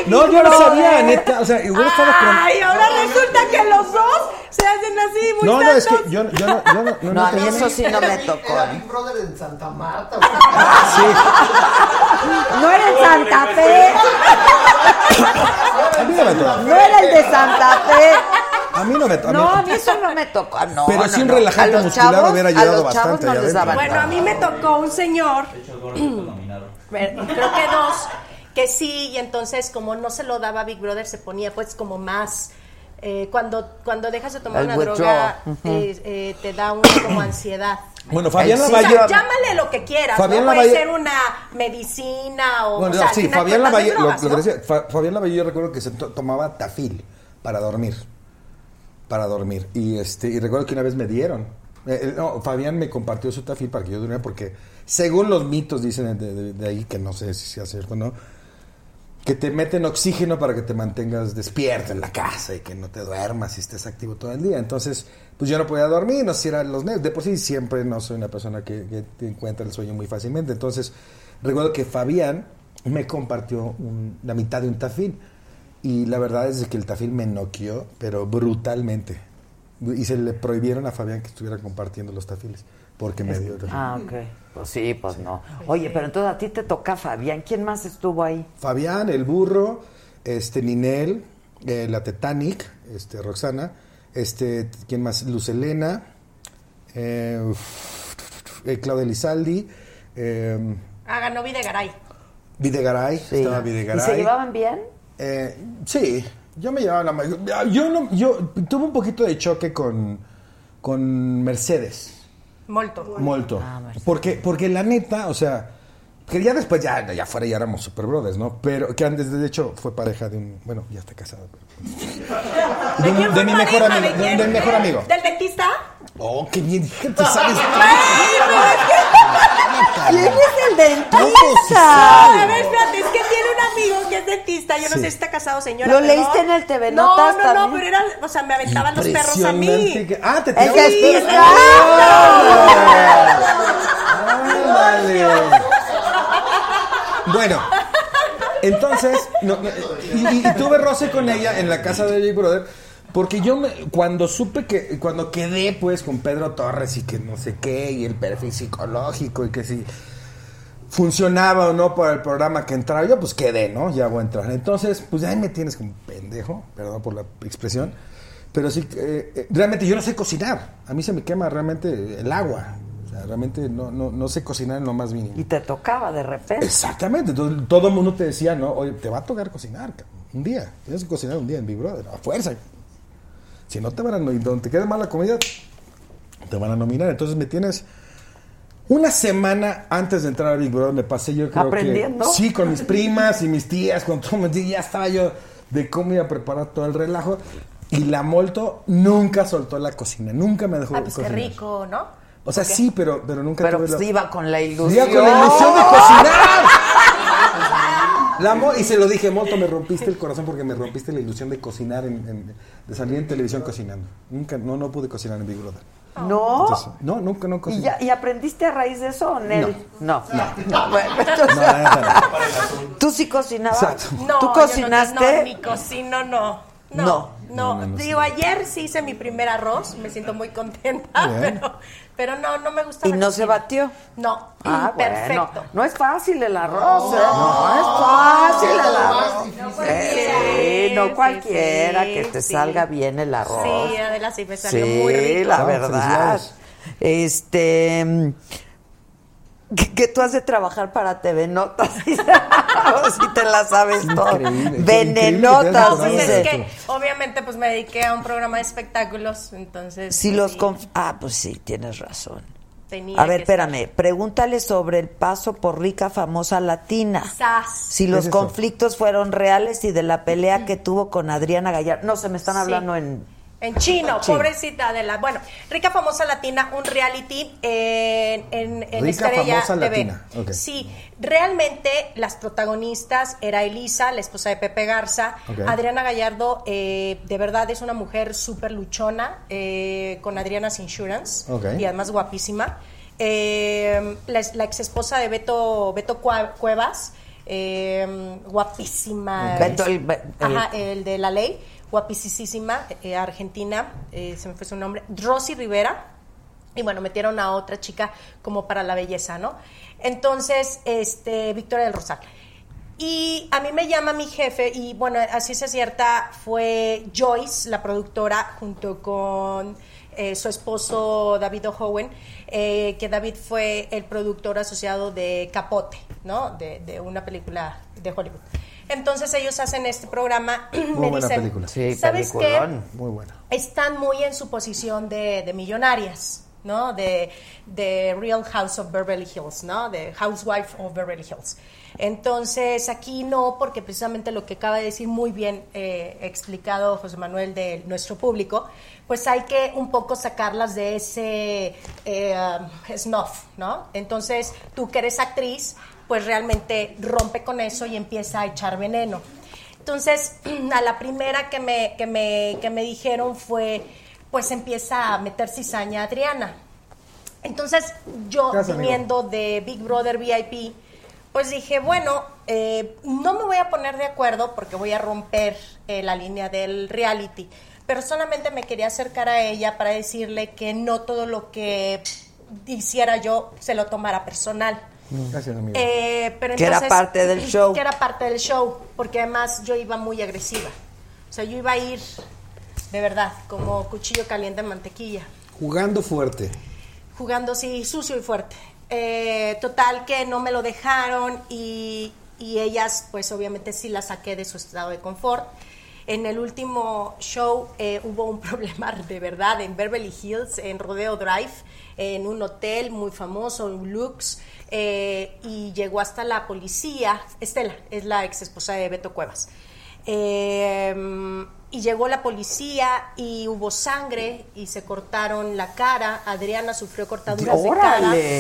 Speaker 10: No, yo no sabía, neta. O sea, estado con.
Speaker 11: Ay, ahora resulta que los dos se hacen así, muy
Speaker 10: No, no, es que yo, yo no, yo no, no,
Speaker 1: No, a mí eso sí no me tocó.
Speaker 8: Era
Speaker 1: ¿eh?
Speaker 8: Big Brother en Santa Marta.
Speaker 1: No era en Santa Fe.
Speaker 10: A mí no me tocó.
Speaker 1: No era el de Santa Fe.
Speaker 10: A mí no me tocó.
Speaker 1: No, a mí eso no me tocó. No,
Speaker 10: Pero
Speaker 1: no,
Speaker 10: sí un
Speaker 1: no.
Speaker 10: relajante muscular
Speaker 1: chavos-
Speaker 10: hubiera
Speaker 1: a
Speaker 10: ayudado
Speaker 1: los chavos
Speaker 10: bastante,
Speaker 11: Bueno, a mí me tocó un señor,
Speaker 4: nominado.
Speaker 11: creo que dos, que sí, y entonces como no se lo daba Big Brother, se ponía pues como más... eh, cuando, cuando dejas de tomar
Speaker 1: El
Speaker 11: una droga, eh, eh, te da una como ansiedad.
Speaker 10: Bueno, Fabián Lavalle.
Speaker 11: O sea, llámale lo que quieras,
Speaker 10: Fabián
Speaker 11: ¿no?
Speaker 10: Lavalle-
Speaker 11: Puede ser una medicina o...
Speaker 10: Bueno,
Speaker 11: o sea,
Speaker 10: sí, Fabián Lavalle, lo,
Speaker 11: drogas,
Speaker 10: lo que
Speaker 11: ¿no?
Speaker 10: decía, Fa- Fabián Lavalle yo recuerdo que se to- tomaba tafil para dormir. Para dormir. Y este y recuerdo que una vez me dieron. Eh, no, Fabián me compartió su tafil para que yo durmiera porque según los mitos dicen de, de- de ahí, que no sé si sea cierto o no, que te meten oxígeno para que te mantengas despierto en la casa y que no te duermas y estés activo todo el día. Entonces, pues yo no podía dormir, no sé si eran los nervios. De por sí siempre no soy una persona que, encuentra el sueño muy fácilmente. Entonces, recuerdo que Fabián me compartió un- la mitad de un tafil. Y la verdad es que el tafil me noqueó, pero brutalmente. Y se le prohibieron a Fabián que estuviera compartiendo los tafiles, porque me dio.
Speaker 1: Ah, ok. Pues sí, pues no. Oye, pero entonces a ti te toca Fabián. ¿Quién más estuvo ahí?
Speaker 10: Fabián, el burro, este Ninel, eh, la Titanic, este Roxana, este quién más, Luz Elena, eh, eh, Claudia Elizaldi, eh,
Speaker 11: Ah, ganó Videgaray.
Speaker 10: Videgaray,
Speaker 1: Sí.
Speaker 10: estaba
Speaker 1: ¿Y se
Speaker 10: Videgaray.
Speaker 1: llevaban bien?
Speaker 10: Eh, sí, yo me llevaba la ma- Yo no, yo tuve un poquito de choque con, con Mercedes.
Speaker 11: Molto.
Speaker 10: Molto. porque, porque la neta, o sea, que ya después, ya, ya fuera, ya éramos super brothers, ¿no? Pero que antes, de hecho, fue pareja de un. Bueno, ya está casado. pero- de, mi mejor amigo.
Speaker 11: ¿De
Speaker 10: mi mejor amigo.
Speaker 11: ¿Del dentista?
Speaker 10: Oh, qué bien, dije, te sabes.
Speaker 1: ¿Quién es el
Speaker 10: ¿Cómo se
Speaker 1: dentista?
Speaker 10: sabe?
Speaker 11: A ver, espérate, es que tiene un amigo que es dentista. Yo no
Speaker 10: Sí.
Speaker 11: sé si está casado, señora.
Speaker 1: ¿Lo
Speaker 11: pero
Speaker 1: leíste
Speaker 11: no.
Speaker 1: en el TV
Speaker 11: No, no, no, pero era, o sea, me aventaban los perros a mí.
Speaker 10: Que- Ah, te
Speaker 1: El
Speaker 10: tiraban los
Speaker 1: que
Speaker 10: perros. Ándale. Bueno, entonces, no, no, y, y- y tuve roce con ella en la casa de Big Brother, porque yo me- cuando supe que, cuando quedé pues con Pedro Torres y que no sé qué, y el perfil psicológico y que si funcionaba o no para el programa que entraba, yo pues quedé, ¿no? Ya voy a entrar. Entonces, pues ahí me tienes como pendejo, perdón por la expresión, pero sí, eh, eh, realmente yo no sé cocinar, a mí se me quema realmente el agua. O sea, realmente no, no, no sé cocinar en lo más mínimo.
Speaker 1: Y te tocaba de repente.
Speaker 10: Exactamente, entonces todo el mundo te decía, no, oye, te va a tocar cocinar, un día, tienes que cocinar un día en Big Brother, a fuerza. Si no te van a nominar, donde te quede mal la comida, te van a nominar. Entonces me tienes una semana antes de entrar a Big Brother, me pasé yo creo
Speaker 1: ¿Aprendiendo?
Speaker 10: que... Sí, con mis primas y mis tías, con todo, me- ya estaba yo de cómo iba a preparar todo el relajo. Y la Molto nunca soltó la cocina, nunca me dejó
Speaker 11: Ah, pues qué
Speaker 10: cocinar.
Speaker 11: rico, ¿no?
Speaker 10: O sea, sí, pero, pero nunca
Speaker 1: Pero
Speaker 10: tuve
Speaker 1: pues
Speaker 10: la-
Speaker 1: iba con la ilusión.
Speaker 10: Iba con la ilusión de cocinar. La mo- y se lo dije, Molto, me rompiste el corazón porque me rompiste la ilusión de cocinar, en, en- de salir en televisión cocinando. Nunca, no, no pude cocinar en Big Brother.
Speaker 1: ¿No?
Speaker 10: Entonces, no, nunca, no
Speaker 1: ¿Y,
Speaker 10: cociné.
Speaker 1: ya, ¿Y aprendiste a raíz de eso, Nel? No.
Speaker 10: No.
Speaker 1: No, bueno, entonces-
Speaker 10: No.
Speaker 1: ¿Tú sí cocinabas?
Speaker 10: Exacto.
Speaker 11: No,
Speaker 1: ¿Tú
Speaker 11: yo no-
Speaker 1: cocinaste?
Speaker 11: No, ni cocino, no. No.
Speaker 1: No.
Speaker 11: No,
Speaker 10: No, no, no
Speaker 11: digo, ayer sí hice mi primer arroz, me siento muy contenta,
Speaker 10: Bien.
Speaker 11: pero, pero no, no me gusta
Speaker 1: ¿Y
Speaker 11: la
Speaker 1: no se batió?
Speaker 11: No,
Speaker 1: Ah,
Speaker 11: perfecto.
Speaker 1: bueno. No es fácil el arroz, ¿eh? No, es fácil el arroz. Sí, no
Speaker 11: sí,
Speaker 1: cualquiera
Speaker 11: sí,
Speaker 1: que te
Speaker 11: sí.
Speaker 1: salga bien el arroz.
Speaker 11: Sí, Adela sí me salió
Speaker 1: Sí,
Speaker 11: muy rico.
Speaker 1: la
Speaker 10: Ah,
Speaker 1: verdad. Este. Mm, ¿Qué, qué tú has de trabajar para TV Notas? si te la sabes todo. Venenotas,
Speaker 10: que
Speaker 11: Pues
Speaker 1: dice.
Speaker 11: es que obviamente pues me dediqué a un programa de espectáculos, entonces
Speaker 1: Si
Speaker 11: pues,
Speaker 1: los
Speaker 11: sí,
Speaker 1: conf- Ah, pues sí, tienes razón.
Speaker 11: tenía
Speaker 1: A ver,
Speaker 11: que estar.
Speaker 1: espérame. Pregúntale sobre el paso por rica famosa latina.
Speaker 11: Sas.
Speaker 1: Si los
Speaker 10: es
Speaker 1: conflictos fueron reales y de la pelea que tuvo con Adriana Gallardo. No, se me están
Speaker 11: Sí.
Speaker 1: hablando en...
Speaker 11: En chino,
Speaker 1: Chino.
Speaker 11: pobrecita de la. Bueno, Rica Famosa Latina, un reality en, en, en
Speaker 10: Rica
Speaker 11: Estrella
Speaker 10: Famosa
Speaker 11: TV.
Speaker 10: Latina.
Speaker 11: Sí, realmente las protagonistas era Elisa, la esposa de Pepe Garza. Adriana Gallardo, eh, de verdad es una mujer súper luchona, eh, con Adriana's Insurance.
Speaker 10: Ok.
Speaker 11: Y además guapísima. Eh, la, la ex esposa de Beto, Beto Cuevas. eh, guapísima.
Speaker 1: Beto, el- el-
Speaker 11: Ajá, el de la ley, guapísima, eh, argentina, eh, se me fue su nombre, Rosy Rivera, y bueno, metieron a otra chica como para la belleza, ¿no? Entonces, este, Victoria del Rosal. Y a mí me llama mi jefe, y bueno, así se cierta, fue Joyce, la productora, junto con eh, su esposo David Owen, eh, que David fue el productor asociado de Capote, ¿no? De una película de Hollywood. Entonces ellos hacen este programa,
Speaker 10: Muy
Speaker 11: me
Speaker 10: buena
Speaker 11: dicen,
Speaker 10: película.
Speaker 1: Sí,
Speaker 11: ¿sabes qué?
Speaker 10: Muy buena.
Speaker 11: están muy en su posición de, de millonarias, ¿no? De, de Real House of Beverly Hills, ¿no? De Housewife of Beverly Hills. Entonces, aquí no, porque precisamente lo que acaba de decir muy bien eh, explicado José Manuel de nuestro público, pues hay que un poco sacarlas de ese eh, um, snuff, ¿no? Entonces, tú que eres actriz, pues realmente rompe con eso y empieza a echar veneno. Entonces, a la primera que me, que me, que me dijeron fue, pues empieza a meter cizaña Adriana. Entonces, yo
Speaker 10: Gracias, amigo.
Speaker 11: viniendo de Big Brother VIP, pues dije, bueno, eh, no me voy a poner de acuerdo porque voy a romper eh, la línea del reality, pero solamente me quería acercar a ella para decirle que no todo lo que hiciera yo se lo tomara personal.
Speaker 10: Gracias, amigo.
Speaker 11: Eh, pero
Speaker 1: Que era
Speaker 11: entonces-
Speaker 1: parte del show.
Speaker 11: Que era parte del show, porque además yo iba muy agresiva. O sea, yo iba a ir, de verdad, como cuchillo caliente en mantequilla,
Speaker 10: Jugando fuerte.
Speaker 11: jugando así sucio y fuerte. Eh, total que no me lo dejaron y, y ellas, pues obviamente sí las saqué de su estado de confort. En el último show eh, hubo un problema de verdad en Beverly Hills, en Rodeo Drive, en un hotel muy famoso, en Lux, eh, y llegó hasta la policía. Estela es la ex esposa de Beto Cuevas. Eh, y llegó la policía y hubo sangre y se cortaron la cara. Adriana sufrió cortaduras de cara.
Speaker 1: ¡Órale!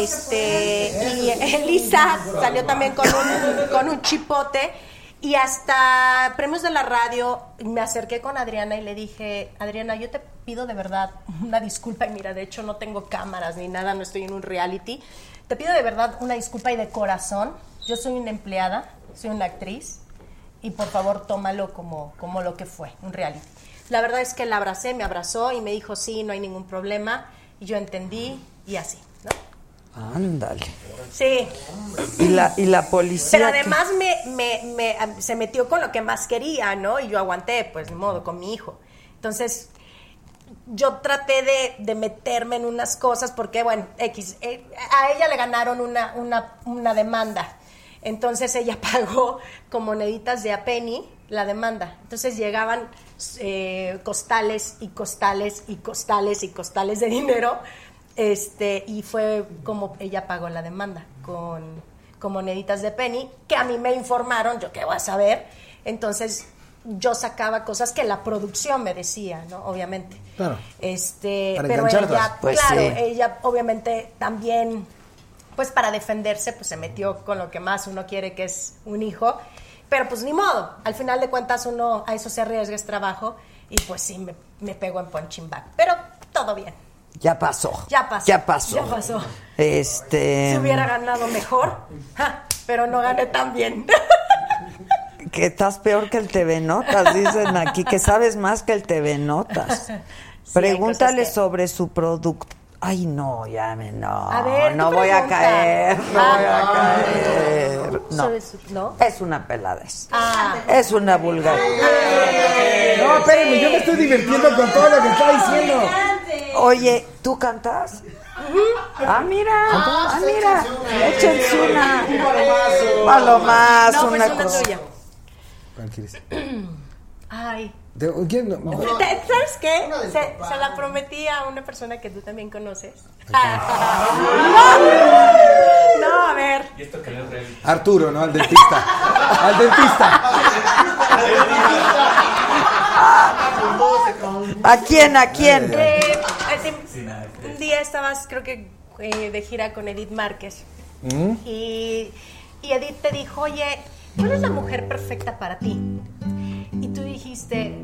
Speaker 11: Este, y Elisa salió también con un, con un chipote. Y hasta premios de la radio me acerqué con Adriana y le dije, Adriana, yo te pido de verdad una disculpa. Y mira, de hecho no tengo cámaras ni nada, no estoy en un reality. Te pido de verdad una disculpa y de corazón. Yo soy una empleada, soy una actriz y por favor tómalo como, como lo que fue, un reality. La verdad es que la abracé, me abrazó y me dijo, sí, no hay ningún problema. Y yo entendí y así.
Speaker 1: Ándale.
Speaker 11: Sí.
Speaker 1: Y la, y la policía.
Speaker 11: Pero
Speaker 1: que-
Speaker 11: además me, me- me- se metió con lo que más quería, ¿no? Y yo aguanté, pues, de modo, con mi hijo. Entonces, yo traté de, de meterme en unas cosas porque, bueno, X, eh, a ella le ganaron una, una, una demanda. Entonces ella pagó con moneditas de a penny la demanda. Entonces llegaban eh, costales y costales y costales y costales de dinero. Este, y fue como ella pagó la demanda con, con moneditas de penny, que a mí me informaron, yo qué voy a saber. Entonces yo sacaba cosas que la producción me decía, ¿no? Obviamente.
Speaker 10: Claro.
Speaker 11: Este,
Speaker 10: Para
Speaker 11: pero ella,
Speaker 1: Pues
Speaker 11: claro,
Speaker 1: sí.
Speaker 11: ella obviamente también, pues para defenderse, pues se metió con lo que más uno quiere, que es un hijo. Pero pues ni modo, al final de cuentas uno a eso se arriesga, es trabajo, y pues sí, me, me pegó en punching bag. Pero todo bien.
Speaker 1: Ya pasó.
Speaker 11: Ya pasó.
Speaker 1: Ya pasó.
Speaker 11: Ya pasó.
Speaker 1: Este.
Speaker 11: Si hubiera ganado mejor, ja, pero no gané tan bien.
Speaker 1: Que estás peor que el TV Notas, dicen aquí, que sabes más que el TV Notas. Pregúntale sobre su producto. Ay, no, ya me no.
Speaker 11: A ver,
Speaker 1: no voy a caer, no
Speaker 11: Ah.
Speaker 1: voy a caer. No.
Speaker 11: Sobre su- ¿no?
Speaker 1: Es una peladez.
Speaker 11: Ah.
Speaker 1: Es una vulgar.
Speaker 10: No, espérenme, yo me estoy divirtiendo con todo lo que está diciendo.
Speaker 1: Oye, ¿tú cantas? Ah, mira, ah, mira, échense una. Palomazo,
Speaker 11: No, pues
Speaker 1: una
Speaker 11: una
Speaker 1: cosa.
Speaker 11: tuya.
Speaker 10: ¿Cuál quieres?
Speaker 11: Ay.
Speaker 10: ¿De- quién
Speaker 11: ¿Sabes qué? Se, se la prometí a una persona que tú también conoces. no, a ver.
Speaker 10: Arturo, ¿no? Al dentista. Al dentista.
Speaker 1: ¿A quién? ¿A quién?
Speaker 11: Eh, un día estabas, creo que eh, de gira con Edith Márquez.
Speaker 10: ¿Mm?
Speaker 11: Y, y Edith te dijo, oye, ¿cuál es la mujer perfecta para ti? Y tú dijiste,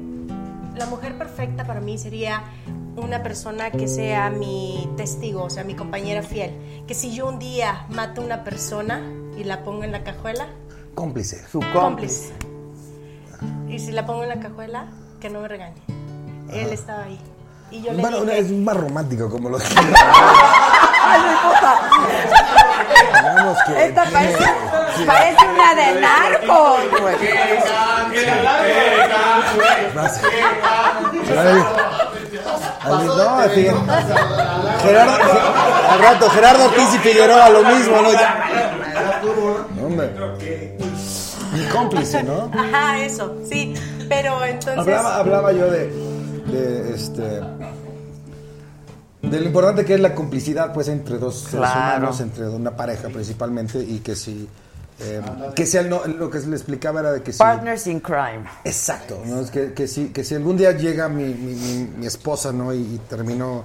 Speaker 11: la mujer perfecta para mí sería una persona que sea mi testigo, o sea, mi compañera fiel. Que si yo un día mato a una persona y la pongo en la cajuela,
Speaker 10: Cómplice.
Speaker 1: Su
Speaker 11: cómplice. Y si la pongo en la cajuela, que no me regañe. Él estaba ahí. Y yo le
Speaker 10: Bueno,
Speaker 11: dije,
Speaker 10: es más romántico como lo
Speaker 1: Ay, no importa.
Speaker 10: Digamos que-
Speaker 1: Esta parece, parece una de narcos, güey.
Speaker 10: No, así. Gerardo, al rato, Gerardo Ortiz y Figueroa, lo mismo, ¿no? Ya. No, hombre. Mi cómplice, ¿no?
Speaker 11: ajá, eso, sí. Pero entonces...
Speaker 10: Hablaba, hablaba yo de, de este de lo importante que es la complicidad pues entre dos seres humanos, entre una pareja principalmente y que si eh, que si no- lo que le explicaba era de que si
Speaker 1: Partners in crime.
Speaker 10: Exacto, ¿no? Es que, que si, que si algún día llega mi, mi, mi- mi esposa, ¿no? Y, y terminó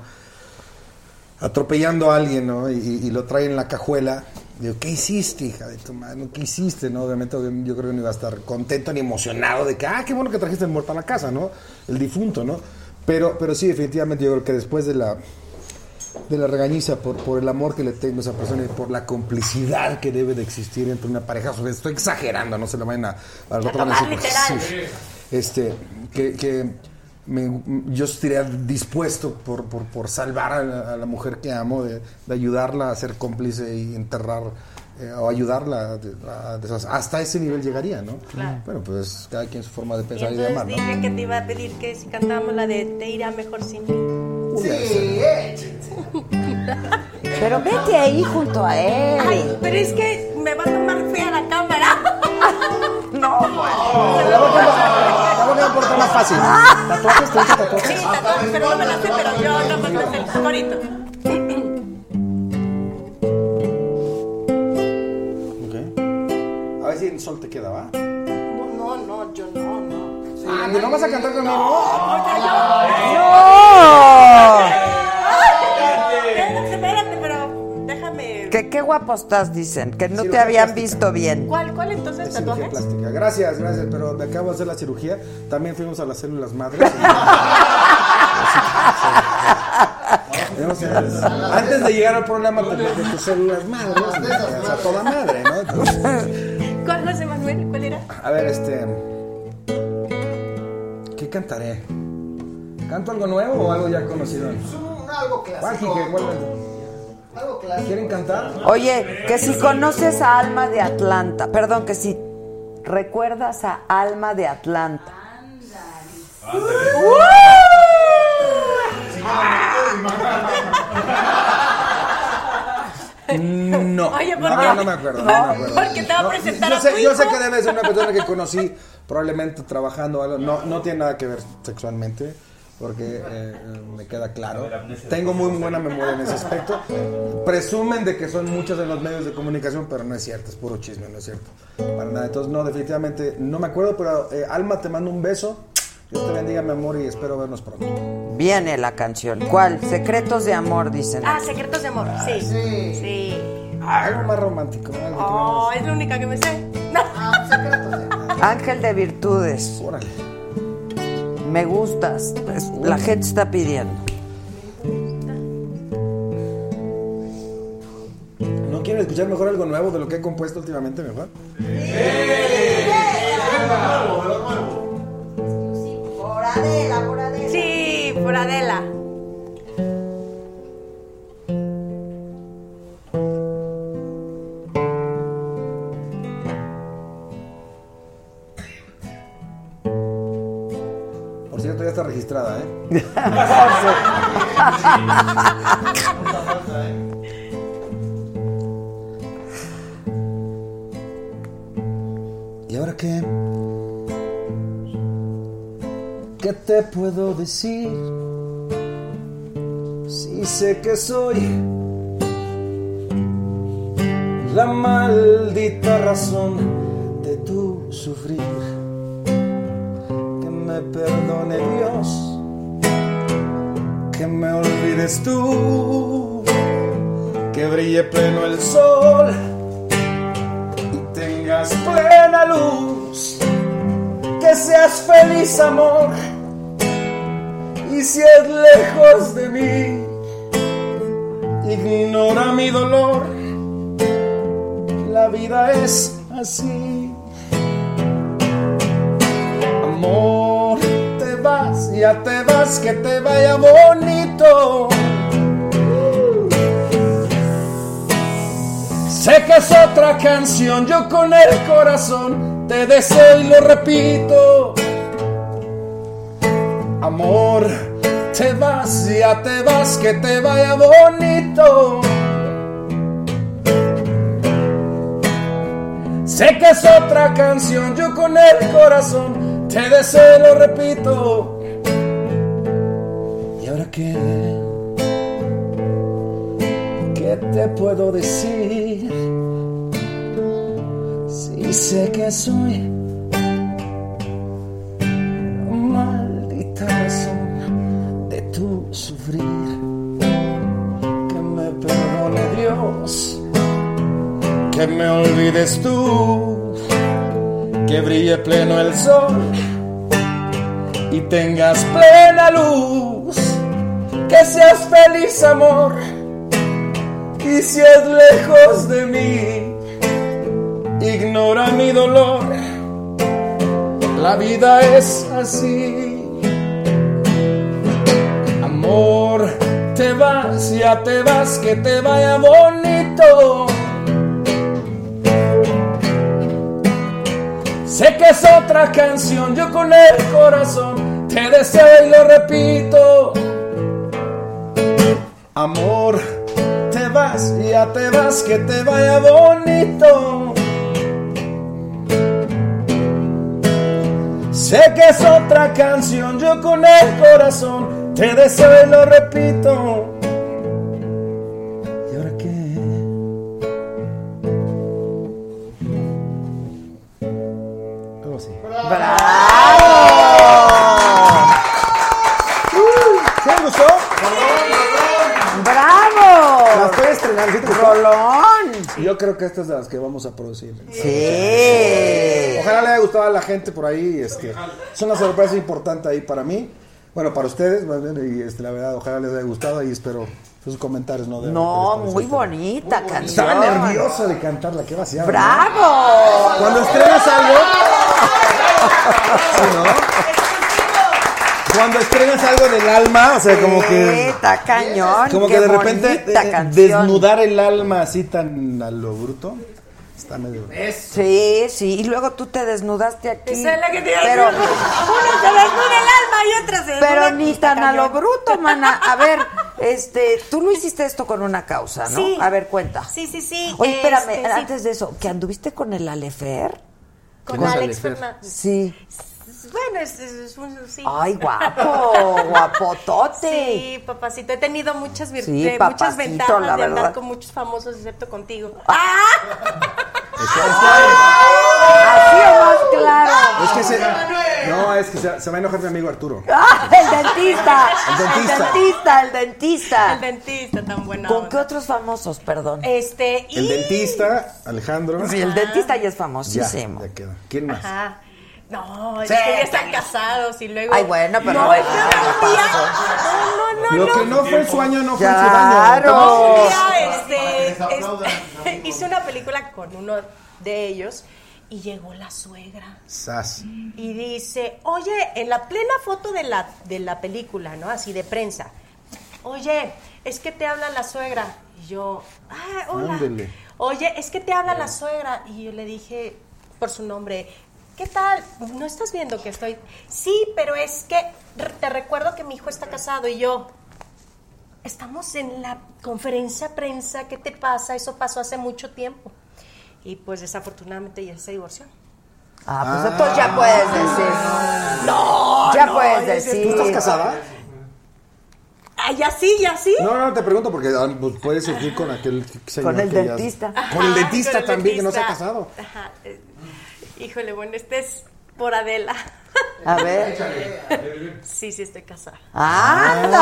Speaker 10: atropellando a alguien, ¿no? Y, y lo trae en la cajuela, digo, ¿qué hiciste, hija de tu madre? ¿Qué hiciste, no? Obviamente yo creo que no iba a estar contento ni emocionado de que, ah, qué bueno que trajiste el muerto a la casa, ¿no? El difunto, ¿no? Pero, pero sí, definitivamente yo creo que después de la de la regañiza por, por el amor que le tengo a esa persona y por la complicidad que debe de existir entre una pareja. Estoy exagerando, no se lo vayan a... Van a
Speaker 11: tomar
Speaker 10: decir,
Speaker 11: literal.
Speaker 10: sí. este, que, que me- yo estaría dispuesto por, por, por salvar a la, a la mujer que amo, de, de ayudarla a ser cómplice y enterrar eh, o ayudarla de- a- de esas- hasta ese nivel llegaría, ¿no?
Speaker 11: Claro.
Speaker 10: Bueno, pues cada quien su forma de
Speaker 11: Y
Speaker 10: pensar y, de
Speaker 11: entonces
Speaker 10: amar, ¿no?
Speaker 11: dije que te iba a pedir que si cantábamos la de Te irá mejor sin mí.
Speaker 10: Uy, ese-
Speaker 1: Pero vete ahí junto a él.
Speaker 11: Ay, pero es que me va a tomar fea la
Speaker 10: Te la voy a poner- te la voy a poner más fácil. ¿Tatuajes? ¿Te tatuajes?
Speaker 11: Sí, tatuajes, pero no me la sé, pero yo no me sé el corito.
Speaker 10: Sol te queda, ¿va?
Speaker 11: No, no, no, yo no, no.
Speaker 10: Ah, ¿que no vas a cantar conmigo?
Speaker 11: Espérate, espérate, pero déjame.
Speaker 1: Que qué guapo estás, dicen, que no te habían visto bien.
Speaker 11: ¿Cuál, cuál entonces tatuajes?
Speaker 10: plástica. Gracias, gracias, pero me acabo de hacer la cirugía. También fuimos a las células madres. Antes de llegar al programa de, tus células madres, sea, toda madre, ¿no? A ver, este. ¿Qué cantaré? ¿Canto algo nuevo o algo ya conocido?
Speaker 8: Algo
Speaker 10: ¿Cuál,
Speaker 8: clásico. Algo clásico.
Speaker 10: ¿Quieren cantar?
Speaker 1: Oye, que si conoces a Alma de Atlanta, perdón, que si recuerdas a Alma de Atlanta.
Speaker 10: No.
Speaker 11: Oye, ¿por
Speaker 10: no,
Speaker 11: qué?
Speaker 10: no me acuerdo. No, me acuerdo.
Speaker 11: Porque te va a
Speaker 10: No,
Speaker 11: presentar
Speaker 10: yo
Speaker 11: a
Speaker 10: sé,
Speaker 11: tu
Speaker 10: yo sé que debe ser una persona que conocí probablemente trabajando algo. No, no tiene nada que ver sexualmente. Porque eh, eh, me queda claro. Tengo muy buena memoria en ese aspecto. Presumen de que son muchos en los medios de comunicación, pero no es cierto, es puro chisme, no es cierto. Para nada. Entonces, no, definitivamente no me acuerdo, pero eh, Alma, te mando un beso. Dios te bendiga, mi amor, y espero vernos pronto.
Speaker 1: Viene la canción. ¿Cuál? Secretos de amor, dicen.
Speaker 11: Ah, Secretos de Amor. Sí. Sí.
Speaker 10: Algo más romántico. algo
Speaker 11: Oh, es la única que me sé. No.
Speaker 1: Ángel de virtudes.
Speaker 10: Órale.
Speaker 1: Me gustas. La gente está pidiendo.
Speaker 10: ¿No quieren escuchar mejor algo nuevo de lo que he compuesto últimamente, mejor?
Speaker 5: Por
Speaker 11: Sí, por Adela.
Speaker 10: Por cierto, ya está registrada, ¿eh? ¿Y ahora qué? ¿Qué te puedo decir? Si sé que soy la maldita razón de tu sufrir. Que me perdone Dios, que me olvides tú, que brille pleno el sol y tengas plena luz, que seas feliz amor. Y si es lejos de mí, ignora mi dolor. La vida es así. Amor, te vas, ya te vas, que te vaya bonito. Sé que es otra canción, yo con el corazón te deseo y lo repito. Amor, te vas, ya te vas, que te vaya bonito. Sé que es otra canción, yo con el corazón te deseo y lo repito. ¿Y ahora qué? ¿Qué te puedo decir? Si sé que soy maldita razón de tu sufrir. Que me perdone Dios que me olvides tú, que brille pleno el sol y tengas plena luz, que seas feliz amor, y si es lejos de mí, ignora mi dolor, la vida es así. Amor, te vas, ya te vas, que te vaya bonito. Sé que es otra canción, yo con el corazón te deseo y lo repito. Amor, te vas, ya te vas, que te vaya bonito. Sé que es otra canción, yo con el corazón te deseo y lo repito. Yo creo que estas es de las que vamos a producir.
Speaker 1: Sí.
Speaker 10: Ojalá le haya gustado a la gente por ahí. Este, es una sorpresa importante ahí para mí. Bueno, para ustedes, más bien, y este, la verdad, ojalá les haya gustado y espero sus comentarios. No, de-
Speaker 1: No, muy bonita canción.
Speaker 10: Estaba nervioso de cantarla, qué vaciado. ¿no?
Speaker 1: ¡Bravo!
Speaker 10: Cuando estrenas algo. Sí, ¿no? Cuando estrenas algo del alma, o sea, como que.
Speaker 1: Está cañón.
Speaker 10: Como que de repente eh,
Speaker 1: canción.
Speaker 10: desnudar el alma así tan a lo bruto. Está medio.
Speaker 1: Sí, sí. Y luego tú te desnudaste aquí.
Speaker 11: Esa es la que te iba a
Speaker 1: Pero,
Speaker 11: decir. Una se desnuda el alma y otra se
Speaker 1: pero ni tan a lo bruto, mana. A ver, este, tú lo hiciste esto con una causa, ¿no?
Speaker 11: Sí.
Speaker 1: A ver, cuenta.
Speaker 11: Sí, sí, sí.
Speaker 1: Oye, espérame,
Speaker 11: este, sí.
Speaker 1: antes de eso, ¿que anduviste con el Alefer?
Speaker 11: Con
Speaker 10: ¿Quién es
Speaker 11: Alex
Speaker 10: Alex Fer?
Speaker 11: Fernández.
Speaker 1: Sí.
Speaker 11: Bueno, es, es- es un- sí.
Speaker 1: Ay, guapo, guapotote.
Speaker 11: Sí, papacito, he tenido muchas
Speaker 1: Sí,
Speaker 11: virtudes,
Speaker 1: papacito,
Speaker 11: muchas ventajas
Speaker 1: la
Speaker 11: de andar con muchos famosos, excepto contigo.
Speaker 1: Así o más claro.
Speaker 10: Es que se. No, es que se, se va a enojar mi amigo Arturo.
Speaker 1: Ah, el dentista.
Speaker 10: El dentista.
Speaker 1: El dentista, el dentista.
Speaker 11: El dentista tan bueno.
Speaker 1: ¿Con qué otros famosos, perdón?
Speaker 11: Este, y...
Speaker 10: El dentista, Alejandro.
Speaker 1: Sí, el dentista ya es
Speaker 10: Ya,
Speaker 1: famosísimo.
Speaker 10: ya queda. ¿Quién más?
Speaker 11: Ajá. No,
Speaker 1: Sí,
Speaker 11: es que ya están casados y luego...
Speaker 1: Ay, bueno, pero
Speaker 11: No,
Speaker 1: no,
Speaker 11: es que un día- No, no, no,
Speaker 10: Lo que no fue el sueño no fue el
Speaker 1: Claro.
Speaker 10: daño.
Speaker 11: Un día, este,
Speaker 8: les aplaudan.
Speaker 11: este, hice una película con uno de ellos y llegó la suegra.
Speaker 10: Sas.
Speaker 11: Y dice, oye, en la plena foto de la, de la película, ¿no? Así de prensa. Oye, es que te habla la suegra. Y yo, ah, hola.
Speaker 10: Ándele.
Speaker 11: Oye, es que te habla la suegra. Y yo le dije por su nombre, ¿qué tal? ¿No estás viendo que estoy? Sí, pero es que te recuerdo que mi hijo está casado y yo... Estamos en la conferencia prensa, ¿qué te pasa? Eso pasó hace mucho tiempo. Y pues desafortunadamente ya se divorció.
Speaker 1: Ah, pues entonces ya puedes decir.
Speaker 11: No,
Speaker 1: Ya
Speaker 11: no,
Speaker 1: puedes
Speaker 11: ya
Speaker 1: decir.
Speaker 10: ¿Tú estás casada?
Speaker 11: Ah, ya sí, ya sí.
Speaker 10: No, no, te pregunto porque ah, pues, puedes seguir con aquel señor
Speaker 1: Con el
Speaker 10: que ya-
Speaker 1: dentista.
Speaker 10: Con el dentista
Speaker 11: con el
Speaker 10: también, que no se ha casado.
Speaker 11: Ajá. Híjole, bueno, este es por Adela.
Speaker 1: A ver.
Speaker 11: Sí, sí, estoy casada.
Speaker 1: ¡Ándale!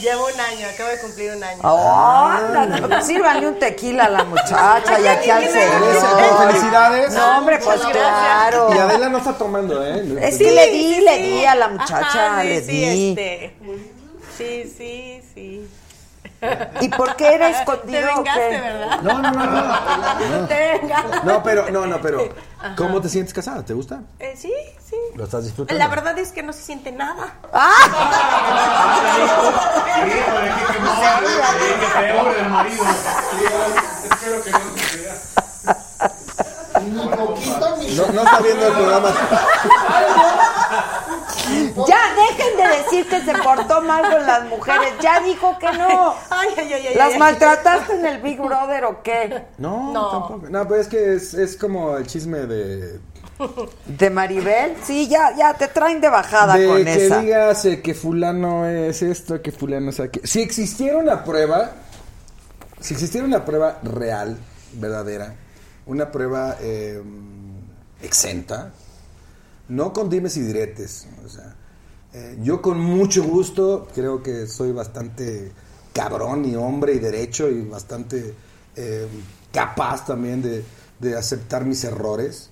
Speaker 11: Llevo un año, acabo de cumplir un año.
Speaker 1: ¡Ándale! Sírvanle un tequila a la muchacha y aquí al
Speaker 10: Felicidades,
Speaker 1: señor.
Speaker 10: Felicidades.
Speaker 1: No, hombre, pues claro.
Speaker 10: Y Adela no está tomando, ¿eh?
Speaker 1: Es que le di, le di a la muchacha,
Speaker 11: sí,
Speaker 1: le
Speaker 11: sí,
Speaker 1: di.
Speaker 11: este. Sí, sí, sí.
Speaker 1: ¿Y por qué era
Speaker 11: Te
Speaker 1: escondido o
Speaker 11: vengaste? ¿verdad?
Speaker 10: No, no, no, no.
Speaker 11: No te vengas.
Speaker 10: No, pero, no, no, pero. ¿Cómo te sientes casada? ¿Te gusta?
Speaker 11: Eh, sí, sí.
Speaker 10: ¿Lo estás disfrutando?
Speaker 11: La verdad es que no se siente nada.
Speaker 4: Que peor del marido. Espero que no se vea.
Speaker 8: Ni poquito ni
Speaker 10: No, no está viendo el programa.
Speaker 1: Ya, dejen de decir que se portó mal con las mujeres. Ya dijo que no.
Speaker 11: Ay, ay, ay, ay.
Speaker 1: ¿Las
Speaker 11: ay.
Speaker 1: maltrataste en el Big Brother o qué?
Speaker 10: No,
Speaker 11: No.
Speaker 10: tampoco. No, pero es que es, es como el chisme de.
Speaker 1: ¿De Maribel? Sí, ya, ya, te traen de bajada
Speaker 10: de
Speaker 1: con
Speaker 10: que
Speaker 1: esa.
Speaker 10: digas eh, que fulano es esto, que fulano es aquello. Si existiera una prueba, si existiera una prueba real, verdadera, una prueba eh, exenta, no con dimes y diretes, o sea, eh, yo con mucho gusto creo que soy bastante cabrón y hombre y derecho y bastante eh, capaz también de, de aceptar mis errores.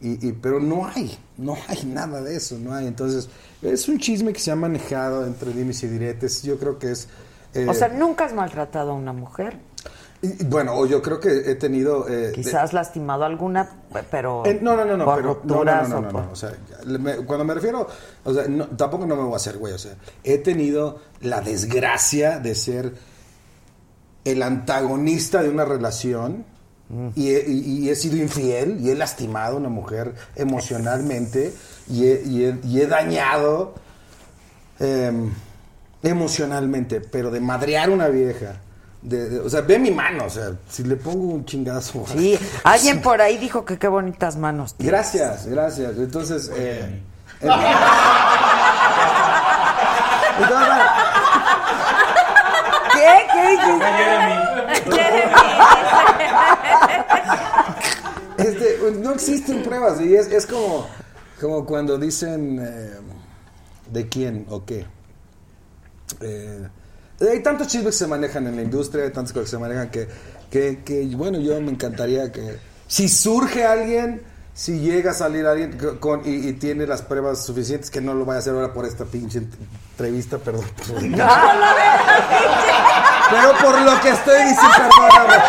Speaker 10: Y, y- pero no hay, no hay nada de eso, no hay. Entonces, es un chisme que se ha manejado entre dimes y diretes. Yo creo que es. eh,
Speaker 1: O sea, nunca has maltratado a una mujer.
Speaker 10: Y- bueno, o yo creo que he tenido. eh, de-
Speaker 1: Quizás lastimado a alguna, pero.
Speaker 10: eh, no, no, no, no,
Speaker 1: por
Speaker 10: pero, no, no, no,
Speaker 1: rupturas
Speaker 10: no,
Speaker 1: o
Speaker 10: no,
Speaker 1: por-
Speaker 10: no, o sea, me- cuando me refiero, o sea, no, tampoco no me voy a hacer güey, o sea, he tenido la desgracia de ser el antagonista de una relación y, he, y- he sido infiel y he lastimado a una mujer emocionalmente y he, y he- y he dañado em, emocionalmente, pero de madrear a una vieja de- de- o sea, ve mi mano, o sea, si le pongo un chingazo.
Speaker 1: Sí, alguien por ahí dijo que qué bonitas manos tienes.
Speaker 10: Gracias, gracias. Entonces, eh, eh, entonces,
Speaker 1: ¿Qué? ¿Qué dijiste?
Speaker 10: este, no existen pruebas y es, es como, como cuando dicen eh, de quién o qué. Eh, hay tantos chismes que se manejan en la industria, hay tantas cosas que se manejan que, que, que, bueno, yo me encantaría que si surge alguien, si llega a salir alguien co- con, y, y tiene las pruebas suficientes, que no lo vaya a hacer ahora por esta pinche entrevista, perdón. por- Pero por lo que estoy diciendo, perdóname.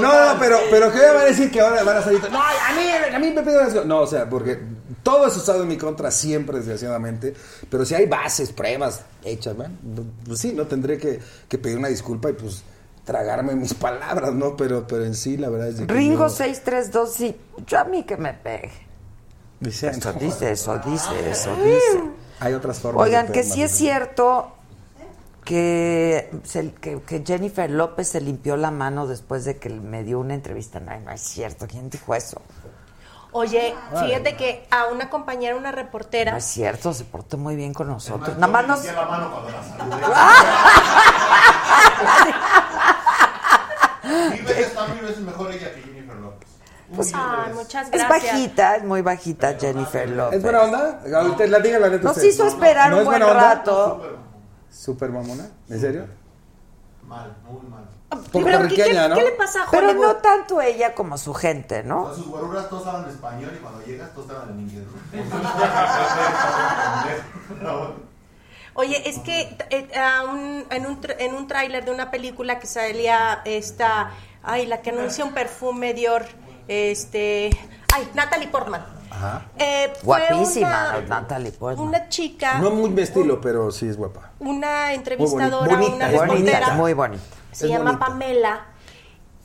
Speaker 10: No, no, pero, pero que van a decir que ahora van a salir. No, a mí, a mí me piden eso. No, o sea, porque todo es usado en mi contra siempre, desgraciadamente. Pero si hay bases, pruebas hechas, ¿no? pues sí, no tendré que, que pedir una disculpa y pues tragarme mis palabras, ¿no? Pero, pero en sí, la verdad es que.
Speaker 1: Ringo
Speaker 10: no-
Speaker 1: 632, sí. Yo a mí que me pegue.
Speaker 10: Dice,
Speaker 1: Eso dice, eso dice, eso dice.
Speaker 10: Hay otras formas.
Speaker 1: Oigan,
Speaker 10: de
Speaker 1: que sí es cierto que, se- que, que Jennifer López se limpió la mano después de que me dio una entrevista. No, no es cierto. ¿Quién dijo eso?
Speaker 11: Oye, fíjate que a una compañera, una reportera,
Speaker 1: No es cierto, se portó muy bien con nosotros. Nada más nos...
Speaker 8: la mano cuando la saludé. Mil veces, está mil veces mejor ella que Jennifer López.
Speaker 1: Pues,
Speaker 11: Ay, muchas
Speaker 1: es
Speaker 11: gracias.
Speaker 1: bajita, es muy bajita Jennifer López.
Speaker 10: ¿Es buena onda? Ahorita la diga la neta.
Speaker 1: Nos hizo esperar
Speaker 10: ¿No
Speaker 1: un
Speaker 10: es
Speaker 1: buen
Speaker 10: onda?
Speaker 1: rato.
Speaker 10: Super mamona. ¿En serio?
Speaker 8: Mal, muy mal.
Speaker 1: Pero, ¿qué,
Speaker 10: Puertorriqueña, ¿no?
Speaker 11: pasa a
Speaker 1: Pero
Speaker 11: Hollywood?
Speaker 1: no tanto ella como su gente, ¿no?
Speaker 8: Todas sus guaruras todos hablan español y cuando llegas todos hablan en inglés.
Speaker 11: Oye, es que eh, a un- en un, tr- en un tráiler de una película que salía esta, ay, la que anuncia un perfume Dior, este, ay, Natalie Portman.
Speaker 10: Ajá.
Speaker 11: Eh,
Speaker 1: Guapísima,
Speaker 11: una-
Speaker 1: Natalie Portman.
Speaker 11: Una chica,
Speaker 10: No muy mi estilo, pero sí es guapa.
Speaker 11: una entrevistadora,
Speaker 10: bonita,
Speaker 11: una
Speaker 10: es bonita,
Speaker 11: reportera.
Speaker 1: Muy bonita.
Speaker 11: Se
Speaker 10: Es
Speaker 11: llama
Speaker 10: bonita.
Speaker 11: Pamela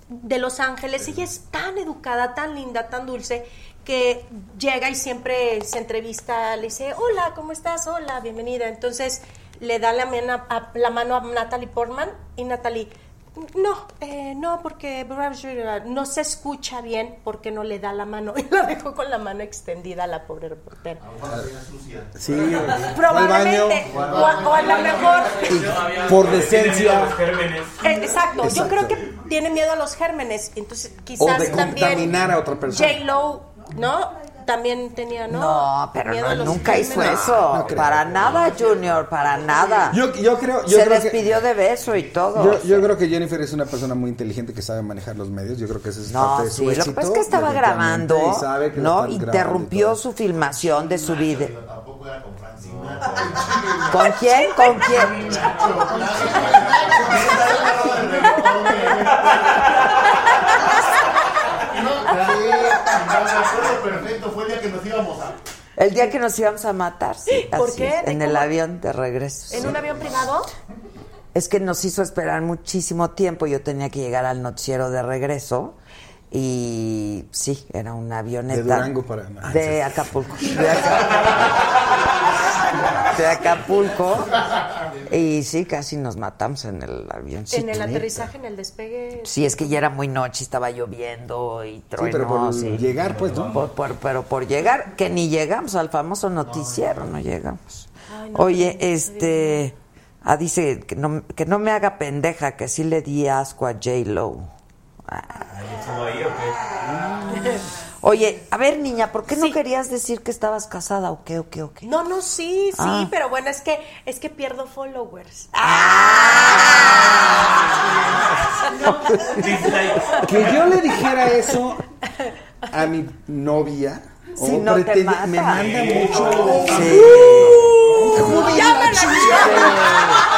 Speaker 11: de Los Ángeles. Ella es tan educada, tan linda, tan dulce que llega y siempre se entrevista, le dice, hola, ¿cómo estás? Hola, bienvenida. Entonces le da la, mena- a- la mano a Natalie Portman y Natalie, no, eh, no, porque no se escucha bien porque no le da la mano. Y la dejó con la mano extendida a la pobre reportera.
Speaker 10: Sí.
Speaker 11: Probablemente, o, a- o a lo mejor...
Speaker 10: Por decencia.
Speaker 11: Eh, Exacto. yo
Speaker 10: Exacto.
Speaker 11: creo que tiene miedo a los gérmenes, entonces
Speaker 10: O
Speaker 11: quizás
Speaker 10: de
Speaker 11: también
Speaker 10: contaminar a otra persona.
Speaker 11: J Lo, ¿no? También tenía, ¿no?
Speaker 1: No, pero
Speaker 11: Miedo
Speaker 1: no,
Speaker 11: a los
Speaker 1: nunca hizo eso.
Speaker 10: no creo.
Speaker 1: para nada, Junior, para nada.
Speaker 10: Yo, yo creo, yo
Speaker 1: Se
Speaker 10: creo que,
Speaker 1: despidió de beso y todo.
Speaker 10: yo, yo creo que Jennifer es una persona muy inteligente que sabe manejar los medios. Yo creo que esa es
Speaker 1: No,
Speaker 10: parte de su
Speaker 1: sí, lo que
Speaker 10: éxito.
Speaker 1: pasa es que estaba grabando,
Speaker 10: y sabe que
Speaker 1: ¿no? Interrumpió su filmación de su.
Speaker 8: Tampoco era con Frank Sinatra.
Speaker 1: ¿Con quién? ¿Con quién?
Speaker 8: Me acuerdo perfecto, fue el día que nos íbamos a.
Speaker 1: El día que nos íbamos a matar, sí.
Speaker 11: ¿Por
Speaker 1: así
Speaker 11: qué?
Speaker 1: es,
Speaker 11: ¿De
Speaker 1: En el
Speaker 11: cómo?
Speaker 1: avión de regreso.
Speaker 11: ¿En
Speaker 1: sí.
Speaker 11: un avión privado?
Speaker 1: Es que nos hizo esperar muchísimo tiempo. Yo tenía que llegar al noticiero de regreso. Y sí, era una avioneta.
Speaker 10: De Durango para-
Speaker 1: De Acapulco. De Acapulco. De Acapulco. Y sí, casi nos matamos en el avioncito.
Speaker 11: en el aterrizaje, en el despegue.
Speaker 1: Sí, es que ya era muy noche, estaba lloviendo y trueno.
Speaker 10: pero por
Speaker 1: sí.
Speaker 10: llegar, pues, ¿no?
Speaker 1: Por- por- pero por llegar, que ni llegamos al famoso noticiero, no llegamos. Oye, este... Ah, dice que no, que no me haga pendeja, que sí le di asco a J-Lo. Oye, a ver, niña, ¿por qué no querías decir que estabas casada o qué, o qué, o qué?
Speaker 11: No, no, sí, sí,
Speaker 1: Ah.
Speaker 11: pero bueno, es que es que pierdo followers.
Speaker 10: Que yo le dijera eso a mi novia.
Speaker 1: Si no te
Speaker 10: pretende-
Speaker 1: mata.
Speaker 10: Me manda mucho.
Speaker 1: Sí.
Speaker 10: ¡Ya me
Speaker 1: La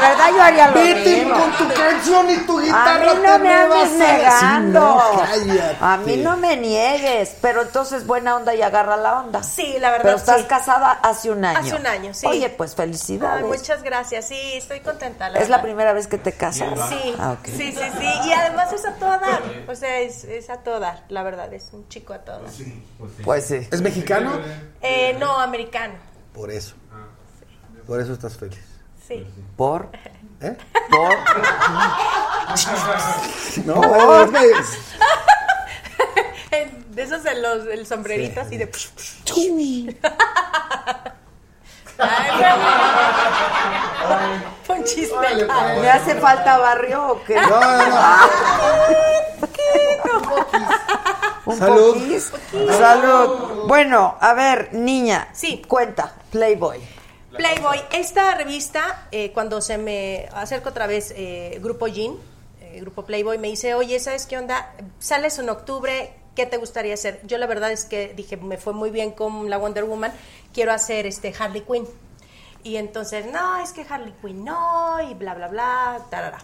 Speaker 1: verdad yo haría lo
Speaker 10: Vete
Speaker 1: mismo.
Speaker 10: con tu canción y tu
Speaker 1: A
Speaker 10: guitarra.
Speaker 1: mí
Speaker 10: te
Speaker 1: no me andes
Speaker 10: vas a-
Speaker 1: negando.
Speaker 10: Sí, no,
Speaker 1: a mí no me niegues, pero entonces buena onda y agarra la onda.
Speaker 11: Sí, la verdad,
Speaker 1: Pero estás
Speaker 11: sí.
Speaker 1: casada hace un año.
Speaker 11: Hace un año, sí.
Speaker 1: Oye, pues felicidades.
Speaker 11: Ay, muchas gracias, sí, estoy contenta.
Speaker 1: es la primera vez que te casas.
Speaker 11: Sí,
Speaker 1: Ah,
Speaker 11: sí, sí, sí. Y además es a todo dar. O sea, es, es a todo dar, la verdad. Es un chico a todo dar.
Speaker 1: Pues sí.
Speaker 10: ¿Es mexicano?
Speaker 11: Eh, no, americano.
Speaker 10: Por eso. Por eso estás feliz.
Speaker 11: Sí.
Speaker 1: ¿Por?
Speaker 10: ¿Eh?
Speaker 1: ¿Por?
Speaker 10: No, es
Speaker 11: De esos de los el sombrerito así de. Ay, Fue un chiste. Ay,
Speaker 1: ¿Me hace falta barrio o qué?
Speaker 10: No, no, no.
Speaker 1: ¿Un
Speaker 10: Salud.
Speaker 1: poquís? Salud. Bueno, a ver, niña.
Speaker 11: Sí.
Speaker 1: Cuenta, Playboy.
Speaker 11: Playboy, esta revista, eh, cuando se me acerca otra vez eh, Grupo Jean, eh, Grupo Playboy, me dice, oye, ¿sabes qué onda? Sales en octubre, ¿qué te gustaría hacer? Yo la verdad es que dije, me fue muy bien con la Wonder Woman, quiero hacer este Harley Quinn. Y entonces, no, es que Harley Quinn no, y bla, bla, bla, tarara.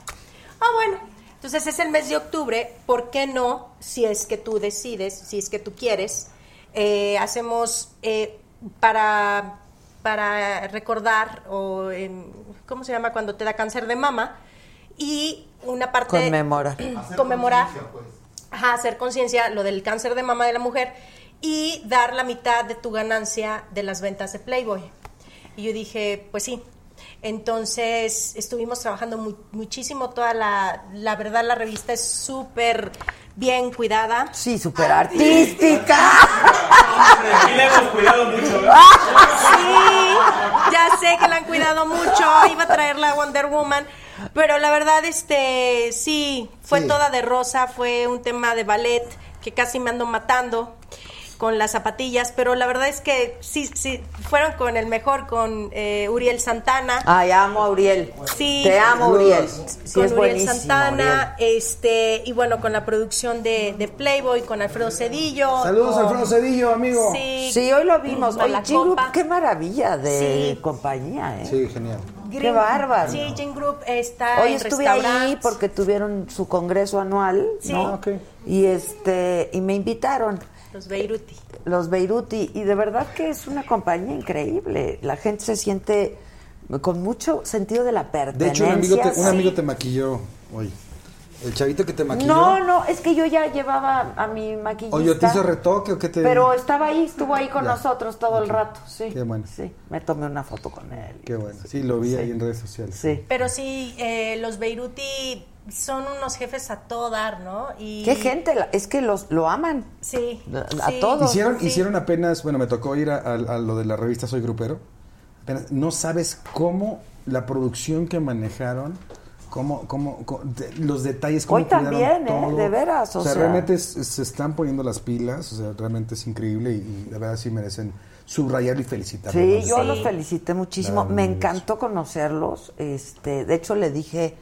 Speaker 11: Ah, bueno. Entonces es el mes de octubre, ¿por qué no, si es que tú decides, si es que tú quieres, eh, hacemos eh, para, para recordar, o em, ¿cómo se llama cuando te da cáncer de mama? Y una parte...
Speaker 1: Conmemorar.
Speaker 11: Conmemorar. Ajá, hacer conciencia lo del cáncer de mama de la mujer y dar la mitad de tu ganancia de las ventas de Playboy. Y yo dije, pues sí. Entonces estuvimos trabajando mu- muchísimo toda la, la verdad la revista es súper bien cuidada.
Speaker 1: Sí, súper artística.
Speaker 4: Y le hemos cuidado mucho, ¿verdad?
Speaker 11: Sí, ya sé que la han cuidado mucho. Iba a traer la Wonder Woman. Pero la verdad, este, sí, fue
Speaker 10: Sí.
Speaker 11: toda de rosa. Fue un tema de ballet que casi me ando matando con las zapatillas. Pero la verdad es que sí, sí, fueron con el mejor, con eh, Uriel Santana.
Speaker 1: Ay, amo a Uriel.
Speaker 11: Sí.
Speaker 1: Te amo, Uriel. Sí,
Speaker 11: con
Speaker 1: es
Speaker 11: Uriel Santana, este, y bueno, con la producción de, de Playboy, con Alfredo Cedillo.
Speaker 10: Saludos,
Speaker 11: con-
Speaker 10: Alfredo Cedillo, amigo.
Speaker 11: Sí,
Speaker 1: Sí, hoy lo vimos. Oye, Group, qué maravilla de
Speaker 11: Sí.
Speaker 1: compañía, ¿eh?
Speaker 10: Sí, genial.
Speaker 1: Qué bárbaro.
Speaker 11: Sí, Gin Group está
Speaker 1: Hoy
Speaker 11: en
Speaker 1: estuve ahí porque tuvieron su congreso anual,
Speaker 11: Sí.
Speaker 1: ¿no?
Speaker 10: Ah, ok.
Speaker 1: Y este y me invitaron
Speaker 11: Los Beiruti.
Speaker 1: los Beiruti y de verdad que es una compañía increíble. La gente se siente con mucho sentido de la
Speaker 10: De
Speaker 1: pertenencia.
Speaker 10: hecho, un amigo, te, un
Speaker 1: sí.
Speaker 10: amigo te maquilló hoy. El chavito que te maquilló.
Speaker 1: No, no, es que yo ya llevaba a mi maquillista.
Speaker 10: Oye, ¿te hizo retoque o qué te.?
Speaker 1: Pero estaba ahí, estuvo ahí con
Speaker 10: Ya.
Speaker 1: nosotros todo el rato, sí.
Speaker 10: Qué bueno.
Speaker 1: Sí, me tomé una foto con él.
Speaker 10: Qué bueno. Sí, lo vi ahí en redes sociales.
Speaker 1: Sí.
Speaker 11: Pero sí, eh, los Beiruti son unos jefes a todo dar, ¿no? Y
Speaker 1: Qué gente, la- es que los lo aman.
Speaker 11: Sí.
Speaker 1: A
Speaker 11: sí.
Speaker 1: todos.
Speaker 10: Hicieron,
Speaker 11: Sí.
Speaker 10: hicieron apenas, bueno, me tocó ir a, a- a lo de la revista Soy Grupero. Apenas- no sabes cómo la producción que manejaron, cómo, cómo, cómo- de- los detalles, cómo
Speaker 1: Hoy también, ¿eh? De veras, o sea.
Speaker 10: realmente es- se están poniendo las pilas, o sea, realmente es increíble y, y de verdad sí merecen subrayarlo y felicitarlos.
Speaker 1: Sí,
Speaker 10: ¿no?
Speaker 1: yo
Speaker 11: Sí.
Speaker 1: los felicité muchísimo.
Speaker 10: Claro,
Speaker 1: Me encantó conocerlos. Este, de hecho, le dije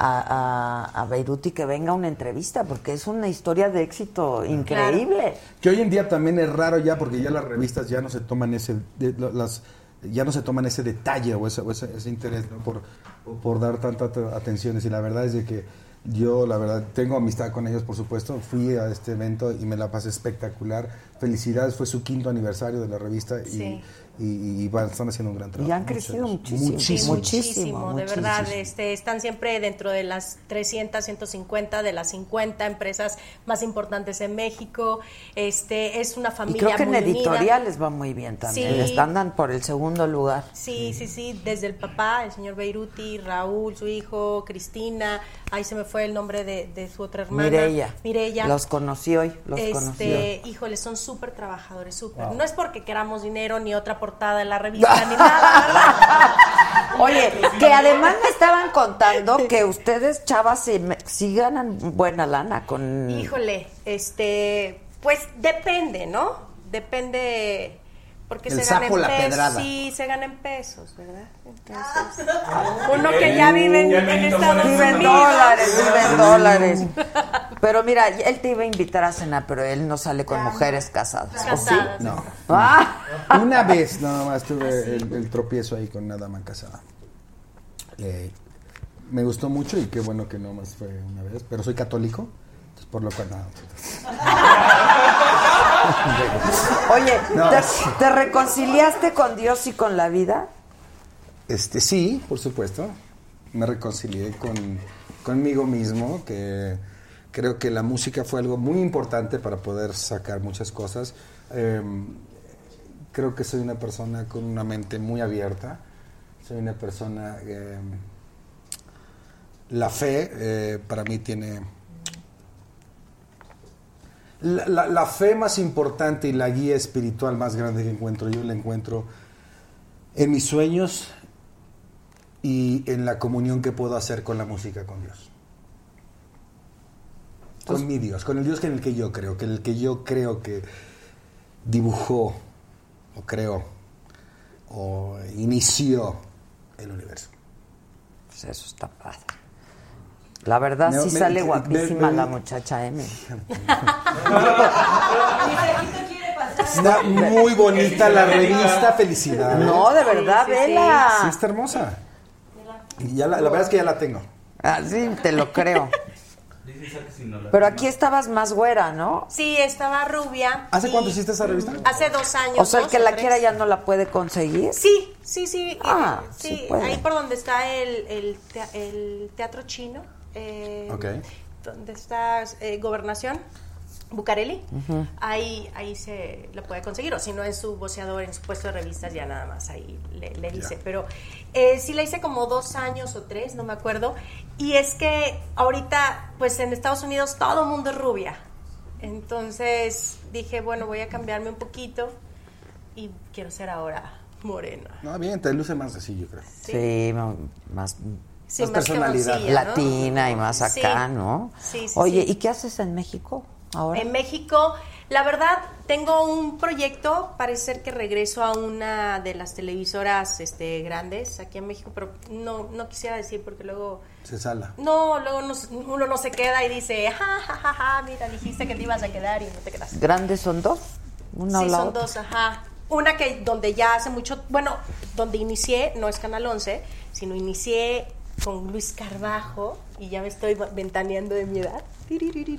Speaker 1: a, a, a Beiruti que venga una entrevista porque es una historia de éxito increíble.
Speaker 10: Que hoy en día también es raro ya porque ya las revistas ya no se toman ese de- las ya no se toman ese detalle o ese, o ese, ese interés ¿no? por, por dar tanta t- atención y la verdad es de que yo la verdad tengo amistad con ellos por supuesto fui a este evento y me la pasé espectacular felicidades fue su quinto aniversario de la revista y,
Speaker 11: Sí.
Speaker 10: y, y van- están haciendo un gran trabajo
Speaker 1: Y han crecido muchísimo,
Speaker 10: muchísimo
Speaker 1: muchísimo.
Speaker 11: de verdad,
Speaker 10: muchísimo.
Speaker 11: este, están siempre dentro de las 300, 150 de las 50 empresas más importantes en México. Este, es una
Speaker 1: Y
Speaker 11: familia
Speaker 1: creo que en
Speaker 11: muy unida.
Speaker 1: editorial les va muy bien también.
Speaker 11: Sí.
Speaker 1: Les andan por el segundo lugar.
Speaker 11: Sí, sí, sí, desde el papá, el señor Beiruti, Raúl, su hijo, Cristina, ahí se me fue el nombre de, de su otra hermana.
Speaker 1: Mireya. Los conocí hoy, los conocí hoy.
Speaker 11: Este, híjole, son súper trabajadores, súper. No es porque queramos dinero ni otra portada de la revista ni nada, ¿verdad?
Speaker 1: Oye, que además me estaban contando que ustedes, chavas, sí, sí ganan buena lana con...
Speaker 11: Híjole, este, pues depende, ¿no? Depende porque
Speaker 10: El
Speaker 11: se gana en
Speaker 10: sapo, la
Speaker 11: pesos.
Speaker 10: pedrada.
Speaker 11: Sí, se gana en pesos, ¿verdad? Entonces, uno que ya vive en,
Speaker 4: Ya
Speaker 11: en
Speaker 4: Benito
Speaker 11: Estados Unidos.
Speaker 1: dólares, vive en dólares. Pero mira, él te iba a invitar a cenar, pero él no sale con mujeres casadas. ¿o sí?
Speaker 11: Casadas.
Speaker 10: no
Speaker 1: Ah.
Speaker 10: Una vez nada más tuve el, el tropiezo ahí con una dama casada. Eh, me gustó mucho y qué bueno que no más fue una vez, pero soy católico, entonces por lo cual nada.
Speaker 1: Oye,
Speaker 10: No,
Speaker 1: ¿te, reconciliaste con Dios y con la vida?
Speaker 10: Este sí, por supuesto. Me reconcilié con, conmigo mismo, que creo que la música fue algo muy importante para poder sacar muchas cosas. Eh, creo que soy una persona con una mente muy abierta. Soy una persona... eh, la fe eh, para mí tiene... La, la- la fe más importante y la guía espiritual más grande que encuentro yo la encuentro en mis sueños y en la comunión que puedo hacer con la música con Dios. Con mi Dios, con el Dios en el que yo creo, que el que yo creo que dibujó o creó o inició el universo.
Speaker 1: Pues eso está padre. La verdad
Speaker 10: Me-
Speaker 1: sí
Speaker 10: me-
Speaker 1: sale
Speaker 10: me-
Speaker 1: guapísima
Speaker 10: me-
Speaker 1: la muchacha M.
Speaker 10: Está muy bonita la revista, felicidades.
Speaker 1: No, de verdad,
Speaker 10: Sí,
Speaker 1: vela.
Speaker 10: Sí, está hermosa. Y ya la, la verdad es que ya la tengo.
Speaker 1: Ah, sí, te lo creo. Pero aquí estabas más güera, ¿no?
Speaker 11: Sí, estaba rubia.
Speaker 10: ¿Hace cuánto hiciste esa revista?
Speaker 11: Hace dos años.
Speaker 1: O sea, el que la
Speaker 11: tres.
Speaker 1: quiera ya no la puede conseguir.
Speaker 11: Sí, sí, sí.
Speaker 1: Ah, sí
Speaker 11: sí,
Speaker 1: puede.
Speaker 11: ahí por donde está el, el, el teatro chino. Eh,
Speaker 10: Ok.
Speaker 11: Donde está eh, Gobernación, Bucareli. Ahí, ahí se la puede conseguir. O si no, en su voceador, en su puesto de revistas, ya nada más ahí le, le dice. Pero eh, sí la hice como dos años o tres, no me acuerdo. Y es que ahorita, pues en Estados Unidos todo el mundo es rubia. Entonces dije, bueno, voy a cambiarme un poquito y quiero ser ahora morena.
Speaker 10: No, bien, te luce más así, yo creo.
Speaker 1: Sí, más,
Speaker 11: Sí,
Speaker 10: Más personalidad.
Speaker 11: ¿no?
Speaker 1: latina y más acá,
Speaker 11: Sí.
Speaker 1: ¿no?
Speaker 11: Sí, sí,
Speaker 1: Oye,
Speaker 11: sí.
Speaker 1: ¿y qué haces en México ahora?
Speaker 11: En México, la verdad, tengo un proyecto, parece ser que regreso a una de las televisoras este, grandes aquí en México, pero no, no quisiera decir porque luego...
Speaker 10: Se sala.
Speaker 11: No, luego nos- uno no se queda y dice, ja, ja, ja, ja, mira, dijiste que te ibas a quedar y no te quedas.
Speaker 1: ¿Grandes son dos? Una
Speaker 11: sí, son
Speaker 1: otra.
Speaker 11: dos, ajá. Una que donde ya hace mucho, bueno, donde inicié, no es Canal 11, sino inicié con Luis Carbajo y ya me estoy ventaneando de mi edad.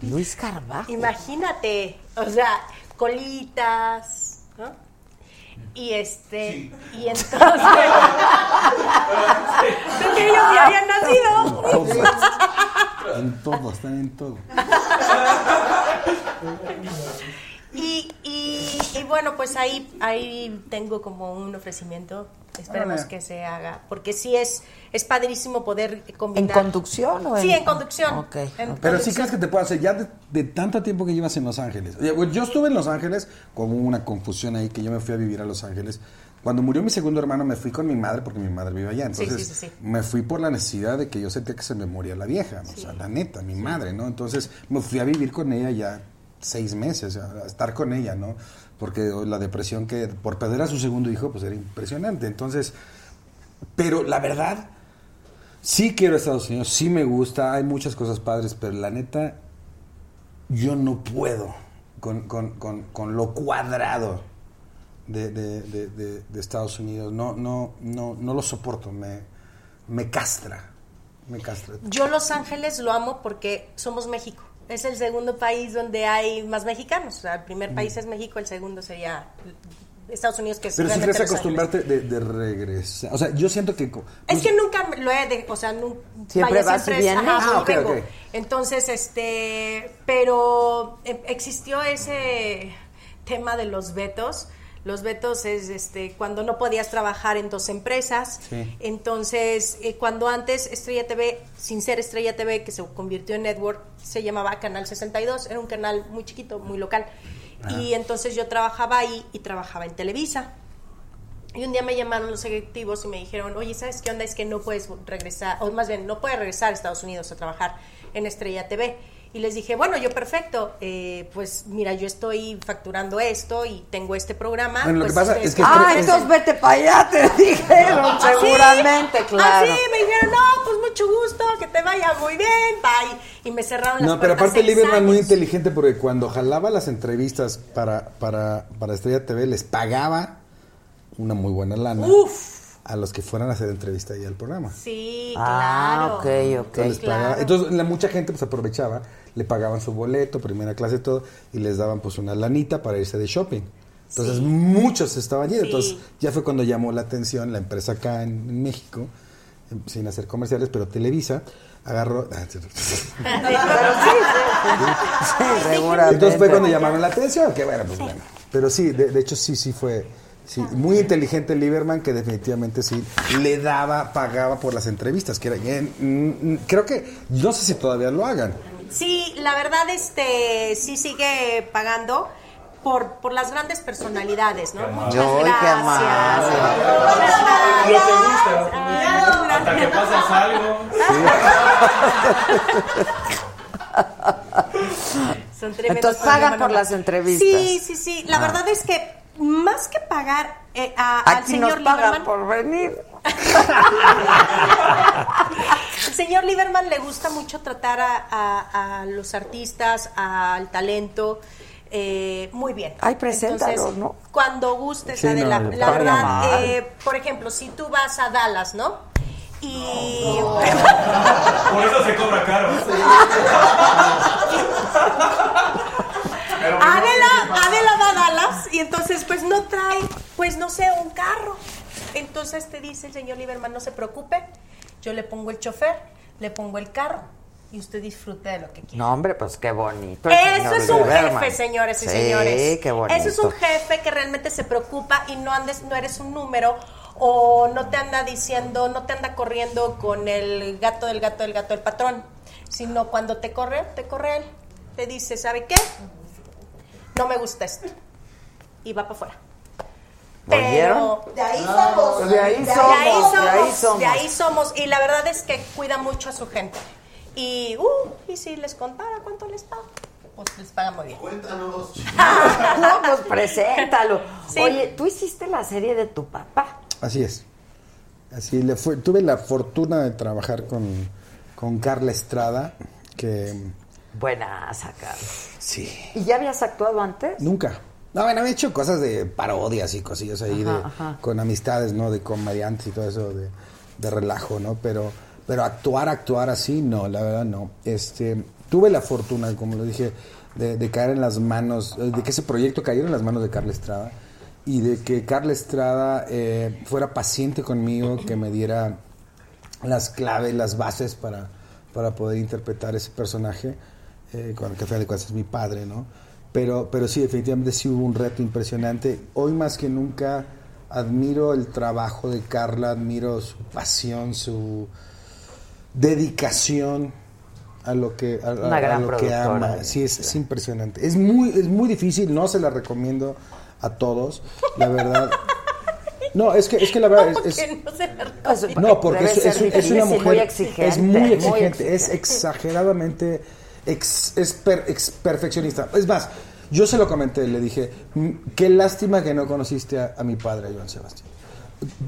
Speaker 1: Luis Carbajo.
Speaker 11: Imagínate, o sea, colitas, ¿no? Y este, y entonces, que ellos ya habían nacido.
Speaker 10: En todo, están en todo.
Speaker 11: Y, y, y bueno, pues ahí, ahí tengo como un ofrecimiento. Esperemos que se haga. Porque sí es, es padrísimo poder combinar.
Speaker 1: ¿En conducción o en.?
Speaker 11: Sí, en conducción.
Speaker 1: Ok.
Speaker 11: En
Speaker 10: Pero sí crees que te puedo hacer, ya de, de tanto tiempo que llevas en Los Ángeles. Oye, Yo estuve en Los Ángeles, con una confusión ahí, que yo me fui a vivir a Los Ángeles. Cuando murió mi segundo hermano me fui con mi madre porque mi madre vive allá. Entonces
Speaker 11: sí, sí, sí.
Speaker 10: me fui por la necesidad de que yo sentía que se me moría la vieja, ¿no? o sea, la neta, mi madre, ¿no? Entonces me fui a vivir con ella ya seis meses, estar con ella, ¿no? Porque la depresión que por perder a su segundo hijo, pues era impresionante. Entonces, pero la verdad, sí quiero a Estados Unidos, sí me gusta, hay muchas cosas padres, pero la neta, yo no puedo con, con- con- con lo cuadrado de- de Estados Unidos. No, no, no, no lo soporto, me, me castra, me castra.
Speaker 11: Yo Los Ángeles lo amo porque somos México. Es el segundo país donde hay más mexicanos. O sea, el primer país es México, el segundo sería Estados Unidos, que es
Speaker 10: Pero si quieres acostumbrarte de, de regresar. O sea, yo siento que...
Speaker 11: Es que nunca lo he de, o sea, nu-
Speaker 1: Siempre
Speaker 11: vaya,
Speaker 1: vas y
Speaker 11: siempre es-
Speaker 1: vienes.
Speaker 11: ajá,
Speaker 10: Ah.
Speaker 11: Entonces, este, pero eh, existió ese tema de los vetos. Los vetos es este cuando no podías trabajar en dos empresas.
Speaker 10: Sí.
Speaker 11: Entonces, eh, cuando antes Estrella TV, sin ser Estrella TV, que se convirtió en network, se llamaba Canal 62, era un canal muy chiquito, muy local. Y entonces yo trabajaba ahí y trabajaba en Televisa. Y un día me llamaron los ejecutivos y me dijeron, oye, ¿sabes qué onda? Es que no puedes regresar, o más bien, no puedes regresar a Estados Unidos a trabajar en Estrella TV. Y les dije, bueno, yo perfecto, eh, pues mira, yo estoy facturando esto y tengo este programa.
Speaker 10: Bueno, lo
Speaker 11: pues,
Speaker 10: que pasa
Speaker 11: ustedes
Speaker 10: es que
Speaker 1: Ah,
Speaker 10: Estre-
Speaker 1: entonces vete para allá, te dijeron,
Speaker 11: ¿Ah, sí?
Speaker 1: seguramente, claro.
Speaker 11: Ah, sí, me dijeron, no, pues mucho gusto, que te vaya muy bien, bye. Y me cerraron las
Speaker 10: No, pero aparte Lieberman muy
Speaker 11: años.
Speaker 10: inteligente porque cuando jalaba las entrevistas para, para, para Estrella TV les pagaba una muy buena lana
Speaker 11: Uf,
Speaker 10: a los que fueran a hacer entrevista ahí al programa.
Speaker 11: sí,
Speaker 1: Ah,
Speaker 11: claro.
Speaker 1: ok, ok.
Speaker 10: Entonces, les
Speaker 11: Claro.
Speaker 10: pagaba- entonces, la, mucha gente pues aprovechaba, le pagaban su boleto, primera clase, todo, y les daban pues una lanita para irse de shopping. Entonces
Speaker 11: Sí.
Speaker 10: muchos estaban allí.
Speaker 11: Sí.
Speaker 10: Entonces ya fue cuando llamó la atención la empresa acá en, en México, em, sin hacer comerciales, pero Televisa agarró... ah, cierto.
Speaker 1: Sí, seguramente.
Speaker 10: Entonces fue cuando llamaron la atención, que bueno, pues bueno. Pero sí, de, de hecho sí, sí fue, Sí, muy inteligente Lieberman que definitivamente sí le daba, pagaba por las entrevistas, que era, eh, mm, mm, creo que, no sé si todavía lo hagan.
Speaker 11: Sí, la verdad, este, sí sigue pagando por, por las grandes personalidades, ¿no? Muchas
Speaker 1: qué
Speaker 11: gracias.
Speaker 1: amable.
Speaker 4: Lo te gusta. Hasta que pasas algo.
Speaker 11: Son tremendos
Speaker 1: Entonces pagan por las entrevistas.
Speaker 11: Sí, sí, sí. La
Speaker 1: Ah.
Speaker 11: verdad es que más que pagar eh, a- al señor
Speaker 1: nos pagan
Speaker 11: Lieberman,
Speaker 1: por venir.
Speaker 11: El señor Lieberman le gusta mucho tratar a, a- a los artistas, al talento. eh, muy bien.
Speaker 1: Ay, preséntalo,
Speaker 11: Entonces,
Speaker 1: ¿no?
Speaker 11: Cuando gustes,
Speaker 10: Sí, no,
Speaker 11: la verdad, eh, por ejemplo, si tú vas a Dallas, ¿no? Y.
Speaker 4: Por eso se cobra caro.
Speaker 11: Adela, Adela va a Dallas y entonces pues no trae, pues no sé, un carro. Entonces te dice el señor Lieberman, no se preocupe, yo le pongo el chofer, le pongo el carro y usted disfrute de lo que quiera.
Speaker 1: No, hombre, pues qué bonito.
Speaker 11: Eso es un
Speaker 1: Lieberman.
Speaker 11: jefe, señores y
Speaker 1: Sí,
Speaker 11: señores.
Speaker 1: qué bonito.
Speaker 11: Eso es un jefe que realmente se preocupa y no andes, no eres un número o no te anda diciendo, no te anda corriendo con el gato del gato del gato del patrón, sino cuando te corre, te corre él. Te dice, ¿sabe qué? No me gusta esto. Y va para afuera.
Speaker 1: ¿Oyeron?
Speaker 5: De ahí somos.
Speaker 1: De ahí
Speaker 11: de
Speaker 1: somos,
Speaker 11: ahí somos,
Speaker 1: de ahí somos.
Speaker 11: de ahí somos. Y la verdad es que cuida mucho a su gente. Y, uh, y si les contara cuánto les paga, pues les paga muy bien.
Speaker 8: Cuéntanos.
Speaker 1: No, pues preséntalo.
Speaker 11: Sí.
Speaker 1: Oye, tú hiciste la serie de tu papá.
Speaker 10: Así es. Así le fue. Tuve la fortuna de trabajar con, con Carla Estrada, que
Speaker 1: Buena sacar.
Speaker 10: sí,
Speaker 1: ¿Y ya habías actuado antes?
Speaker 10: nunca. No, bueno, había hecho cosas de parodias y cosillas ahí
Speaker 1: Ajá,
Speaker 10: de,
Speaker 1: ajá.
Speaker 10: con amistades, ¿no? De comediantes y todo eso de, de relajo, ¿no? Pero, pero actuar, actuar así, no, la verdad no. Este, tuve la fortuna, como lo dije, de, de caer en las manos, eh, de que ese proyecto cayera en las manos de Carla Estrada y de que Carla Estrada eh, fuera paciente conmigo, que me diera las claves, las bases para, para poder interpretar ese personaje, eh, con el que de cuentas es mi padre, ¿no? Pero, pero sí, definitivamente sí hubo un reto impresionante. Hoy más que nunca admiro el trabajo de Carla, admiro su pasión, su dedicación a lo que, a, a-
Speaker 1: Una
Speaker 10: a
Speaker 1: gran
Speaker 10: lo que ama. Sí, es, es impresionante. Es muy, es muy difícil, no se la recomiendo a todos, la verdad. No, es que, es que la verdad es- es,
Speaker 11: no
Speaker 1: Pues,
Speaker 10: no, porque es, es una mujer.
Speaker 1: muy exigente,
Speaker 10: es muy
Speaker 1: muy
Speaker 10: exigente, es exageradamente. Ex- es, per- ex- perfeccionista. Es más, yo se lo comenté, le dije: "Mm, Qué lástima que no conociste a, a mi padre, a Joan Sebastián.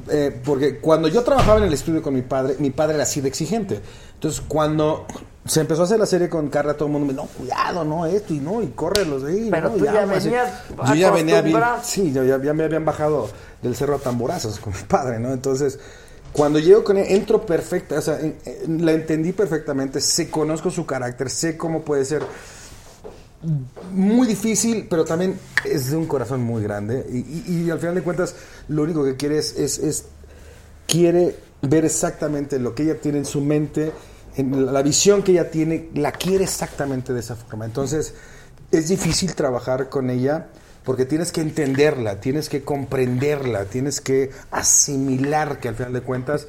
Speaker 10: Eh, porque cuando yo trabajaba en el estudio con mi padre, mi padre era así de exigente. Entonces, cuando se empezó a hacer la serie con Carla, todo el mundo me dijo, no, cuidado, no, esto y no, y corre los de ahí.
Speaker 1: Pero
Speaker 10: no,
Speaker 1: tú ya
Speaker 10: aguas".
Speaker 1: venías
Speaker 10: Yo ya venía bien, sí, yo ya, ya me habían bajado del cerro a tamborazos con mi padre, ¿no? Entonces, cuando llego con él, entro perfecta, o sea, la entendí perfectamente, sé, conozco su carácter, sé cómo puede ser muy difícil, pero también es de un corazón muy grande. Y, al final de cuentas, lo único que quiere es, es- quiere ver exactamente lo que ella tiene en su mente, en la visión que ella tiene, la quiere exactamente de esa forma. Entonces, es difícil trabajar con ella porque tienes que entenderla, tienes que comprenderla, tienes que asimilar que al final de cuentas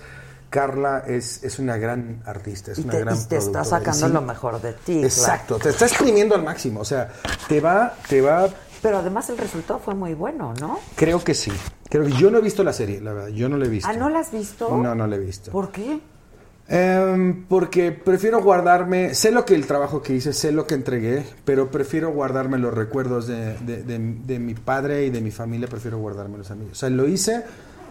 Speaker 10: Carla es, es una gran artista, es
Speaker 1: Y
Speaker 10: una
Speaker 1: te,
Speaker 10: gran
Speaker 1: y te está sacando
Speaker 10: Sí.
Speaker 1: lo mejor de ti.
Speaker 10: Exacto,
Speaker 1: claro.
Speaker 10: te está exprimiendo al máximo, o sea, te va, te va,
Speaker 1: Pero además el resultado fue muy bueno, ¿no?
Speaker 10: creo que sí. Creo que yo no he visto la serie, la verdad, yo no la he visto.
Speaker 1: Ah, ¿no la has visto?
Speaker 10: No, no la he visto.
Speaker 1: ¿Por qué?
Speaker 10: Em, porque prefiero guardarme, sé lo que el trabajo que hice, sé lo que entregué, pero prefiero guardarme los recuerdos de, de- de- de mi padre y de mi familia, prefiero guardármelos a mí. O sea, lo hice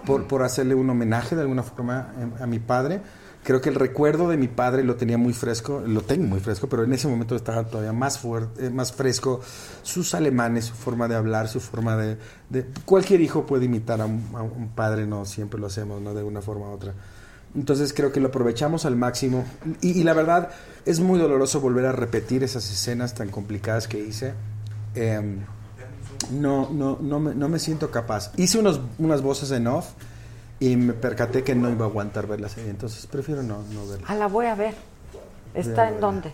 Speaker 10: por, por hacerle un homenaje de alguna forma em, a, mi padre. Creo que el recuerdo de mi padre lo tenía muy fresco, lo tengo muy fresco, pero en ese momento estaba todavía más fuerte, más fresco. Sus alemanes, su forma de hablar, su forma de, de- cualquier hijo puede imitar a un, a un padre, no siempre lo hacemos, no de una forma u otra. Entonces creo que lo aprovechamos al máximo. Y, y la verdad es muy doloroso volver a repetir esas escenas tan complicadas que hice. Em, no, no, no, me, no me siento capaz. Hice unos, unas voces en off y me percaté que no iba a aguantar ver la serie. Entonces prefiero no, no verla.
Speaker 1: Ah, la voy a ver. ¿Está
Speaker 10: a
Speaker 1: en dónde?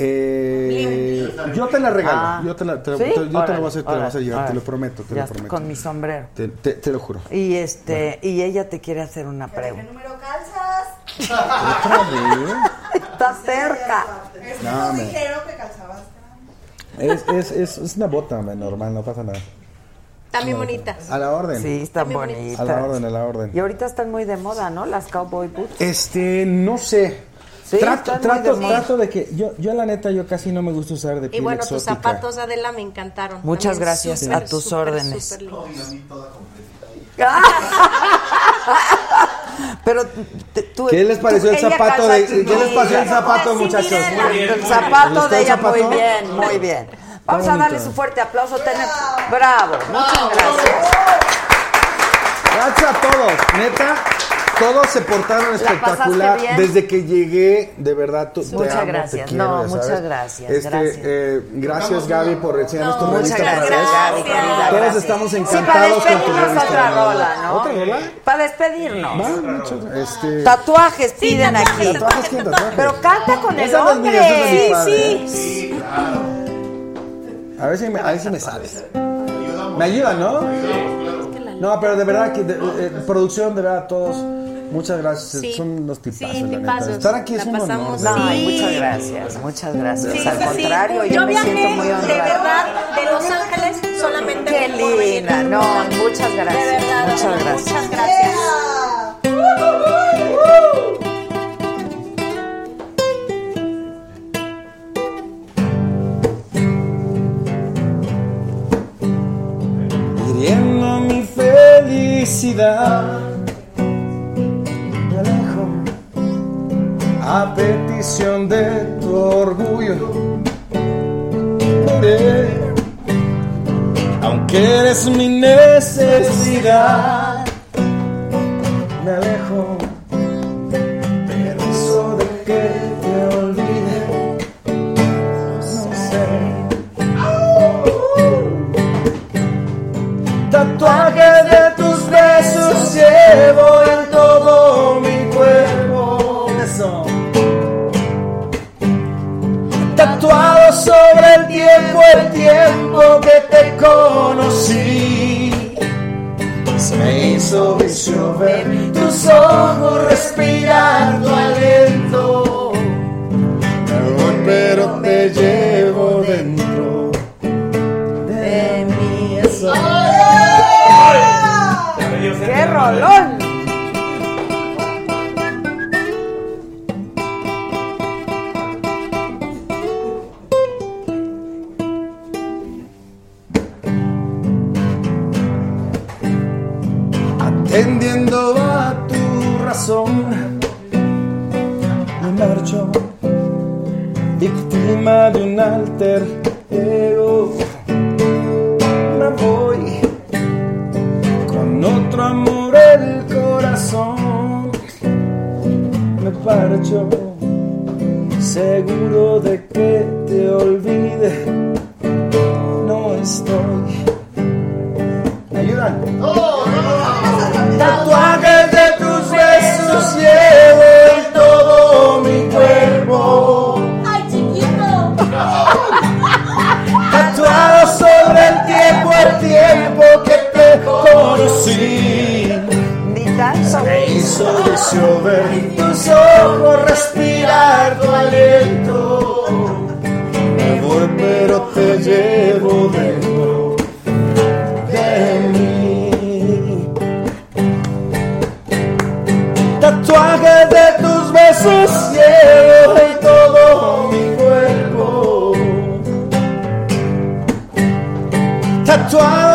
Speaker 10: Eh, yo te la regalo.
Speaker 1: Ah.
Speaker 10: yo te la, te la-
Speaker 1: ¿Sí?
Speaker 10: te- yo te la voy a hacer, te la voy a llegar, te lo prometo, te
Speaker 1: Ya
Speaker 10: lo prometo.
Speaker 1: Con mi sombrero.
Speaker 10: Te, te- te lo juro.
Speaker 1: Y este, y ella te quiere hacer una pregunta.
Speaker 10: ¿Otra vez?
Speaker 1: Está cerca.
Speaker 5: Es que
Speaker 10: No,
Speaker 5: nos
Speaker 10: me-
Speaker 5: dijeron que calzabas.
Speaker 10: Es, es, es, es una bota normal, no pasa nada.
Speaker 11: También bonitas.
Speaker 10: A la orden.
Speaker 1: Sí, están bonitas.
Speaker 10: A la orden, a la orden.
Speaker 1: Y ahorita están muy de moda, ¿no? Las cowboy boots.
Speaker 10: Este, no sé.
Speaker 1: Sí,
Speaker 10: trato, trato,
Speaker 1: de
Speaker 10: trato de que yo, yo la neta yo casi no me gusta usar de
Speaker 11: Y
Speaker 10: piel
Speaker 11: bueno, tus zapatos, Adela, me encantaron.
Speaker 1: Muchas
Speaker 11: También
Speaker 1: gracias,
Speaker 11: súper,
Speaker 1: a tus
Speaker 11: súper,
Speaker 1: órdenes.
Speaker 11: lindos.
Speaker 1: Pero tú,
Speaker 10: ¿Qué les pareció
Speaker 1: tú-
Speaker 10: el zapato de- qué les pareció el zapato, muchachos? Muy bien,
Speaker 1: El zapato de
Speaker 10: ¿Les
Speaker 1: ella muy bien, muy bien. Vamos a darle su fuerte aplauso. Tenemos- Bravo, muchas gracias.
Speaker 10: Gracias a todos, neta. Todos se portaron espectacular desde que llegué, de verdad. tú- te
Speaker 1: Muchas
Speaker 10: amo, te
Speaker 1: gracias.
Speaker 10: quiero,
Speaker 1: No, muchas
Speaker 10: sabes.
Speaker 1: gracias,
Speaker 10: Este,
Speaker 1: gracias.
Speaker 10: eh, gracias Gaby por enseñarnos tu
Speaker 1: Muchas
Speaker 10: revista
Speaker 1: gracias. Gaby, querida.
Speaker 10: Todos
Speaker 1: gracias.
Speaker 10: estamos
Speaker 1: Sí, para
Speaker 10: encantados con tu
Speaker 1: despedirnos
Speaker 10: revista.
Speaker 1: otra rola, ¿no?
Speaker 10: ¿Otra rola?
Speaker 1: Para despedirnos.
Speaker 10: Va, mucho- este,
Speaker 1: Tatuajes piden aquí.
Speaker 10: ¿Tatuajes quién tatuajes?
Speaker 1: Pero canta con el
Speaker 10: no
Speaker 1: hombre.
Speaker 10: padre.
Speaker 1: Sí,
Speaker 10: A ver si me, a ver si me sales. Me ayuda, ¿no? No, pero de verdad que de- eh, producción, de verdad todos. Muchas gracias,
Speaker 11: Sí.
Speaker 10: son unos tipazos,
Speaker 11: Sí, tipazos.
Speaker 10: Estar aquí es
Speaker 11: La
Speaker 10: un honor.
Speaker 11: pasamos-
Speaker 10: de
Speaker 1: No,
Speaker 11: Sí.
Speaker 1: muchas gracias, muchas gracias.
Speaker 11: Sí,
Speaker 1: Al contrario,
Speaker 11: sí.
Speaker 1: yo, me
Speaker 11: viajé
Speaker 1: siento muy
Speaker 11: de
Speaker 1: honrada.
Speaker 11: verdad de Los Ángeles solamente
Speaker 1: Qué linda, no, muchas gracias.
Speaker 11: De verdad,
Speaker 1: muchas gracias.
Speaker 11: Muchas gracias.
Speaker 10: Hiriendo mi felicidad, a petición de tu orgullo. Aunque eres mi necesidad, me alejo. Pero eso de que te olvide, no sé. Tatuajes de tus besos llevo Tatuado sobre el tiempo, el tiempo que te conocí. Se me hizo vicio ver tus ojos, respirar tu aliento. Pero te llevo dentro de mí.
Speaker 1: ¡Qué rolón!
Speaker 10: Tu razón, me marcho, víctima de un alter ego. Me voy con otro amor el corazón. Me parcho, seguro de que te olvide. No estoy. ¿Me ayudan? De tus hizo vicio ver tus ojos, respirar tu aliento. Me voy, pero te llevo dentro de mí. Tatuajes de tus besos llevo en todo mi cuerpo. Tatuado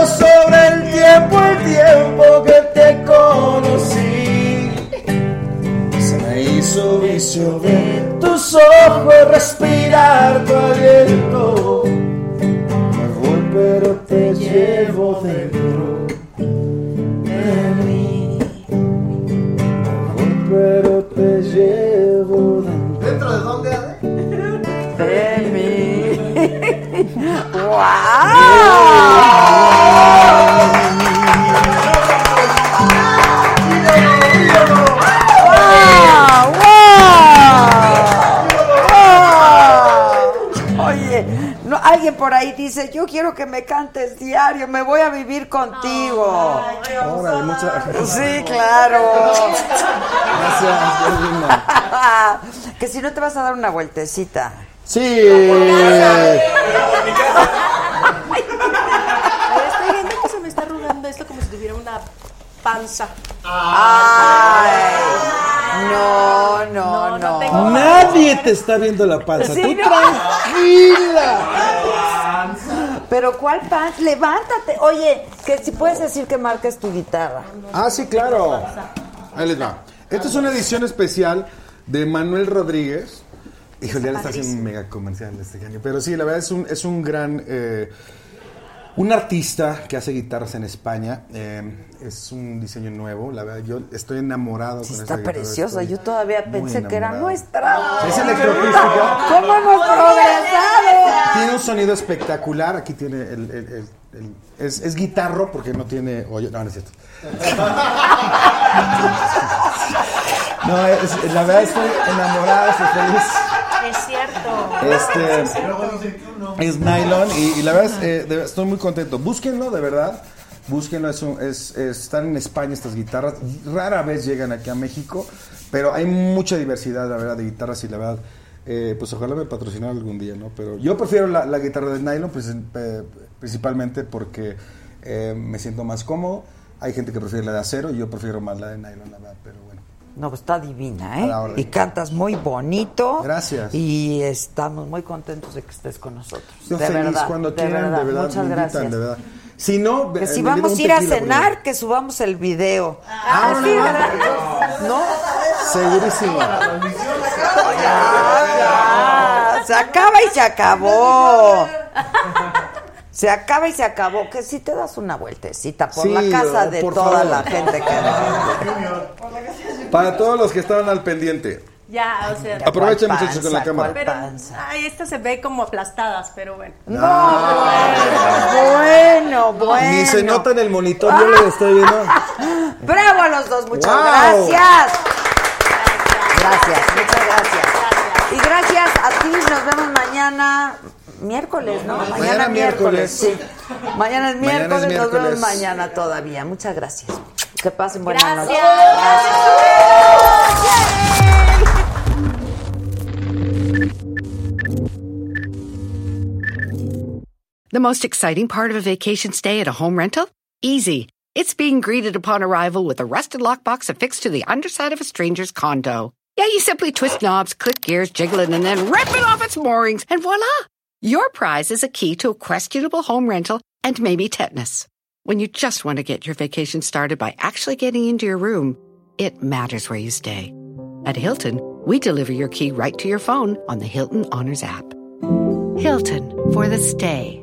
Speaker 10: vicio ver tus ojos, respirar tu aliento. Me voy, pero te llevo de
Speaker 1: dice, yo quiero que me cantes diario, me voy a vivir contigo.
Speaker 10: Órale, muchas
Speaker 1: Sí, claro.
Speaker 10: Gracias, qué
Speaker 1: que si no te vas a dar una vueltecita.
Speaker 10: Sí.
Speaker 11: Ay, estoy viendo que se me está arrugando esto como si tuviera una panza.
Speaker 1: Ay, no, no, no.
Speaker 11: tengo
Speaker 10: Nadie te está viendo la panza.
Speaker 1: Sí,
Speaker 10: Tú
Speaker 1: no.
Speaker 10: tranquila.
Speaker 1: Pero ¿cuál pants? Levántate. Oye, que si puedes decir que marques tu guitarra.
Speaker 10: Ah, sí, claro. Ahí les va. Esta es una edición especial de Manuel Rodríguez. Híjole, ya le está haciendo un mega comercial este año. Pero sí, la verdad es un, es un gran. eh, un artista que hace guitarras en España. eh, es un diseño nuevo. La verdad, yo estoy enamorado
Speaker 1: Sí,
Speaker 10: con
Speaker 1: está
Speaker 10: esta
Speaker 1: preciosa. Yo todavía pensé que era nuestra.
Speaker 10: Es electroacústica.
Speaker 1: ¿Cómo hemos progresado?
Speaker 10: Tiene un sonido espectacular. Aquí tiene el. el- el- el- es, es guitarro porque no tiene hoyo. No, no es cierto. No, es- la verdad estoy enamorado, estoy feliz.
Speaker 11: Es cierto.
Speaker 10: Este es nylon y, y la verdad es, eh, de- estoy muy contento. Búsquenlo, de verdad. Búsquenlo, es un- es- es- están en España estas guitarras. Rara vez llegan aquí a México, pero hay mucha diversidad, la verdad, de guitarras y la verdad, eh, pues ojalá me patrocinaran algún día, ¿no? Pero yo prefiero la, la guitarra de nylon, pues, en- eh, principalmente porque eh, me siento más cómodo. Hay gente que prefiere la de acero y yo prefiero más la de nylon, la verdad, pero.
Speaker 1: No, pues está divina, ¿eh? Y cantas muy bonito.
Speaker 10: Gracias.
Speaker 1: Y estamos muy contentos de que estés con nosotros.
Speaker 10: Yo
Speaker 1: de
Speaker 10: feliz
Speaker 1: verdad,
Speaker 10: cuando
Speaker 1: de
Speaker 10: quieran,
Speaker 1: verdad.
Speaker 10: de verdad,
Speaker 1: Muchas
Speaker 10: invitan,
Speaker 1: gracias.
Speaker 10: de verdad. Si no,
Speaker 1: Que si vamos a ir a cenar, que subamos el video.
Speaker 10: Ah,
Speaker 1: sí,
Speaker 10: no,
Speaker 1: ¿verdad? ¿No?
Speaker 10: Segurísimo.
Speaker 1: Ya, se acaba y se acabó. Se acaba y se acabó. Que si te das una vueltecita por
Speaker 10: Sí,
Speaker 1: la casa de toda
Speaker 10: favor.
Speaker 1: la gente que.
Speaker 10: Para todos los que estaban al pendiente.
Speaker 11: Ya, o sea.
Speaker 10: Aprovechen,
Speaker 1: ¿Cuál
Speaker 10: muchachos, con la cámara.
Speaker 11: Pero, ay, estas se ve como aplastadas, pero bueno.
Speaker 1: No, bueno, bueno.
Speaker 10: Ni se nota en el monitor, yo lo estoy viendo.
Speaker 1: Bravo a los dos, muchas
Speaker 10: Wow.
Speaker 1: gracias. Gracias, muchas gracias. Y gracias a ti, nos vemos mañana. Miércoles, ¿no?
Speaker 10: Mañana miércoles.
Speaker 1: Sí. Mañana es
Speaker 10: Mañana es
Speaker 1: miércoles, nos vemos mañana todavía. Muchas gracias. Que pasen buenas
Speaker 11: Gracias.
Speaker 1: noches.
Speaker 12: The most exciting part of a vacation stay at a home rental? Easy. It's being greeted upon arrival with a rusted lockbox affixed to the underside of a stranger's condo. Yeah, you simply twist knobs, click gears, jiggle it, and then rip it off its moorings, and voila! Your prize is a key to a questionable home rental and maybe tetanus. When you just want to get your vacation started by actually getting into your room, it matters where you stay. At Hilton, we deliver your key right to your phone on the Hilton Honors app. Hilton for the stay.